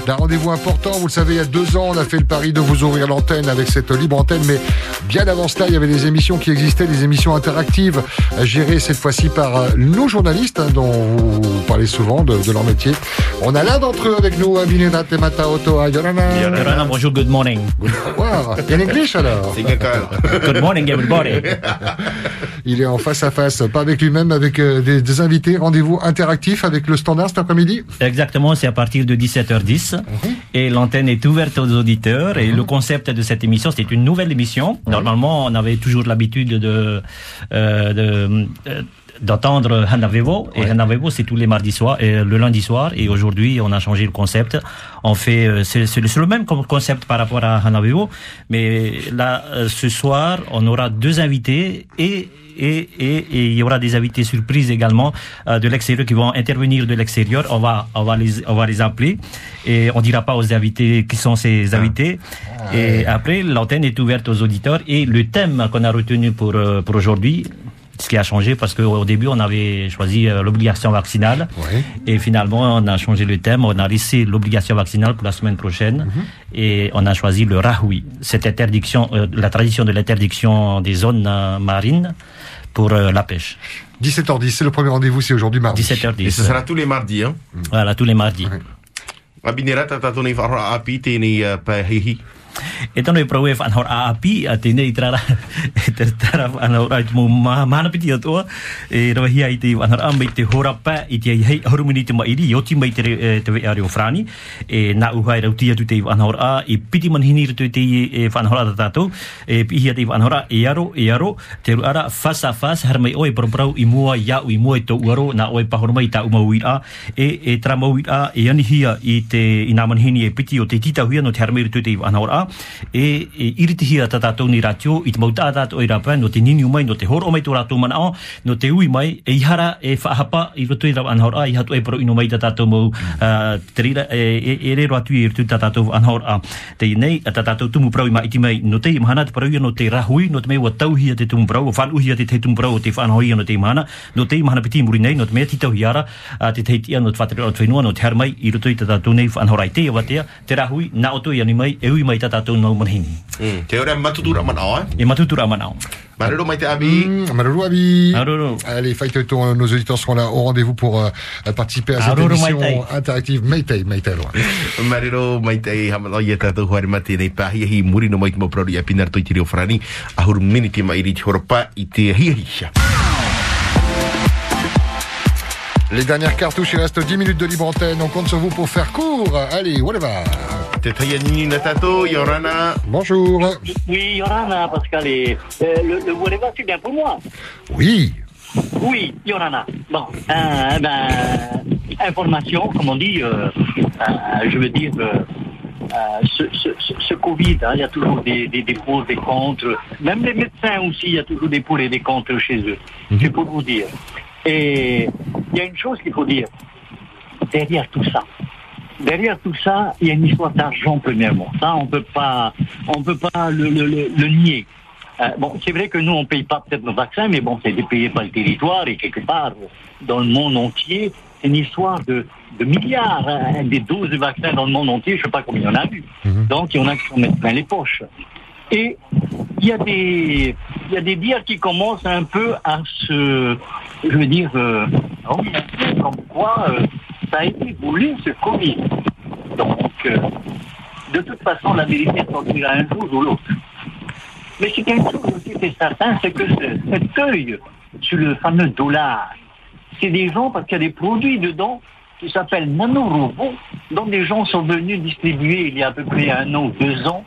d'un rendez-vous important. Vous le savez, il y a deux ans, on a fait le pari de vous ouvrir l'antenne avec cette libre antenne, mais bien avant cela, il y avait des émissions qui existaient, des émissions interactives, euh, gérées cette fois-ci par euh, nos journalistes, hein, dont vous parlez souvent de, de leur métier. On a l'un d'entre eux avec nous, Abinena Temata Otoa Yorana. Yorana, bonjour, good morning. Wow. In English alors? Good morning, everybody. Il est en face à face, pas avec lui-même, avec euh, des, des invités. Rendez-vous interactif avec le standard cet après-midi. Exactement, c'est à partir de 17h10 et l'antenne est ouverte aux auditeurs et le concept de cette émission, c'est une nouvelle émission. Normalement, on avait toujours l'habitude de, euh, de euh, d'entendre Hanavevo et Hanavevo c'est tous les mardis soirs et le lundi soir. Et aujourd'hui on a changé le concept. On fait euh, c'est c'est le même concept par rapport à Hanavevo mais là euh, ce soir on aura deux invités et et, et, et il y aura des invités surprises également euh, de l'extérieur qui vont intervenir de l'extérieur. On va, on va les, on va les appeler. Et on dira pas aux invités qui sont ces invités. Et après, l'antenne est ouverte aux auditeurs. Et le thème qu'on a retenu pour euh, pour aujourd'hui. Ce qui a changé parce qu'au début on avait choisi euh, l'obligation vaccinale et finalement on a changé le thème, on a laissé l'obligation vaccinale pour la semaine prochaine et on a choisi le rahoui, cette interdiction, euh, la tradition de l'interdiction des zones euh, marines pour euh, la pêche. 17h10, c'est le premier rendez-vous, c'est aujourd'hui mardi. 17h10. Et ce sera tous les mardis, hein Voilà, tous les mardis. E tono e prau e whanhor a api a tēnei trara e te tara whanhor a mō ma- mana piti atua e rawa hia i te whanhor a mai te horapa i te hei horumini te mairi i oti mai te, te wea reo frani. E nā uhai rau tia tu te whanhor a i piti manhini rato te e whanhor a tātou. E pihia te whanhor a e aro e aro te ru ara fasa fas har mai oe prau i mua ia i mua i tō uaro nā oe pahoro mai tā umau i a e e tra i a e anihia i te i nā manhini e piti o te tita no te harmei rato te whanhor a e, e iritihia hia tātou ni rātio, i te mauta tātou i rapa no te nini mai no te horo mai tō rātou mana o no te ui mai e ihara e whaahapa i roto i rau anhaur a i hatu e pro ino mai ta tātou mau uh, te rira e, e, e re i roto ta tātou anhaur a te nei a ta tātou tumu prau i mai iti mai no te imahana mahana te parau no te rahui no te mei wa tau te tumu prau o whanu te te tumu prau o te whanau no te imahana, no te imahana mahana piti muri nei no te mea titau hiara a te te tia no te whatere o te whenua no te harmai i roto i ta tātou nei whanau te awatea, te rahui na oto i ani mai e ui mai ta tātou nau manhini Mm. Te ora matutura manao, eh E matutura manao. Marero mai te abi. Maroro Abi. Allez, Fight Auto, nos auditeurs seront là au rendez-vous pour euh, participer à cette Maroro émission Maitai. interactive. Meitei, Meitei, loin. Marero mai te hamalo ia tātou huare mate nei pa hia hi muri no mai te mo prau i a pinar toi te reo whrani. Ahuru mini te mai ri te horopa i te hia hisha. Les dernières cartouches, il reste 10 minutes de libre antenne. On compte sur vous pour faire court. Allez, whatever. Te taia nini na tato, Yorana. Bonjour. Oui, Yorana, Pascal. Et, euh, le, le Whatever, c'est bien pour moi. Oui. Oui, Yorana. Bon, euh, ben, information, comme on dit, euh, euh, je veux dire, euh, euh, ce, ce, ce, ce Covid, hein, il y a toujours des, des, des pour, des contre. Même les médecins aussi, il y a toujours des pour et des contre chez eux. C'est pour vous dire. Et il y a une chose qu'il faut dire. Derrière tout ça, derrière tout ça, il y a une histoire d'argent premièrement. Ça, on peut pas, on peut pas le, le, le, le nier. Euh, bon, c'est vrai que nous, on paye pas peut-être nos vaccins, mais bon, c'est payé par le territoire et quelque part, dans le monde entier, c'est une histoire de, de milliards, hein, des doses de vaccins dans le monde entier, je sais pas combien il y en a eu. Donc, il y en a qui s'en mettent plein les poches. Et il y a des, il y a des dires qui commencent un peu à se, je veux dire, euh, comme quoi euh, ça a été voulu ce Covid. Donc, euh, de toute façon, la vérité sortira un jour ou l'autre. Mais c'est quelque chose aussi qui est certain, c'est que ce- cet œil sur le fameux dollar, c'est des gens, parce qu'il y a des produits dedans qui s'appellent nanorobots, dont des gens sont venus distribuer il y a à peu près un an ou deux ans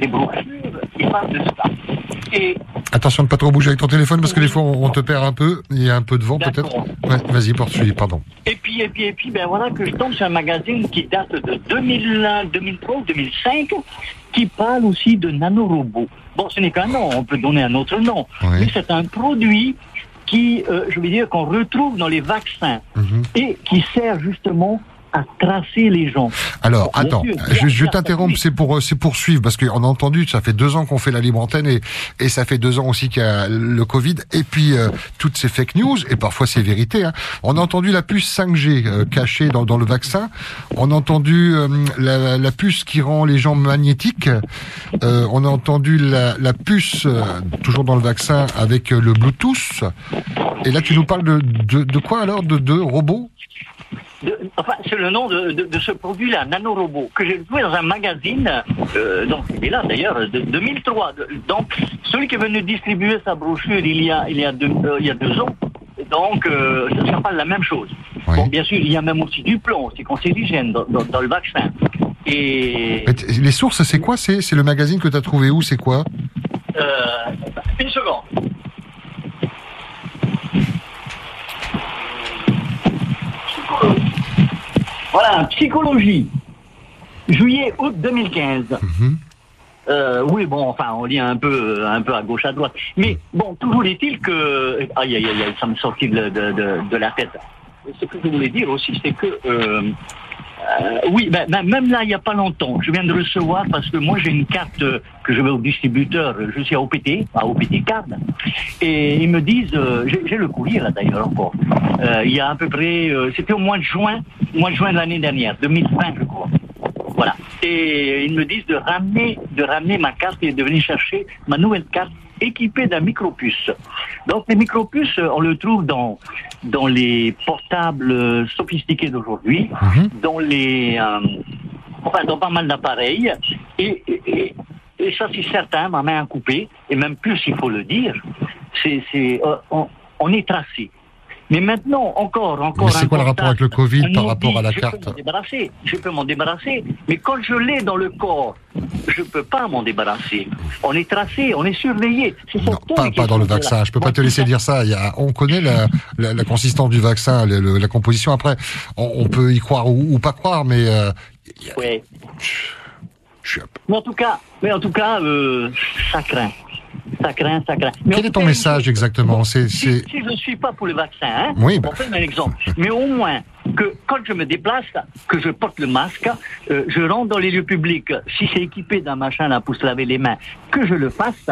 des brochures qui parlent de ça. Et Attention de pas trop bouger avec ton téléphone parce que des fois on on te perd un peu. Il y a un peu de vent peut-être. Ouais, vas-y, poursuis, pardon. Et puis, et puis, et puis, ben voilà que je tombe sur un magazine qui date de 2001, 2003 ou 2005, qui parle aussi de nanorobots. Bon, ce n'est qu'un nom, on peut donner un autre nom. Mais c'est un produit qui, euh, je veux dire, qu'on retrouve dans les vaccins et qui sert justement à tracer les gens. Alors, Bon, attends, sûr, je, je t'interromps, c'est pour, euh, c'est pour suivre, parce qu'on a entendu, ça fait deux ans qu'on fait la libre antenne, et, et ça fait deux ans aussi qu'il y a le Covid, et puis euh, toutes ces fake news, et parfois c'est vérité. Hein. On a entendu la puce 5G euh, cachée dans, dans le vaccin, on a entendu euh, la, la puce qui rend les gens magnétiques, euh, on a entendu la, la puce, euh, toujours dans le vaccin, avec le Bluetooth, et là tu nous parles de, de, de quoi alors? De, de robots? De- enfin, c'est le nom de, de- de ce produit-là, Nanorobot, que j'ai trouvé dans un magazine, euh, donc il est là d'ailleurs, de 2003. De- Donc, celui qui est venu distribuer sa brochure il y a, il y a, deux, euh, il y a deux ans, donc euh, ça, parle de la même chose. Bon, bien sûr, il y a même aussi du plomb, c'est cancérigène dans, dans, dans le vaccin. Et Les sources, c'est quoi? C'est c'est le magazine que tu as trouvé où? C'est quoi? Euh, une seconde. Voilà, psychologie. Juillet-août 2015. Euh, oui, bon, enfin, on lit un peu, un peu à gauche, à droite. Mais bon, toujours est-il que, aïe, aïe, aïe, aïe, ça me sortit de, de, de, de la tête. Ce que je voulais dire aussi, c'est que, euh, euh, oui, ben, ben, même là, il n'y a pas longtemps, je viens de recevoir parce que moi j'ai une carte euh, que je vais au distributeur, je suis à OPT, à OPT Card, et ils me disent, euh, j'ai le courrier là d'ailleurs encore, Euh, il y a à peu près, euh, c'était au mois de juin, mois de juin de l'année dernière, 2020 je crois. Voilà. Et ils me disent de ramener, de ramener ma carte et de venir chercher ma nouvelle carte équipée d'un micropuce. Donc les micropuces, on le trouve dans dans les portables sophistiqués d'aujourd'hui, dans les euh, enfin dans pas mal d'appareils. Et, et, et- et ça c'est certain, ma main a coupé, et même plus il faut le dire, c'est c'est euh, on, on est tracé. Mais maintenant, encore, encore. Mais c'est quoi le rapport avec le Covid par rapport à la je carte peux m'en débarrasser, je peux m'en débarrasser. Mais quand je l'ai dans le corps, je peux pas m'en débarrasser. On est tracé, on est surveillé. C'est cet Pas, pas dans le vaccin. là. Je peux pas te laisser dire ça. Il y a, on connaît la, la, la consistance du vaccin, le- le- la composition. Après, on, on peut y croire ou, ou pas croire, mais euh, Ouais. Mais en tout cas, mais en tout cas, euh, ça craint. Ça craint, ça craint. Mais quel est ton message exactement? C'est si je ne suis pas pour le vaccin, hein, Oui, on bah. fait un exemple. Mais au moins que quand je me déplace, que je porte le masque, euh, je rentre dans les lieux publics, si c'est équipé d'un machin là pour se laver les mains, que je le fasse.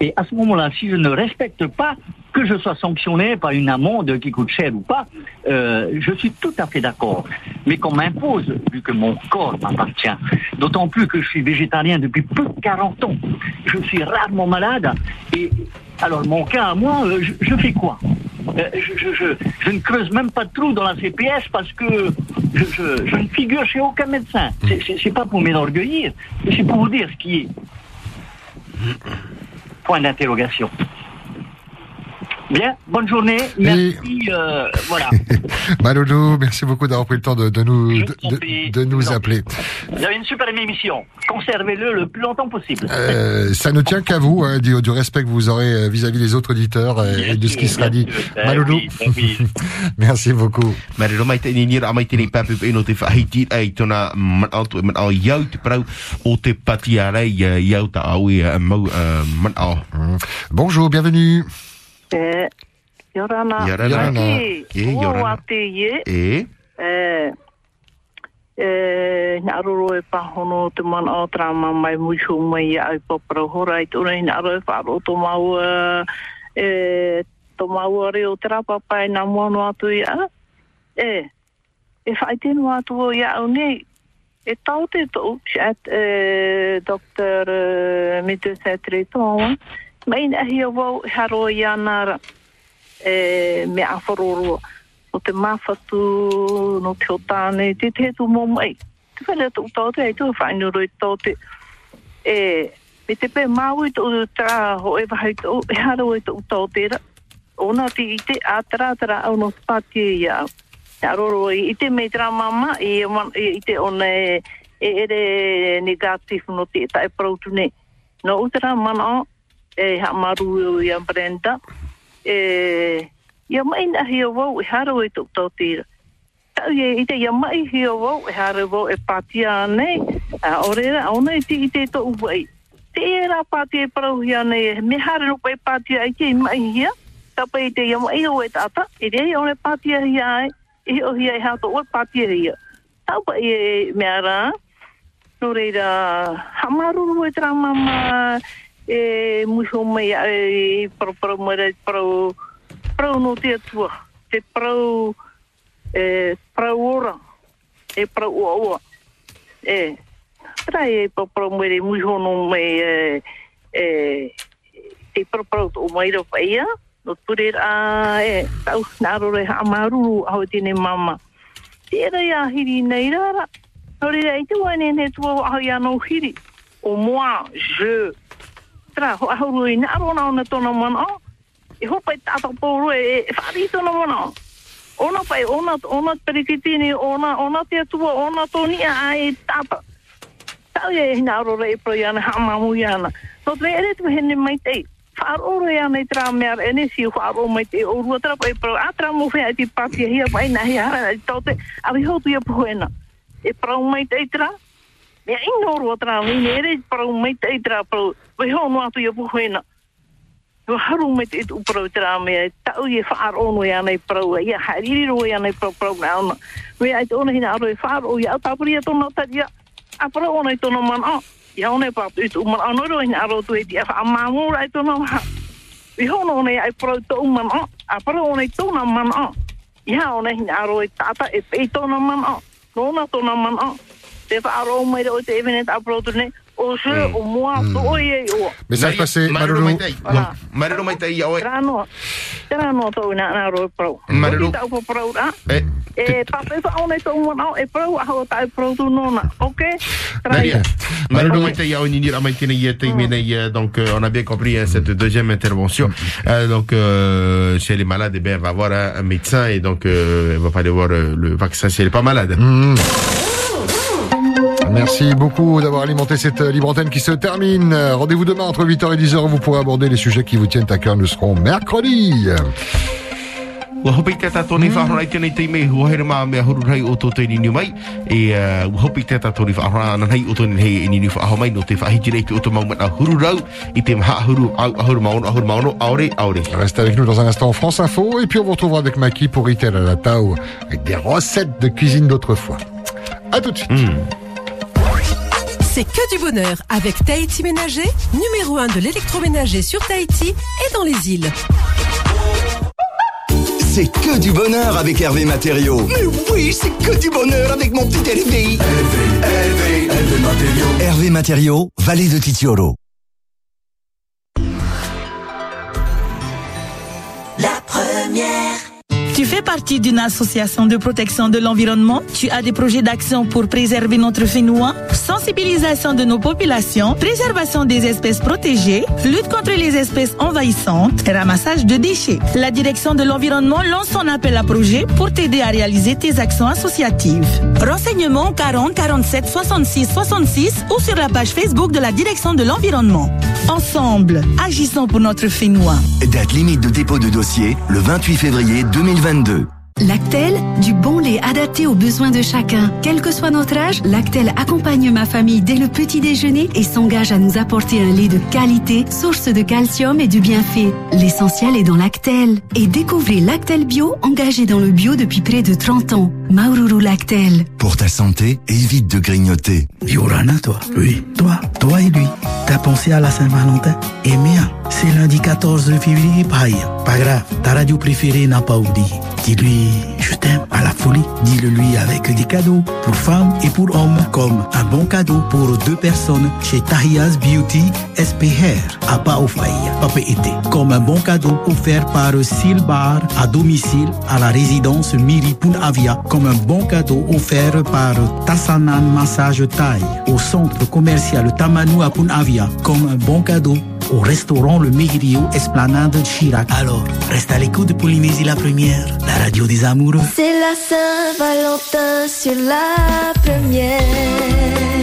Et à ce moment-là, si je ne respecte pas, que je sois sanctionné par une amende qui coûte cher ou pas, euh, je suis tout à fait d'accord. Mais qu'on m'impose, vu que mon corps m'appartient, d'autant plus que je suis végétarien depuis plus de 40 ans, je suis rarement malade, et alors mon cas à moi, euh, je, fais quoi? Euh, je, ne creuse même pas de trou dans la CPS parce que je, ne figure chez aucun médecin. C'est- pas pour m'enorgueillir, c'est pour vous dire ce qui est. Point d'interrogation. Bien, bonne journée. Merci. euh, voilà. Maloulou, merci beaucoup d'avoir pris le temps de, de nous, de, de- de nous appeler. Vous avez une super émission. Conservez-le le plus longtemps possible. Euh, ça ne tient qu'à vous, hein, du, du respect que vous aurez euh, vis-à-vis des autres auditeurs et de ce qui sera dit. Euh, Maloulou, oui, merci beaucoup. Bonjour, bienvenue. E, yorana. Yorana. Yorana. Ye, yorana. Ate ye. E. Eh. Eh. na ngā e pahono te mana o trama mai muisho mai e au papara hora i tūrei ngā roro e whāro tō maua e tō maua reo te rapapa e nā mōno atu i a e e whaitenu atu o i au nei e tau te tō at e Dr. Mitu Sētri Tōngan tōa. Mai na hi o wau haro i anara e, me a wharoro. Te mawhatu, no te o tāne, te te tu mō mai. Te whare tu tau te, tu whainuro i tau te. E, me te pē māu i tau tā ho e wahai tau, e haro i tau tau te ra. Ona te i te ātara ātara au no pati i au. Te aroro i te mei tera mama, i, i i te ona e, e ere negatif no te tae prautu ne. No utara mana o, e ha maru i a Brenda, e ia mai na hia wau e haro e tuk tau tira. Tau e i ia mai hia wau e haro wau e patia nei, a orera, ona e ti ite to uwai. Te e rā patia e parau hia nei, me haro no pai patia e ke mai hia, tapa i te ia mai o e tata, i rei ona e patia hia ai, e o hia e hato o patia hia. Tau pa e mea rā, no reira, hamaru e tra mama, e muso mai e pro pro mara pro pro no te tua te pro e pro ora. E pro ua e tra e pro pro mare muso no mai e e te pro pro o mai ro paia no turer a e tau naro re ha maru au tine mama. Te era ia hiri nei rara Nori rei te wane ne tua au ia no hiri. O moi je. Tra ho ahuru i na rona ona tona mana o e ho pai tata poro e e whari tona mana ona pai ona ona perikitini ona ona te atua ona toni a e tata tau e hina arora e pro iana hamamu iana no te ere tu hene mai te i whaaro mai te pai pro atra mo whea i ti pati hia na hia i e mai te Mea inoro o tra ni ere parau mai te tra parau. Wai ho no atu ia puhuena. Wa haru mai te tu parau tra mea tau ye whaar ono ia nei parau. Ia hariri ro ia nei parau parau na ona. Mea ai te hina aro e whaar o ia tapuri e tona taria. A parau ona i tona man o. Ia ona e papu i tu man o noro hina aro tu e ti a mamura i tona maha. I hono ona ai parau to man o. A parau ona i tona man o. Ia ona hina aro e tata e pe tona man o. Nona tona man o. Te whaaro mai o te evenet upload ne. O se o mua to o ye o. Message passé, Maloulou. Marero mai te ia oe. Trano. Trano to na na ro pro. Po pro da. E, E pa pe fa ona to mo na e pro a ho ta e pro tu nona. Okay? Nadia, Marero mai te ia oe ni ni ra mai te nei te me nei euh, donc euh, on a bien compris hein, cette deuxième intervention. Euh, donc euh, chez les malades eh bien, elle va voir un, un médecin et donc euh, elle va pas aller voir euh, le vaccin si elle est pas malade. Merci beaucoup d'avoir alimenté cette euh, libre antenne qui se termine. Euh, Rendez-vous demain entre 8h et 10h. Vous pourrez aborder les sujets qui vous tiennent à cœur. Nous serons mercredi. Ua hopi te tato ni whahora i tēnei te mei hua here mā mea huru rai o tō te nini mai. E uh, te whahora o hei e nini whaho mai no te whahiti reiti o tō mau mana huru rau i te maha huru au ahuru maono ahuru maono aore aore. Restez avec nous dans un instant France Info. Et puis on vous retrouvera avec Maki pour Itel à la Tao avec des recettes de cuisine d'autrefois. À tout de suite. C'est que du bonheur avec Tahiti Ménager, numéro 1 de l'électroménager sur Tahiti et dans les îles. C'est que du bonheur avec Hervé Matériaux. Mais oui, c'est que du bonheur avec mon petit Hervé. Hervé, Hervé, Hervé Matériaux. Hervé Matériaux, vallée de Titiolo. La première. Tu fais partie d'une association de protection de l'environnement? Tu as des projets d'action pour préserver notre Fénois Sensibilisation de nos populations, préservation des espèces protégées, lutte contre les espèces envahissantes, ramassage de déchets. La direction de l'environnement lance son appel à projet pour t'aider à réaliser tes actions associatives. Renseignements 40 47 66 66 ou sur la page Facebook de la direction de l'environnement. Ensemble, agissons pour notre Fénois. Date limite de dépôt de dossier, le 28 février 2022. Lactel, du bon lait adapté aux besoins de chacun. Quel que soit notre âge, Lactel accompagne ma famille dès le petit déjeuner et s'engage à nous apporter un lait de qualité, source de calcium et du bienfait. L'essentiel est dans Lactel. Et découvrez Lactel Bio, engagé dans le bio depuis près de 30 ans. Maururu Lactel. Pour ta santé, évite de grignoter. Yorana, toi Oui, toi, toi et lui. T'as pensé à la Saint-Valentin? Eh bien, c'est lundi 14 février, pareil. Pas grave, ta radio préférée n'a pas oublié. Dis-lui, je t'aime à la folie. Dis-le lui avec des cadeaux pour femmes et pour hommes, comme un bon cadeau pour deux personnes chez Tahiya's Beauty SP Hair à Paofaï, été comme un bon cadeau offert par Silbar à domicile à la résidence Miri Avia, comme un bon cadeau offert par Tassanan Massage Thai au centre commercial Tamanou à Avia, comme un bon cadeau au restaurant Le Migrio Esplanade Chirac. Alors, reste à l'écoute de Polynésie la première, la radio C'est la Saint-Valentin sur la première.